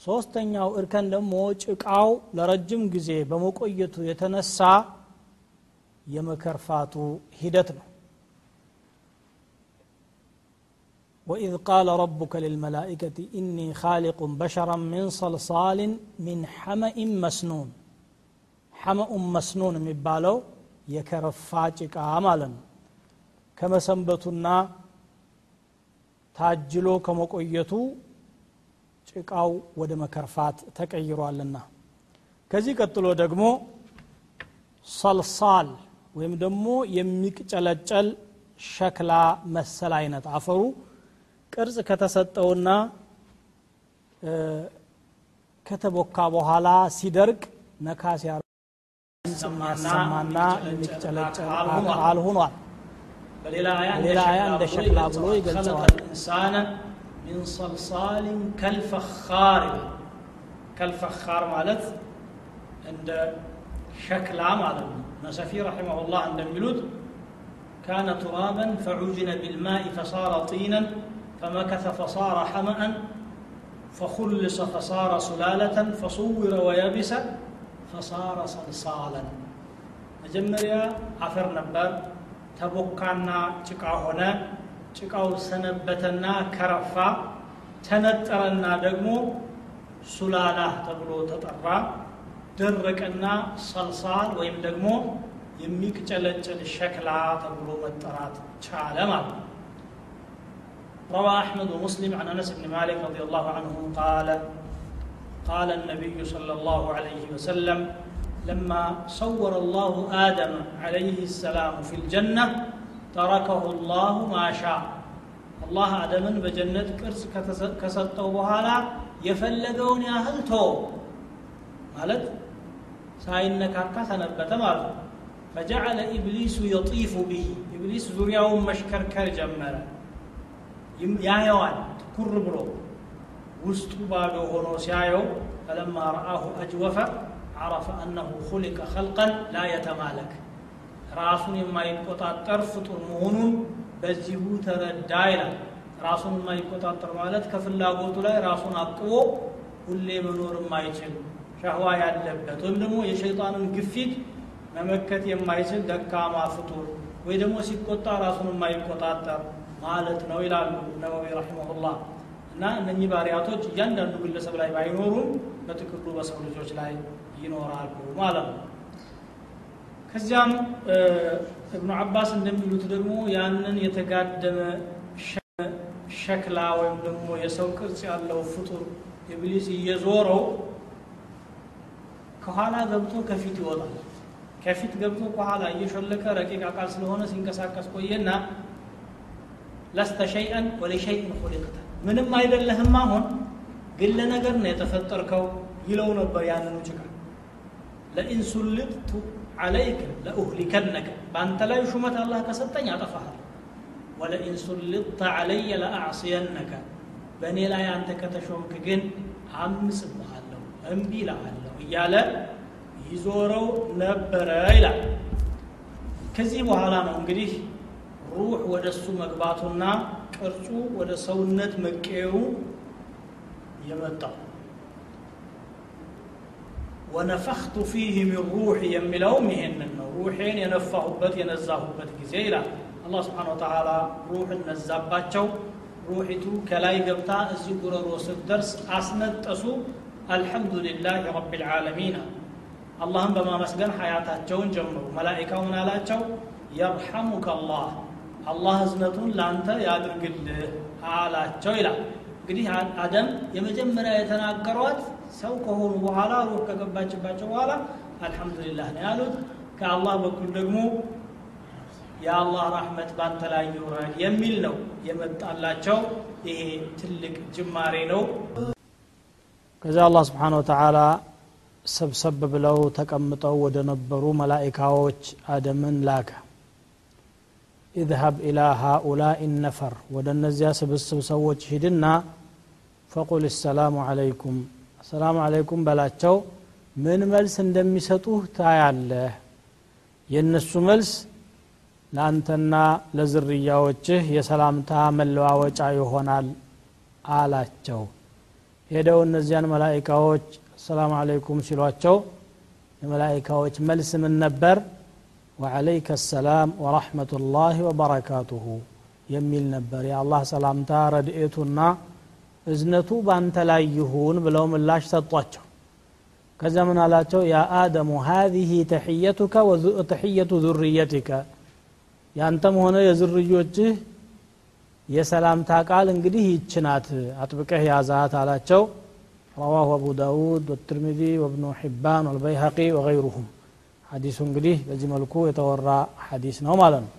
ሶስተኛው እርከን ደግሞ ጭቃው ለረጅም ጊዜ በመቆየቱ የተነሳ የመከርፋቱ ሂደት ነው ወኢዝ ቃለ ረቡከ ልልመላኢከቲ እኒ ኻሊቁን በሸረን ሚን ሰልሳልን ሚን ሐመኢን መስኑን ሐመኡን መስኑን የሚባለው የከረፋ ጭቃ ማለት ነው። ከመሰንበቱና ታጅሎ ከመቆየቱ ጭቃው ወደ መከርፋት ተቀይሯልና። ከዚህ ቀጥሎ ደግሞ ሰልሳል ወይም ደግሞ የሚቅጨለጨል ሸክላ መሰል አይነት አፈሩ ቅርጽ ከተሰጠውና ከተቦካ በኋላ ሲደርቅ ነካ ሲያሰማና የሚቅጨለጨል አካል ሆኗል በሌላ አያ እንደ ሸክላ ብሎ ይገልጸዋል الإنسان من صلصال كالفخار كالفخار ማለት እንደ ሸክላ ማለት ነው ነሰፊ رحمه الله እንደሚሉት كان ترابا فعجن بالماء فصار طينا فمكث فصار حمأ فخلص فصار سلالة فصور ويبس فصار صلصالا መጀመሪያ አፈር ነበር ተቦካና ጭቃ ሆነ ጭቃው ሰነበተና ከረፋ ተነጠረና ደግሞ ሱላላ ተብሎ ተጠራ ደረቀና ሰልሳል ወይም ደግሞ የሚቅጨለጭል ሸክላ ተብሎ መጠራት ቻለ ማለት ነው روى أحمد ومسلم عن أنس بن مالك رضي الله عنه قال قال النبي صلى الله عليه وسلم لما صور الله آدم عليه السلام في الجنة تركه الله ما شاء الله آدم بجنة كرس كسطو بهالا يفلقون يا هل تو مالت ሳይነካካ ሰነበተ ማለት ነው ፈጀዐለ ኢብሊሱ የጢፉ ቢሂ ኢብሊስ ዙሪያውን መሽከርከር ጀመረ ያየዋል ትኩር ብሎ ውስጡ ባዶ ሆኖ ሲያየው ፈለማ ረአሁ አጅወፈ عرف أنه خلق خلقا لا يتمالك ራሱን የማይቆጣጠር ፍጡር መሆኑን በዚሁ ተረዳ ይላል ራሱን የማይቆጣጠር ማለት ከፍላጎቱ ላይ ራሱን አቅቦ ሁሌ መኖር የማይችል ሸህዋ ያለበት ወይም ደግሞ የሸይጣንን ግፊት መመከት የማይችል ደካማ ፍጡር ወይ ደግሞ ሲቆጣ ራሱን የማይቆጣጠር ማለት ነው ይላሉ ነወዊ ረሒመሁላህ እና እነኚህ ባሪያቶች እያንዳንዱ ግለሰብ ላይ ባይኖሩም በጥቅሉ በሰው ልጆች ላይ ይኖራሉ ማለት ነው። ከዚያም እብኑ አባስ እንደሚሉት ደግሞ ያንን የተጋደመ ሸክላ ወይም ደግሞ የሰው ቅርጽ ያለው ፍጡር ኢብሊስ እየዞረው ከኋላ ገብቶ ከፊት ይወጣል። ከፊት ገብቶ ከኋላ እየሾለከ ረቂቅ አቃል ስለሆነ ሲንቀሳቀስ ቆየና ለስተ ሸይአን ወለሸይን ሁሊቅተ ምንም አይደለህም አሁን ግን ለነገር ነው የተፈጠርከው ይለው ነበር ያንኑ ጭቃ። ለኢን ሱልጥቱ ለኡህሊከነከ። በአንተ ላይ ሹመት አላህ ከሰጠኝ አጠፋሃል ወለኢን ዓለየ ለአዕስየነከ። በእኔ ላይ አንተ ከተሾምክ ግን አምጽብሃለሁ እምቢ እልሃለሁ እያለ ይዞረው ነበረ ይላል። ከዚህ በኋላ ነው እንግዲህ ሩህ ወደ እሱ መግባቱና ቅርጹ ወደ ሰውነት መቀየሩ የመጣው ወነፈኽቱ ፊህ ሚን ሩሕ የሚለውም ይሄንን ነው ሩሔን የነፋሁበት የነዛሁበት ጊዜ ይላል አላህ ስብሓን ወተላ ሩሕን ነዛባቸው ሩሒቱ ከላይ ገብታ እዚህ ጉረሮ ስትደርስ አስነጠሱ አልሐምዱሊላህ ረቢ ልዓለሚን አላህን በማመስገን ሀያታቸውን ጀምሩ መላኢካው ምን አላቸው የርሐሙከ አላህ አላህ እዝነቱን ለአንተ ያድርግልህ አላቸው ይላል። እንግዲህ አደም የመጀመሪያ የተናገሯት ሰው ከሆኑ በኋላ ሩህ ከገባችባቸው በኋላ አልሐምዱሊላህ ነው ያሉት። ከአላህ በኩል ደግሞ የአላህ ራህመት ባንተ ላይ ይውረድ የሚል ነው የመጣላቸው። ይሄ ትልቅ ጅማሬ ነው። ከዚያ አላህ ስብሓን ወተላ ሰብሰብ ብለው ተቀምጠው ወደ ነበሩ መላኢካዎች አደምን ላከ اذهب إلى هؤلاء النفر. ودن سبسب سوچ هدنا فقل السلام عليكم السلام عليكم بلاچو من መልስ እንደሚሰጡህ ታያለህ። የእነሱ መልስ ለአንተና ለዝርያዎችህ የሰላምታ መለዋወጫ ይሆናል አላቸው። ሄደው እነዚያን መላይካዎች አሰላሙ አለይኩም ሲሏቸው የመላይካዎች መልስ ምን ነበር? وعليك السلام ورحمة الله وبركاته የሚል ነበር የአላህ ሰላምታ ረድኤቱና እዝነቱ ባንተ ላይ ይሁን ብለው ምላሽ ሰጧቸው ከዛ ምን አላቸው ያ አደሙ ሀዚህ ተሕየቱከ ወተሕየቱ ዙርየቲከ ያንተም ሆነ የዝርዮችህ የሰላምታ ቃል እንግዲህ ይችናት አጥብቀህ ያዛት አላቸው ረዋሁ አቡ ዳውድ ወትርሚዚ ወብኑ ሒባን ወልበይሀቂ ወገይሩሁም ሐዲሱ እንግዲህ በዚህ መልኩ የተወራ ሐዲስ ነው ማለት ነው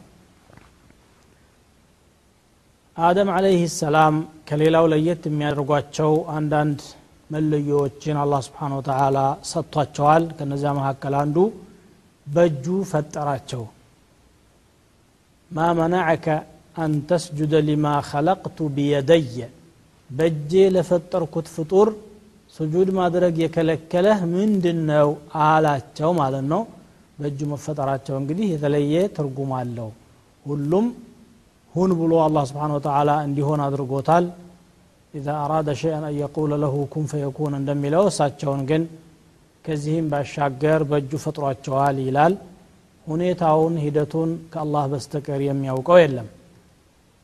አደም አለይህ ሰላም ከሌላው ለየት የሚያደርጓቸው አንዳንድ መለዮዎችን አላህ ስብሓን ወተላ ሰጥቷቸዋል ከነዚያ መካከል አንዱ በእጁ ፈጠራቸው ማ መናዐከ አን ተስጁደ ሊማ ኸለቅቱ ቢየደየ በእጄ ለፈጠርኩት ፍጡር ስጁድ ማድረግ የከለከለህ ምንድን ነው አላቸው ማለት ነው በእጁ መፈጠራቸው እንግዲህ የተለየ ትርጉም አለው። ሁሉም ሁን ብሎ አላህ ስብሓን ወተላ እንዲሆን አድርጎታል። ኢዛ አራደ ሸይአን አን ለሁ ኩን ፈየኩን እንደሚለው እሳቸውን ግን ከዚህም ባሻገር በእጁ ፈጥሯቸዋል ይላል። ሁኔታውን ሂደቱን ከአላህ በስተቀር የሚያውቀው የለም።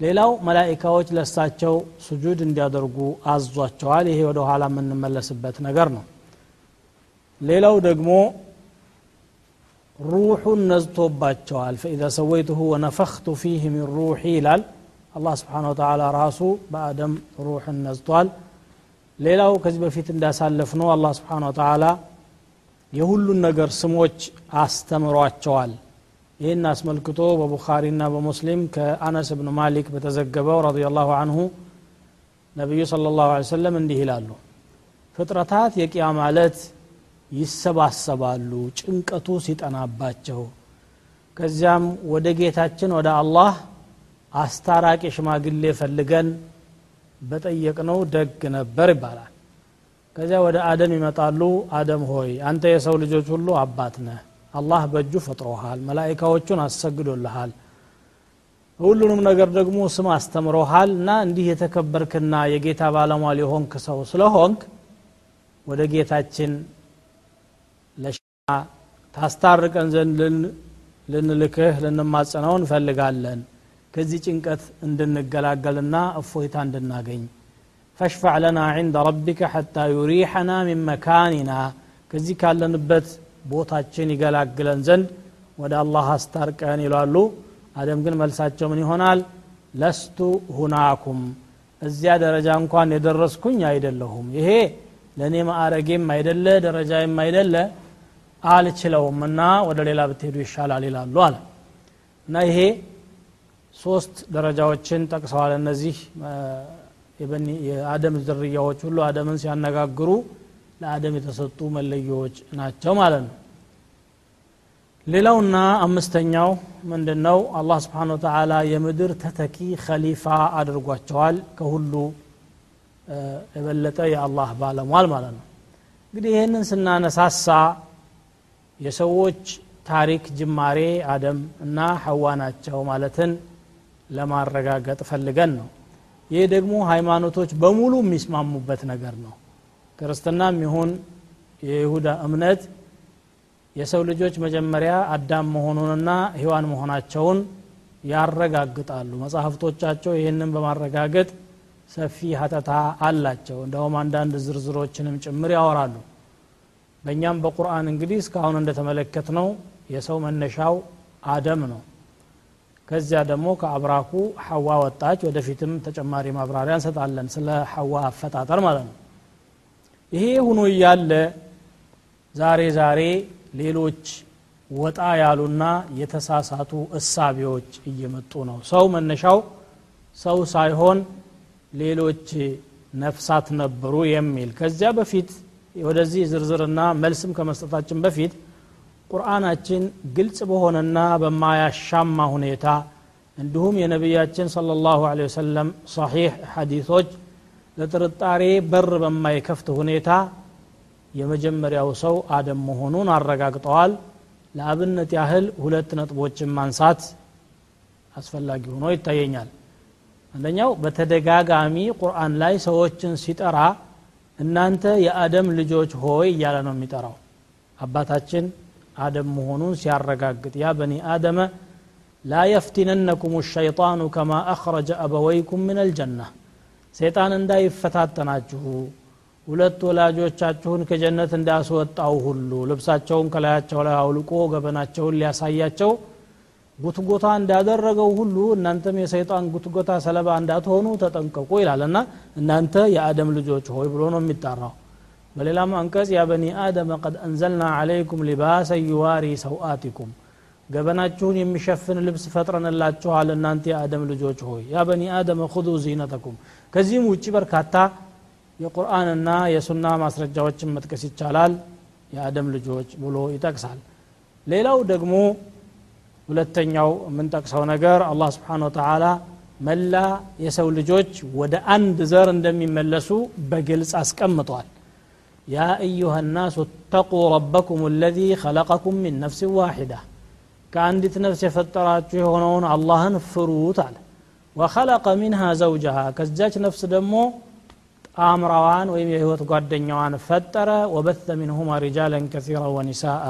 ሌላው መላኢካዎች ለእሳቸው ስጁድ እንዲያደርጉ አዟቸዋል። ይሄ ወደ ኋላ የምንመለስበት ነገር ነው። ሌላው ደግሞ روح نزتو نزتوبات فإذا سويته ونفخت فيه من روحي لال. الله سبحانه وتعالى راسه بآدم روح نزتوال ليلة وكذب في تنداس اللفنو الله سبحانه وتعالى يهل النقر سموج أستمرات جوال إن اسم الكتب وبخارينا ومسلم كأنس بن مالك بتزقبة رضي الله عنه نبي صلى الله عليه وسلم عنده فترة فترتات يكي عمالات ይሰባሰባሉ ጭንቀቱ ሲጠናባቸው። ከዚያም ወደ ጌታችን ወደ አላህ አስታራቂ ሽማግሌ ፈልገን በጠየቅነው ደግ ነበር ይባላል። ከዚያ ወደ አደም ይመጣሉ። አደም ሆይ አንተ የሰው ልጆች ሁሉ አባት ነህ። አላህ በእጁ ፈጥሮሃል መላይካዎቹን አሰግዶልሃል ሁሉንም ነገር ደግሞ ስም አስተምሮሃል እና እንዲህ የተከበርክና የጌታ ባለሟል የሆንክ ሰው ስለሆንክ ወደ ጌታችን ታስታርቀን ዘንድ ልንልክህ ልንማጸነው እንፈልጋለን። ከዚህ ጭንቀት እንድንገላገልና እፎይታ እንድናገኝ። ፈሽፋዕ ለና ዕንደ ረቢከ ሐታ ዩሪሐና ሚን መካኒና። ከዚህ ካለንበት ቦታችን ይገላግለን ዘንድ ወደ አላህ አስታርቀን ይላሉ። አደም ግን መልሳቸው ምን ይሆናል? ለስቱ ሁናኩም። እዚያ ደረጃ እንኳን የደረስኩኝ አይደለሁም። ይሄ ለእኔ ማዕረጌም አይደለ ደረጃዬም አይደለ አልችለውም እና ወደ ሌላ ብትሄዱ ይሻላል ይላሉ አለ። እና ይሄ ሶስት ደረጃዎችን ጠቅሰዋል። እነዚህ የአደም ዝርያዎች ሁሉ አደምን ሲያነጋግሩ ለአደም የተሰጡ መለዮዎች ናቸው ማለት ነው። ሌላውና አምስተኛው ምንድን ነው አላህ ስብሓን ወተላ የምድር ተተኪ ከሊፋ አድርጓቸዋል ከሁሉ የበለጠ የአላህ ባለሟል ማለት ነው። እንግዲህ ይህንን ስናነሳሳ የሰዎች ታሪክ ጅማሬ አደም እና ሐዋ ናቸው ማለትን ለማረጋገጥ ፈልገን ነው። ይህ ደግሞ ሃይማኖቶች በሙሉ የሚስማሙበት ነገር ነው። ክርስትናም ይሁን የይሁዳ እምነት የሰው ልጆች መጀመሪያ አዳም መሆኑንና ህዋን መሆናቸውን ያረጋግጣሉ። መጽሐፍቶቻቸው ይህንን በማረጋገጥ ሰፊ ሀተታ አላቸው። እንደውም አንዳንድ ዝርዝሮችንም ጭምር ያወራሉ በእኛም በቁርአን እንግዲህ እስካሁን እንደተመለከት ነው የሰው መነሻው አደም ነው። ከዚያ ደግሞ ከአብራኩ ሐዋ ወጣች ወደፊትም ተጨማሪ ማብራሪያ እንሰጣለን ስለ ሐዋ አፈጣጠር ማለት ነው። ይሄ ሁኖ እያለ ዛሬ ዛሬ ሌሎች ወጣ ያሉና የተሳሳቱ እሳቤዎች እየመጡ ነው። ሰው መነሻው ሰው ሳይሆን ሌሎች ነፍሳት ነበሩ የሚል ከዚያ በፊት ወደዚህ ዝርዝርና መልስም ከመስጠታችን በፊት ቁርአናችን ግልጽ በሆነና በማያሻማ ሁኔታ እንዲሁም የነቢያችን صለ ላሁ ወሰለም ሰሒሕ ሐዲቶች ለጥርጣሬ በር በማይከፍት ሁኔታ የመጀመሪያው ሰው አደም መሆኑን አረጋግጠዋል። ለአብነት ያህል ሁለት ነጥቦችን ማንሳት አስፈላጊ ሆኖ ይታየኛል። አንደኛው በተደጋጋሚ ቁርአን ላይ ሰዎችን ሲጠራ እናንተ የአደም ልጆች ሆይ እያለ ነው የሚጠራው። አባታችን አደም መሆኑን ሲያረጋግጥ ያ በኒ አደመ ላ የፍቲነነኩም ሸይጣኑ ከማ አኽረጀ አበወይኩም ምን አልጀና ሰይጣን እንዳይፈታተናችሁ ሁለት ወላጆቻችሁን ከጀነት እንዳስወጣው ሁሉ ልብሳቸውን ከላያቸው ላይ አውልቆ ገበናቸውን ሊያሳያቸው ጉትጎታ እንዳደረገው ሁሉ እናንተም የሰይጣን ጉትጎታ ሰለባ እንዳትሆኑ ተጠንቀቁ ይላል እና እናንተ የአደም ልጆች ሆይ ብሎ ነው የሚጣራው በሌላም አንቀጽ ያ በኒ አደም ቀድ አንዘልና አለይኩም ሊባሰ ዩዋሪ ሰውአቲኩም ገበናችሁን የሚሸፍን ልብስ ፈጥረንላችኋል እናንተ የአደም ልጆች ሆይ። ያ በኒ አደም ሁዙ ዚነተኩም ከዚህም ውጭ በርካታ የቁርአንና የሱና ማስረጃዎችን መጥቀስ ይቻላል። የአደም ልጆች ብሎ ይጠቅሳል። ሌላው ደግሞ ሁለተኛው የምንጠቅሰው ነገር አላህ ስብሓን ወተላ መላ የሰው ልጆች ወደ አንድ ዘር እንደሚመለሱ በግልጽ አስቀምጧል ያ አዩሃ ናሱ እተቁ ረበኩም አለዚ ኸለቀኩም ሚን ነፍስ ዋሒዳ ከአንዲት ነፍስ የፈጠራችሁ የሆነውን አላህን ፍሩት አለ ወኸለቀ ሚንሃ ዘውጀሃ ከዛች ነፍስ ደግሞ ጣምራዋን ወይም የህይወት ጓደኛዋን ፈጠረ ወበተ ሚንሁማ ሪጃለን ከሲራ ወኒሳአ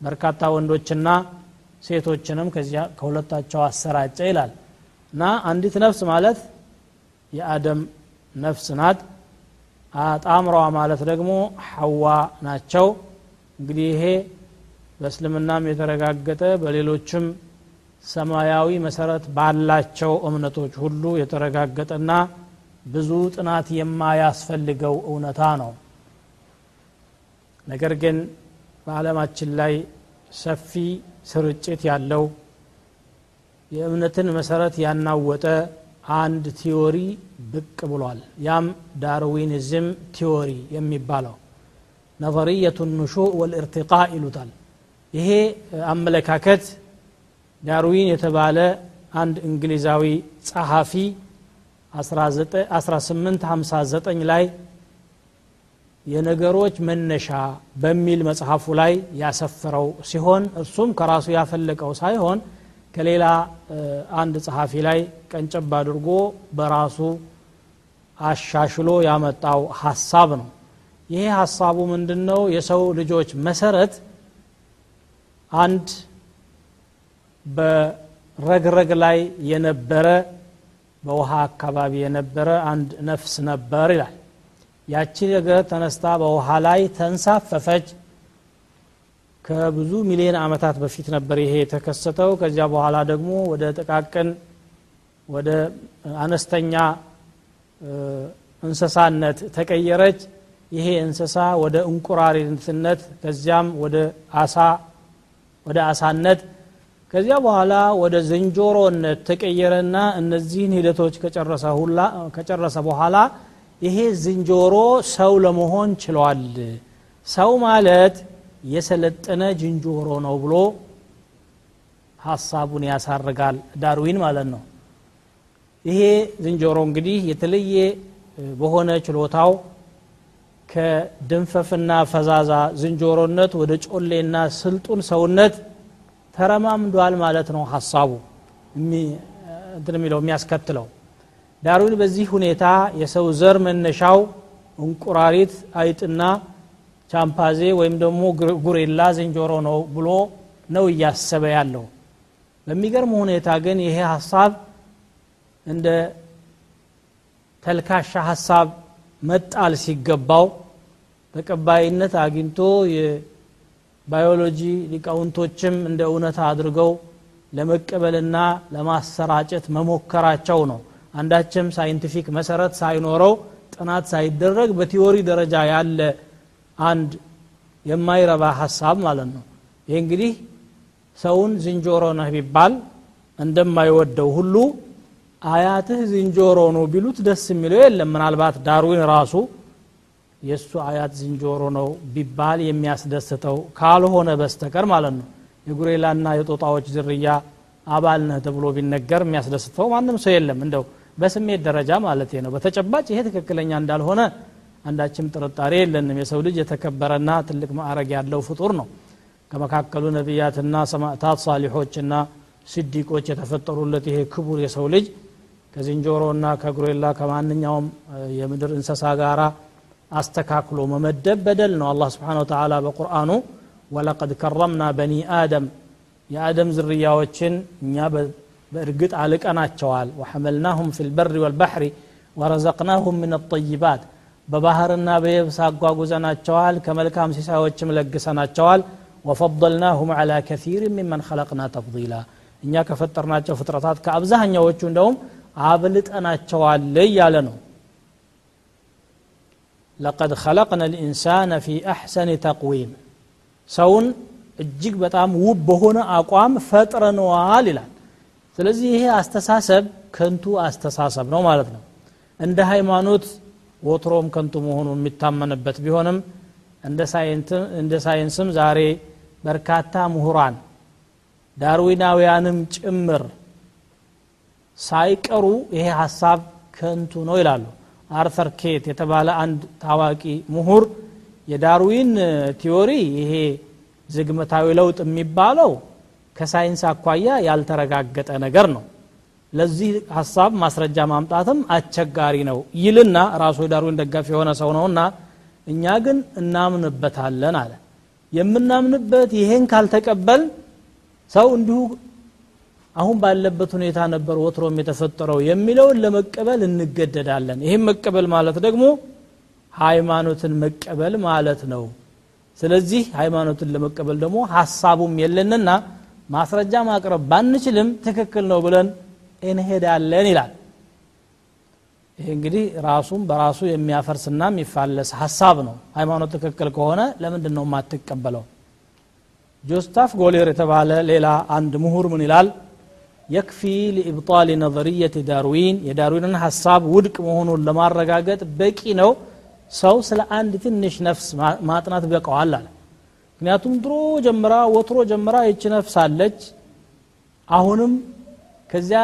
በርካታ ወንዶችና ሴቶችንም ከሁለታቸው አሰራጨ ይላል። እና አንዲት ነፍስ ማለት የአደም ነፍስ ናት። ጣምራዋ ማለት ደግሞ ሐዋ ናቸው። እንግዲህ ይሄ በእስልምናም የተረጋገጠ በሌሎችም ሰማያዊ መሰረት ባላቸው እምነቶች ሁሉ የተረጋገጠና ብዙ ጥናት የማያስፈልገው እውነታ ነው። ነገር ግን በዓለማችን ላይ ሰፊ ስርጭት ያለው የእምነትን መሰረት ያናወጠ አንድ theory ብቅ ብሏል። ያም Darwinism theory የሚባለው نظرية النشوء والارتقاء ይሉታል። ይሄ አመለካከት ዳርዊን የተባለ አንድ እንግሊዛዊ ጸሐፊ 1859 ላይ የነገሮች መነሻ በሚል መጽሐፉ ላይ ያሰፈረው ሲሆን እርሱም ከራሱ ያፈለቀው ሳይሆን ከሌላ አንድ ጸሐፊ ላይ ቀንጨብ አድርጎ በራሱ አሻሽሎ ያመጣው ሀሳብ ነው። ይሄ ሀሳቡ ምንድን ነው የሰው ልጆች መሰረት አንድ በረግረግ ላይ የነበረ በውሃ አካባቢ የነበረ አንድ ነፍስ ነበር ይላል ያቺ ነገር ተነስታ በውሃ ላይ ተንሳፈፈች። ከብዙ ሚሊዮን ዓመታት በፊት ነበር ይሄ የተከሰተው። ከዚያ በኋላ ደግሞ ወደ ጥቃቅን ወደ አነስተኛ እንስሳነት ተቀየረች። ይሄ እንስሳ ወደ እንቁራሪትነት ከዚያም ወደ አሳ ወደ አሳነት ከዚያ በኋላ ወደ ዝንጀሮነት ተቀየረና እነዚህን ሂደቶች ከጨረሰ በኋላ ይሄ ዝንጀሮ ሰው ለመሆን ችሏል። ሰው ማለት የሰለጠነ ዝንጀሮ ነው ብሎ ሀሳቡን ያሳርጋል ዳርዊን ማለት ነው። ይሄ ዝንጀሮ እንግዲህ የተለየ በሆነ ችሎታው ከድንፈፍና ፈዛዛ ዝንጀሮነት ወደ ጮሌና ስልጡን ሰውነት ተረማምዷል ማለት ነው ሀሳቡ እንትን የሚለው የሚያስከትለው ዳርዊን በዚህ ሁኔታ የሰው ዘር መነሻው እንቁራሪት አይጥና ቻምፓዜ ወይም ደግሞ ጉሬላ ዝንጀሮ ነው ብሎ ነው እያሰበ ያለው። በሚገርም ሁኔታ ግን ይሄ ሀሳብ እንደ ተልካሻ ሀሳብ መጣል ሲገባው ተቀባይነት አግኝቶ የባዮሎጂ ሊቃውንቶችም እንደ እውነታ አድርገው ለመቀበልና ለማሰራጨት መሞከራቸው ነው አንዳችም scientific መሰረት ሳይኖረው ጥናት ሳይደረግ በ theory ደረጃ ያለ አንድ የማይረባ ሀሳብ ማለት ነው። ይህ እንግዲህ ሰውን ዝንጀሮ ነህ ቢባል እንደማይወደው ሁሉ አያትህ ዝንጀሮ ነው ቢሉት ደስ የሚለው የለም። ምናልባት ዳርዊን ራሱ የእሱ አያት ዝንጀሮ ነው ቢባል የሚያስደስተው ካልሆነ በስተቀር ማለት ነው። የጉሬላና የጦጣዎች ዝርያ አባል ነህ ተብሎ ቢነገር የሚያስደስተው ማንም ሰው የለም። እንደው በስሜት ደረጃ ማለት ነው። በተጨባጭ ይሄ ትክክለኛ እንዳልሆነ አንዳችም ጥርጣሬ የለንም። የሰው ልጅ የተከበረና ትልቅ ማዕረግ ያለው ፍጡር ነው። ከመካከሉ ነቢያትና ሰማዕታት ሳሊሖችና ስዲቆች የተፈጠሩለት ይሄ ክቡር የሰው ልጅ ከዝንጀሮና ከጉሬላ ከማንኛውም የምድር እንስሳ ጋራ አስተካክሎ መመደብ በደል ነው። አላህ ስብሓን ወተላ በቁርአኑ ወለቀድ ከረምና በኒ አደም የአደም ዝርያዎችን እኛ በእርግጥ አልቀናቸዋል ወሐመልናሁም ፊ ልበሪ ወልባሕሪ ወረዘቅናሁም ምን ጠይባት በባህርና በየብስ አጓጉዘናቸዋል ከመልካም ሲሳዮችም ለግሰናቸዋል ወፈضልናሁም አላ ከثር ሚመን ኸለቅና ተፍضላ እኛ ከፈጠርናቸው ፍጥረታት ከአብዛኛዎቹ እንደውም አብልጠናቸዋል እያለ ነው ለቀድ ኸለቅና ልኢንሳን ፊ አሕሰን ተቅዊም ሰውን እጅግ በጣም ውብ በሆነ አቋም ፈጥረነዋል ይላል ስለዚህ ይሄ አስተሳሰብ ከንቱ አስተሳሰብ ነው ማለት ነው። እንደ ሃይማኖት ወትሮም ከንቱ መሆኑ የሚታመንበት ቢሆንም እንደ ሳይንስም ዛሬ በርካታ ምሁራን ዳርዊናውያንም ጭምር ሳይቀሩ ይሄ ሀሳብ ከንቱ ነው ይላሉ። አርተር ኬት የተባለ አንድ ታዋቂ ምሁር የዳርዊን ቲዮሪ ይሄ ዝግመታዊ ለውጥ የሚባለው ከሳይንስ አኳያ ያልተረጋገጠ ነገር ነው። ለዚህ ሀሳብ ማስረጃ ማምጣትም አስቸጋሪ ነው ይልና ራሱ የዳርዊን ደጋፊ የሆነ ሰው ነውና እኛ ግን እናምንበታለን አለ። የምናምንበት ይሄን ካልተቀበል ሰው እንዲሁ አሁን ባለበት ሁኔታ ነበር ወትሮም የተፈጠረው የሚለውን ለመቀበል እንገደዳለን። ይህም መቀበል ማለት ደግሞ ሃይማኖትን መቀበል ማለት ነው። ስለዚህ ሃይማኖትን ለመቀበል ደግሞ ሀሳቡም የለንና ማስረጃ ማቅረብ ባንችልም ትክክል ነው ብለን እንሄዳለን ይላል። ይህ እንግዲህ ራሱም በራሱ የሚያፈርስና የሚፋለስ ሀሳብ ነው። ሃይማኖት ትክክል ከሆነ ለምንድን ነው የማትቀበለው? ጆስታፍ ጎሌር የተባለ ሌላ አንድ ምሁር ምን ይላል? የክፊ ሊኢብጣል ነظርየት ዳርዊን የዳርዊንን ሀሳብ ውድቅ መሆኑን ለማረጋገጥ በቂ ነው። ሰው ስለ አንድ ትንሽ ነፍስ ማጥናት በቀዋል አለ ምክንያቱም ድሮ ጀምራ ወትሮ ጀምራ ይች ነፍስ አለች። አሁንም ከዚያ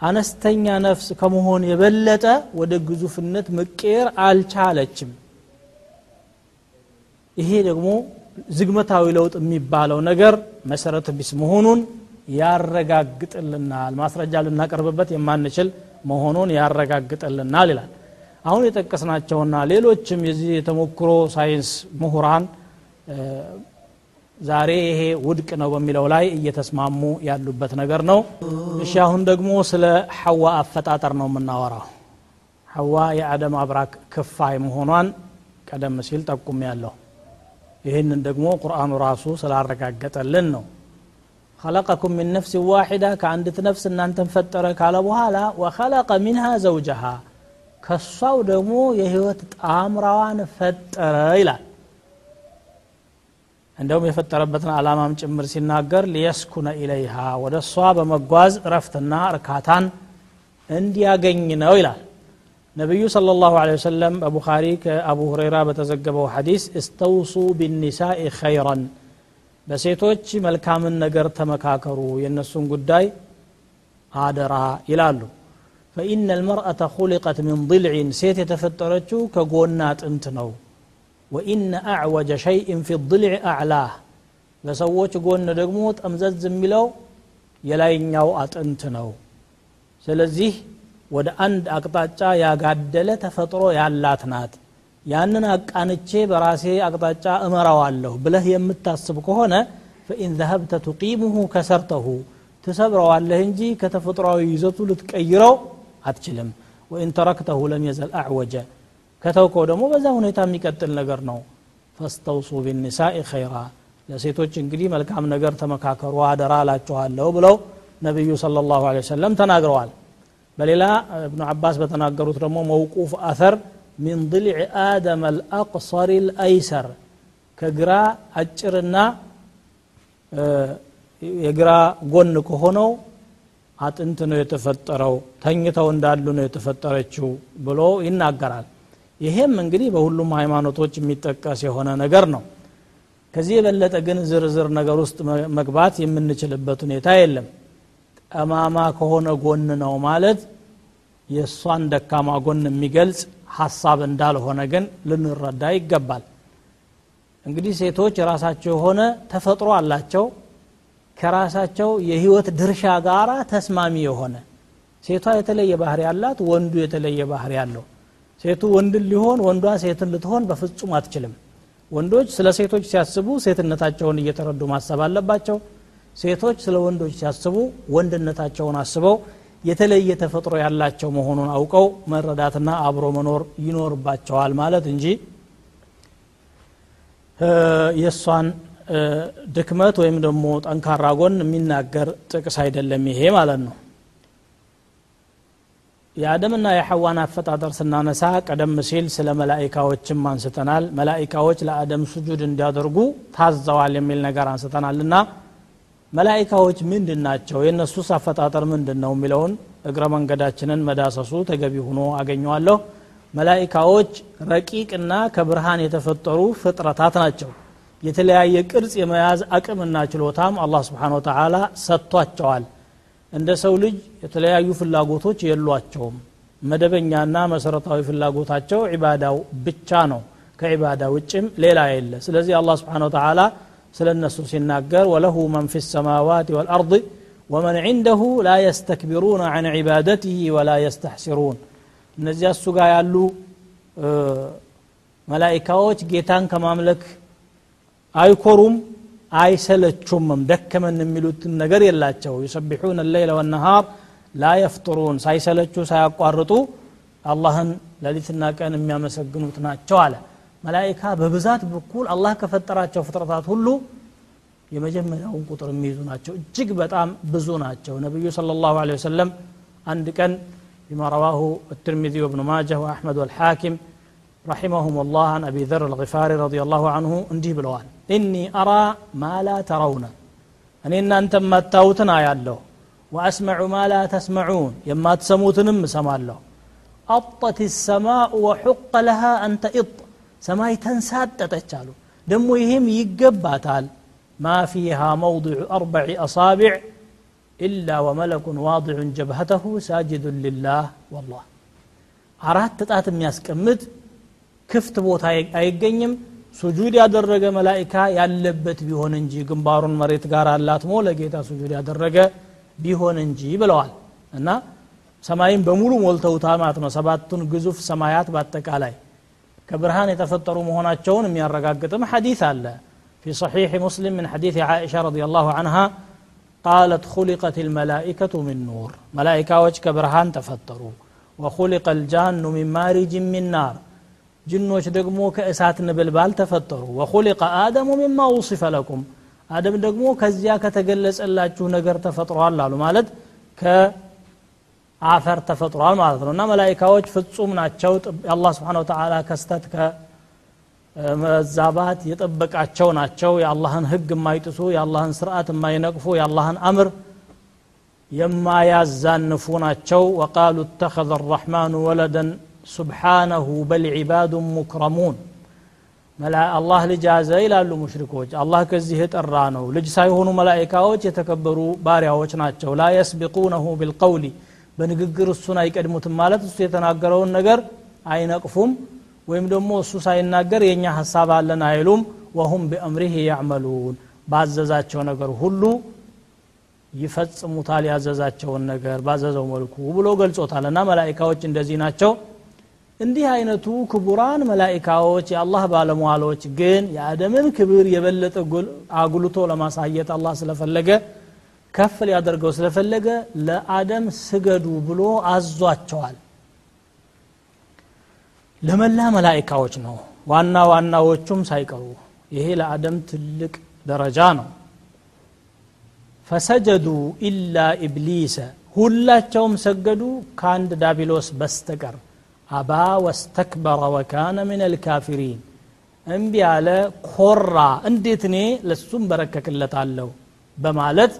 አነስተኛ ነፍስ ከመሆን የበለጠ ወደ ግዙፍነት መቀየር አልቻለችም። ይሄ ደግሞ ዝግመታዊ ለውጥ የሚባለው ነገር መሰረተ ቢስ መሆኑን ያረጋግጥልናል። ማስረጃ ልናቀርብበት የማንችል መሆኑን ያረጋግጥልናል ይላል። አሁን የጠቀስናቸውና ሌሎችም የዚህ የተሞክሮ ሳይንስ ምሁራን ዛሬ ይሄ ውድቅ ነው በሚለው ላይ እየተስማሙ ያሉበት ነገር ነው እሺ አሁን ደግሞ ስለ ሐዋ አፈጣጠር ነው የምናወራው ሐዋ የአደም አብራክ ክፋይ መሆኗን ቀደም ሲል ጠቁም ያለው ይህንን ደግሞ ቁርአኑ ራሱ ስላረጋገጠልን ነው خلقكم من نفس واحدة كعندت نفس أن أنت مفترة على بهالا وخلق منها زوجها كالصو دمو يهوت أمروان فترة إلى እንደውም የፈጠረበትን አላማም ጭምር ሲናገር ሊየስኩነ ኢለይሃ ወደ እሷ በመጓዝ እረፍትና እርካታን እንዲያገኝ ነው ይላል ነቢዩ صለ ላሁ ለ ወሰለም በቡኻሪ ከአቡ ሁረይራ በተዘገበው ሐዲስ እስተውሱ ቢኒሳኢ ኸይረን በሴቶች መልካምን ነገር ተመካከሩ የእነሱን ጉዳይ አደራ ይላሉ ፈኢነ ልመርአተ ሁሊቀት ምን ضልዒን ሴት የተፈጠረችው ከጎና አጥንት ነው وإن أعوج شيء في الضلع أعلاه. لسووش قولنا رقموت أمزاد زميلو يلاين يو أتنتنو سلزيه ود أند أقطاجا يا قدلة فطرو يا اللاتنات يأننا أكانتشي براسي أقطاجا أمرو الله بله يمتاسبك هنا فإن ذهبت تقيمه كسرته تسبرو الله انجي كتفطرو يزطو لتكيرو أتشلم وإن تركته لم يزل اعوج ከተውከው ደግሞ በዛ ሁኔታ የሚቀጥል ነገር ነው ፈስተውሱ ቢኒሳኢ ኸይራ ለሴቶች እንግዲህ መልካም ነገር ተመካከሩ አደራ አላችኋለሁ ብለው ነቢዩ صلى الله عليه وسلم ተናግረዋል በሌላ እብኑ አባስ በተናገሩት ደግሞ መውቁፍ አተር ሚን ضልዕ አደም አልአቅሰር ልአይሰር ከግራ አጭርና የግራ ጎን ከሆነው አጥንት ነው የተፈጠረው ተኝተው እንዳሉ ነው የተፈጠረችው ብሎ ይናገራል ይሄም እንግዲህ በሁሉም ሃይማኖቶች የሚጠቀስ የሆነ ነገር ነው። ከዚህ የበለጠ ግን ዝርዝር ነገር ውስጥ መግባት የምንችልበት ሁኔታ የለም። ጠማማ ከሆነ ጎን ነው ማለት የእሷን ደካማ ጎን የሚገልጽ ሀሳብ እንዳልሆነ ግን ልንረዳ ይገባል። እንግዲህ ሴቶች የራሳቸው የሆነ ተፈጥሮ አላቸው። ከራሳቸው የህይወት ድርሻ ጋር ተስማሚ የሆነ ሴቷ የተለየ ባህሪ ያላት ወንዱ የተለየ ባህሪ ያለው ሴቱ ወንድን ሊሆን ወንዷ ሴትን ልትሆን በፍጹም አትችልም። ወንዶች ስለ ሴቶች ሲያስቡ ሴትነታቸውን እየተረዱ ማሰብ አለባቸው። ሴቶች ስለ ወንዶች ሲያስቡ ወንድነታቸውን አስበው የተለየ ተፈጥሮ ያላቸው መሆኑን አውቀው መረዳትና አብሮ መኖር ይኖርባቸዋል ማለት እንጂ የእሷን ድክመት ወይም ደግሞ ጠንካራ ጎን የሚናገር ጥቅስ አይደለም ይሄ ማለት ነው የአደምና የሐዋን አፈጣጠር ስናነሳ ቀደም ሲል ስለ መላኢካዎችም አንስተናል። መላኢካዎች ለአደም ስጁድ እንዲያደርጉ ታዘዋል የሚል ነገር አንስተናል እና መላኢካዎች ምንድን ናቸው? የእነሱስ አፈጣጠር ምንድን ነው የሚለውን እግረ መንገዳችንን መዳሰሱ ተገቢ ሆኖ አገኘዋለሁ። መላኢካዎች ረቂቅና ከብርሃን የተፈጠሩ ፍጥረታት ናቸው። የተለያየ ቅርጽ የመያዝ አቅምና ችሎታም አላህ ስብሓን ወተላ ሰጥቷቸዋል እንደ ሰው ልጅ የተለያዩ ፍላጎቶች የሏቸውም መደበኛና መሰረታዊ ፍላጎታቸው ዒባዳው ብቻ ነው ከዒባዳ ውጭም ሌላ የለ ስለዚህ አላ ስብን ተላ ስለ እነሱ ሲናገር ወለሁ መን ፊ ሰማዋት ወልአርድ ወመን ዒንደሁ ላ የስተክቢሩን አን ዒባደትህ ወላ የስተሕሲሩን እነዚያ እሱ ጋር ያሉ መላይካዎች ጌታን ከማምለክ አይኮሩም አይሰለቹምም ደከመን የሚሉትን ነገር የላቸው ዩሰቢሑን ሌይለ ወነሃር ላ የፍጥሩን ሳይሰለቹ ሳያቋርጡ አላህን ሌሊትና ቀን የሚያመሰግኑት ናቸው አለ መላይካ በብዛት በኩል አላህ ከፈጠራቸው ፍጥረታት ሁሉ የመጀመሪያውን ቁጥር የሚይዙ ናቸው እጅግ በጣም ብዙ ናቸው ነቢዩ صلى الله عليه وسلم አንድ ቀን بما رواه الترمذي وابن ماجه وأحمد والحاكم رحمهم الله عن أبي ذر الغفاري رضي الله عنه እንዲህ ብለዋል إني أرى ما لا ترون እኔ እናንተ የማታዩትን አያለሁ وأسمع ما لا تسمعون የማትሰሙትንም እሰማለሁ أطت السماء وحق لها أن تئط ሰማይ ተንሳጠጠች አሉ ደግሞ ይህም ይገባታል ما فيها موضع أربع أصابع إلا وملك واضع جبهته ساجد لله والله አራት ጣት የሚያስቀምጥ ክፍት ቦታ አይገኝም ሱጁድ ያደረገ መላኢካ ያለበት ቢሆን እንጂ ግንባሩን መሬት ጋር አላትሞ ለጌታ ሱጁድ ያደረገ ቢሆን እንጂ ብለዋል እና ሰማይን በሙሉ ሞልተውታል ማለት ነው ሰባቱን ግዙፍ ሰማያት በአጠቃላይ ከብርሃን የተፈጠሩ መሆናቸውን የሚያረጋግጥም ሐዲስ አለ في صحيح مسلم من حديث عائشة رضي الله عنها قالت خلقت الملائكة من نور ملائكة وجه برهان تفطروا وخلق الجان من مارج من نار ጅኖች ደግሞ ከእሳት ነበልባል ተፈጠሩ ወኹሊቀ አደሙ ሚማ ውሲፈ ለኩም አደም ደግሞ ከዚያ ከተገለጸላችሁ ነገር ተፈጥሯል አሉ ማለት ከአፈር ተፈጥሯል ማለት ነው እና መላይካዎች ፍጹም ናቸው አላህ ስብሓን ተላ ከስተት ከመዛባት የጠበቃቸው ናቸው የአላህን ህግ የማይጥሱ የአላህን ስርዓት የማይነቅፉ የአላህን አምር የማያዛንፉ ናቸው ወቃሉ እተኸذ الرحمن ወለደን ሱብሓነሁ በል ዒባዱ ሙክረሙን አላህ ልጅ ያዘ ይላሉ ሙሽሪኮች አላህ ከዚህ የጠራ ነው ልጅ ሳይሆኑ መላይካዎች የተከበሩ ባሪያዎች ናቸው ላ የስቢቁነሁ ቢልቀውሊ በንግግር እሱን አይቀድሙትም ማለት እሱ የተናገረውን ነገር አይነቅፉም ወይም ደግሞ እሱ ሳይናገር የእኛ ሀሳብ አለን አይሉም ወሁም ቢአምሪህ ያዕመሉን ባዘዛቸው ነገር ሁሉ ይፈጽሙታል ያዘዛቸውን ነገር ባዘዘው መልኩ ብሎ ገልጾታል እና መላይካዎች እንደዚህ ናቸው እንዲህ አይነቱ ክቡራን መላኢካዎች የአላህ ባለሟሎች ግን የአደምን ክብር የበለጠ አጉልቶ ለማሳየት አላህ ስለፈለገ ከፍ ሊያደርገው ስለፈለገ ለአደም ስገዱ ብሎ አዟቸዋል። ለመላ መላኢካዎች ነው ዋና ዋናዎቹም ሳይቀሩ። ይሄ ለአደም ትልቅ ደረጃ ነው። ፈሰጀዱ ኢላ ኢብሊሰ ሁላቸውም ሰገዱ ከአንድ ዳቢሎስ በስተቀር አባ ወስተክበረ ወካነ ምን አልካፊሪን እምቢ አለ ኮራ እንዴት እኔ ለሱም በረከክለታለሁ? በማለት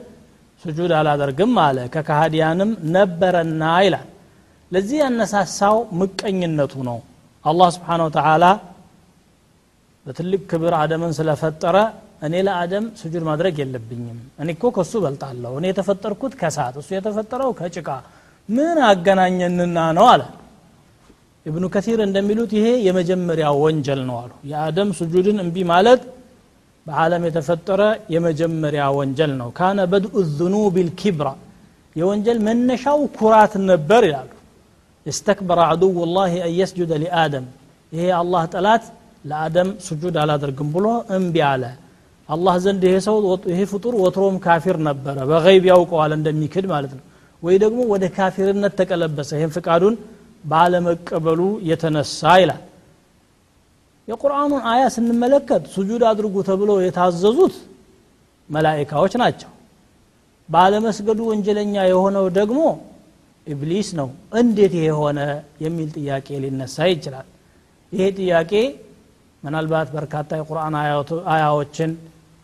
ስጁድ አላደርግም አለ። ከካሃዲያንም ነበረና ይላል። ለዚህ ያነሳሳው ምቀኝነቱ ነው። አላህ ስብሓን ወተላ በትልቅ ክብር አደምን ስለፈጠረ እኔ ለአደም ስጁድ ማድረግ የለብኝም። እኔ እኮ ከሱ በልጣለሁ እኔ የተፈጠርኩት ከሳት እሱ የተፈጠረው ከጭቃ። ምን አገናኘንና ነው አለ ኢብኑ ከሲር እንደሚሉት ይሄ የመጀመሪያ ወንጀል ነው አሉ የአደም ስጁድን እምቢ ማለት በዓለም የተፈጠረ የመጀመሪያ ወንጀል ነው ካነ በድኡ ዝኑብ ልኪብራ የወንጀል መነሻው ኩራት ነበር ይላሉ استكبر عدو الله أن يسجد لآدم ይሄ አላህ ጠላት ለአደም ስጁድ አላደርግም ብሎ እምቢ አለ አላህ ዘንድ ይሄ ሰው ይሄ ፍጡር ወትሮም ካፊር ነበረ በገይብ ያውቀዋል እንደሚክድ ማለት ነው ወይ ደግሞ ወደ ካፊርነት ተቀለበሰ ይህም ፍቃዱን ባለመቀበሉ የተነሳ ይላል። የቁርአኑን አያ ስንመለከት ሱጁድ አድርጉ ተብለው የታዘዙት መላኢካዎች ናቸው። ባለመስገዱ ወንጀለኛ የሆነው ደግሞ ኢብሊስ ነው። እንዴት ይሄ ሆነ የሚል ጥያቄ ሊነሳ ይችላል። ይሄ ጥያቄ ምናልባት በርካታ የቁርአን አያዎችን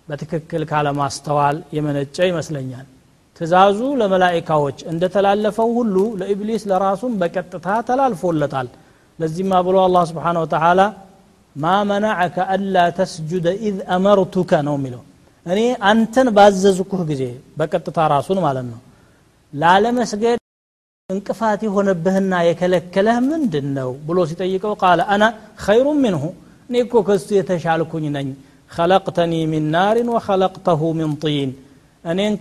በትክክል ካለማስተዋል የመነጨ ይመስለኛል ትእዛዙ ለመላኢካዎች እንደተላለፈው ሁሉ ለኢብሊስ ለራሱም በቀጥታ ተላልፎለታል። ለዚህማ ብሎ አላህ سبحانه وتعالى ما منعك ألا تسجد إذ أمرتك ነው የሚለው። እኔ አንተን ባዘዝኩህ ጊዜ በቀጥታ ራሱን ማለት ነው። ላለመስገድ እንቅፋት የሆነብህና የከለከለህ ምንድን ነው ብሎ ሲጠይቀው قال أنا خير منه እኔ እኮ ከሱ የተሻልኩኝ ነኝ። خلقتني من نار وخلقته من طين። እኔን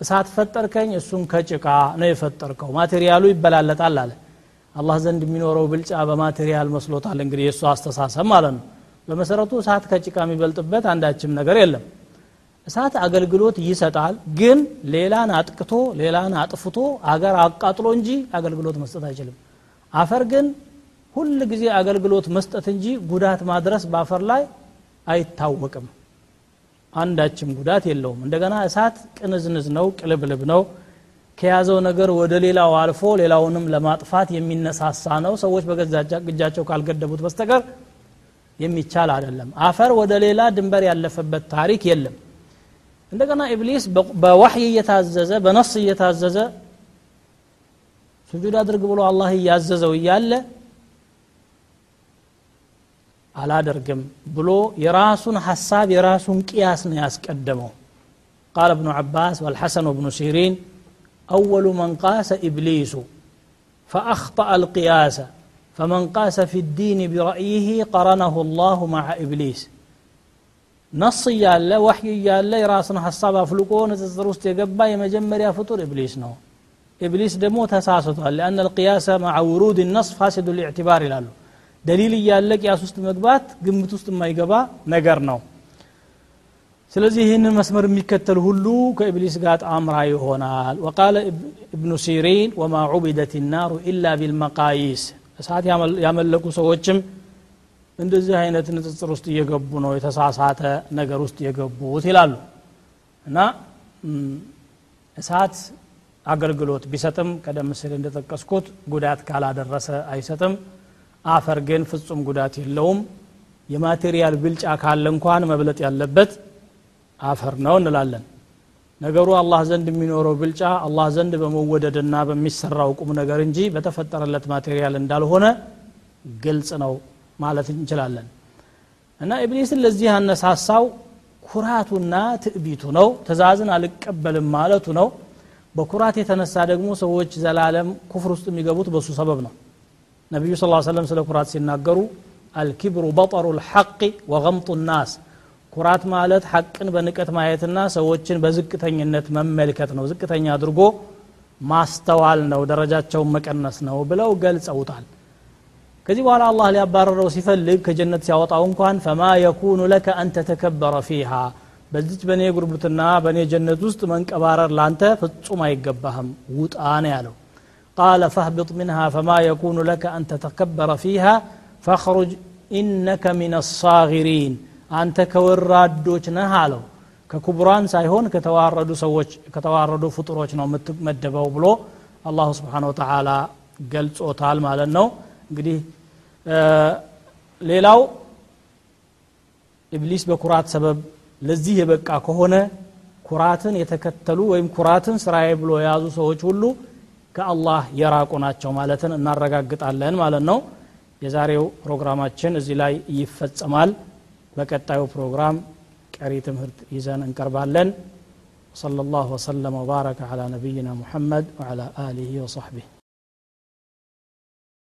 ከእሳት ፈጠርከኝ እሱን ከጭቃ ነው የፈጠርከው። material ኡ ይበላለጣል አለ። አላህ ዘንድ የሚኖረው ብልጫ በ material መስሎታል። እንግዲህ የእሱ አስተሳሰብ ማለት ነው። በመሰረቱ እሳት ከጭቃ የሚበልጥበት አንዳችም ነገር የለም። እሳት አገልግሎት ይሰጣል ግን ሌላን አጥቅቶ ሌላን አጥፍቶ አገር አቃጥሎ እንጂ አገልግሎት መስጠት አይችልም። አፈር ግን ሁል ጊዜ አገልግሎት መስጠት እንጂ ጉዳት ማድረስ በአፈር ላይ አይታወቅም አንዳችም ጉዳት የለውም። እንደገና እሳት ቅንዝንዝ ነው ቅልብልብ ነው። ከያዘው ነገር ወደ ሌላው አልፎ ሌላውንም ለማጥፋት የሚነሳሳ ነው። ሰዎች በገዛ እጃቸው ካልገደቡት በስተቀር የሚቻል አይደለም። አፈር ወደ ሌላ ድንበር ያለፈበት ታሪክ የለም። እንደገና ኢብሊስ በዋህይ እየታዘዘ በነስ እየታዘዘ ስጁድ አድርግ ብሎ አላህ እያዘዘው እያለ አላደርግም ብሎ የራሱን ሐሳብ የራሱን ቅያስ ነው ያስቀደመው ቃል እብኑ ዓባስ ወልሐሰን ወብኑ ሲሪን أول من قاس إبليس فأخطأ القياس فمن قاس في الدين برأيه قرنه الله مع إبليس نص يالا وحي يالا يراسنا حساب أفلقو نتزر وسط يقبا يمجمر يا فطور إبليس نو إبليس دمو تساسطها لأن القياس مع ورود النص فاسد الاعتبار لالو دليل እያለ قياس ውስጥ መግባት ግምት ውስጥ የማይገባ ነገር ነው። ስለዚህ ይህንን መስመር የሚከተል ሁሉ ከኢብሊስ ጋር ጣምራ ይሆናል። وقال ابن سيرين وما عبدت النار إلا بالمقاييس እሳት ያመለኩ ሰዎችም እንደዚህ አይነት ንጽጽር ውስጥ እየገቡ ነው የተሳሳተ ነገር ውስጥ የገቡት ይላሉ። እና እሳት አገልግሎት ቢሰጥም ቀደም ሲል እንደጠቀስኩት ጉዳት ካላደረሰ አይሰጥም። አፈር ግን ፍጹም ጉዳት የለውም። የ material ብልጫ ካለ እንኳን መብለጥ ያለበት አፈር ነው እንላለን። ነገሩ አላህ ዘንድ የሚኖረው ብልጫ አላህ ዘንድ በመወደድና በሚሰራው ቁም ነገር እንጂ በተፈጠረለት material እንዳልሆነ ግልጽ ነው ማለት እንችላለን። እና ኢብሊስን ለዚህ ያነሳሳው ኩራቱና ትዕቢቱ ነው። ትእዛዝን አልቀበልም ማለቱ ነው። በኩራት የተነሳ ደግሞ ሰዎች ዘላለም ኩፍር ውስጥ የሚገቡት በሱ ሰበብ ነው ነቢዩ ስ ሰለም ስለ ኩራት ሲናገሩ አልኪብሩ በጠሩ ልሐቅ ወገምጡ ናስ። ኩራት ማለት ሐቅን በንቀት ማየትና ሰዎችን በዝቅተኝነት መመልከት ነው። ዝቅተኛ አድርጎ ማስተዋል ነው። ደረጃቸውን መቀነስ ነው ብለው ገልጸውታል። ከዚህ በኋላ አላህ ሊያባረረው ሲፈልግ ከጀነት ሲያወጣው እንኳን ፈማ የኩኑ ለከ አን ተተከበረ ፊሃ። በዚች በእኔ ጉርብትና በእኔ ጀነት ውስጥ መንቀባረር ላንተ ፍጹም አይገባህም። ውጣ ነው ያለው ቃለ ፈህብጥ ምንሃ ፈማ የኩኑ ለከ አን ተተከበረ ፊሃ ፈኽሩጅ ኢነከ ምን አሳጊሪን አንተ ከወራዶች ነህ አለው። ከኩቡራን ሳይሆን ከተዋረዱ ሰዎች ከተዋረዱ ፍጡሮች ነው የምትመደበው ብሎ አላሁ ስብሓን ወተላ ገልጾታል ማለት ነው። እንግዲህ ሌላው ኢብሊስ በኩራት ሰበብ ለዚህ የበቃ ከሆነ ኩራትን የተከተሉ ወይም ኩራትን ስራዬ ብሎ የያዙ ሰዎች ሁሉ ከአላህ የራቁ ናቸው ማለትን እናረጋግጣለን ማለት ነው የዛሬው ፕሮግራማችን እዚህ ላይ ይፈጸማል በቀጣዩ ፕሮግራም ቀሪ ትምህርት ይዘን እንቀርባለን صلى الله وسلم وبارك على نبينا محمد وعلى آله وصحبه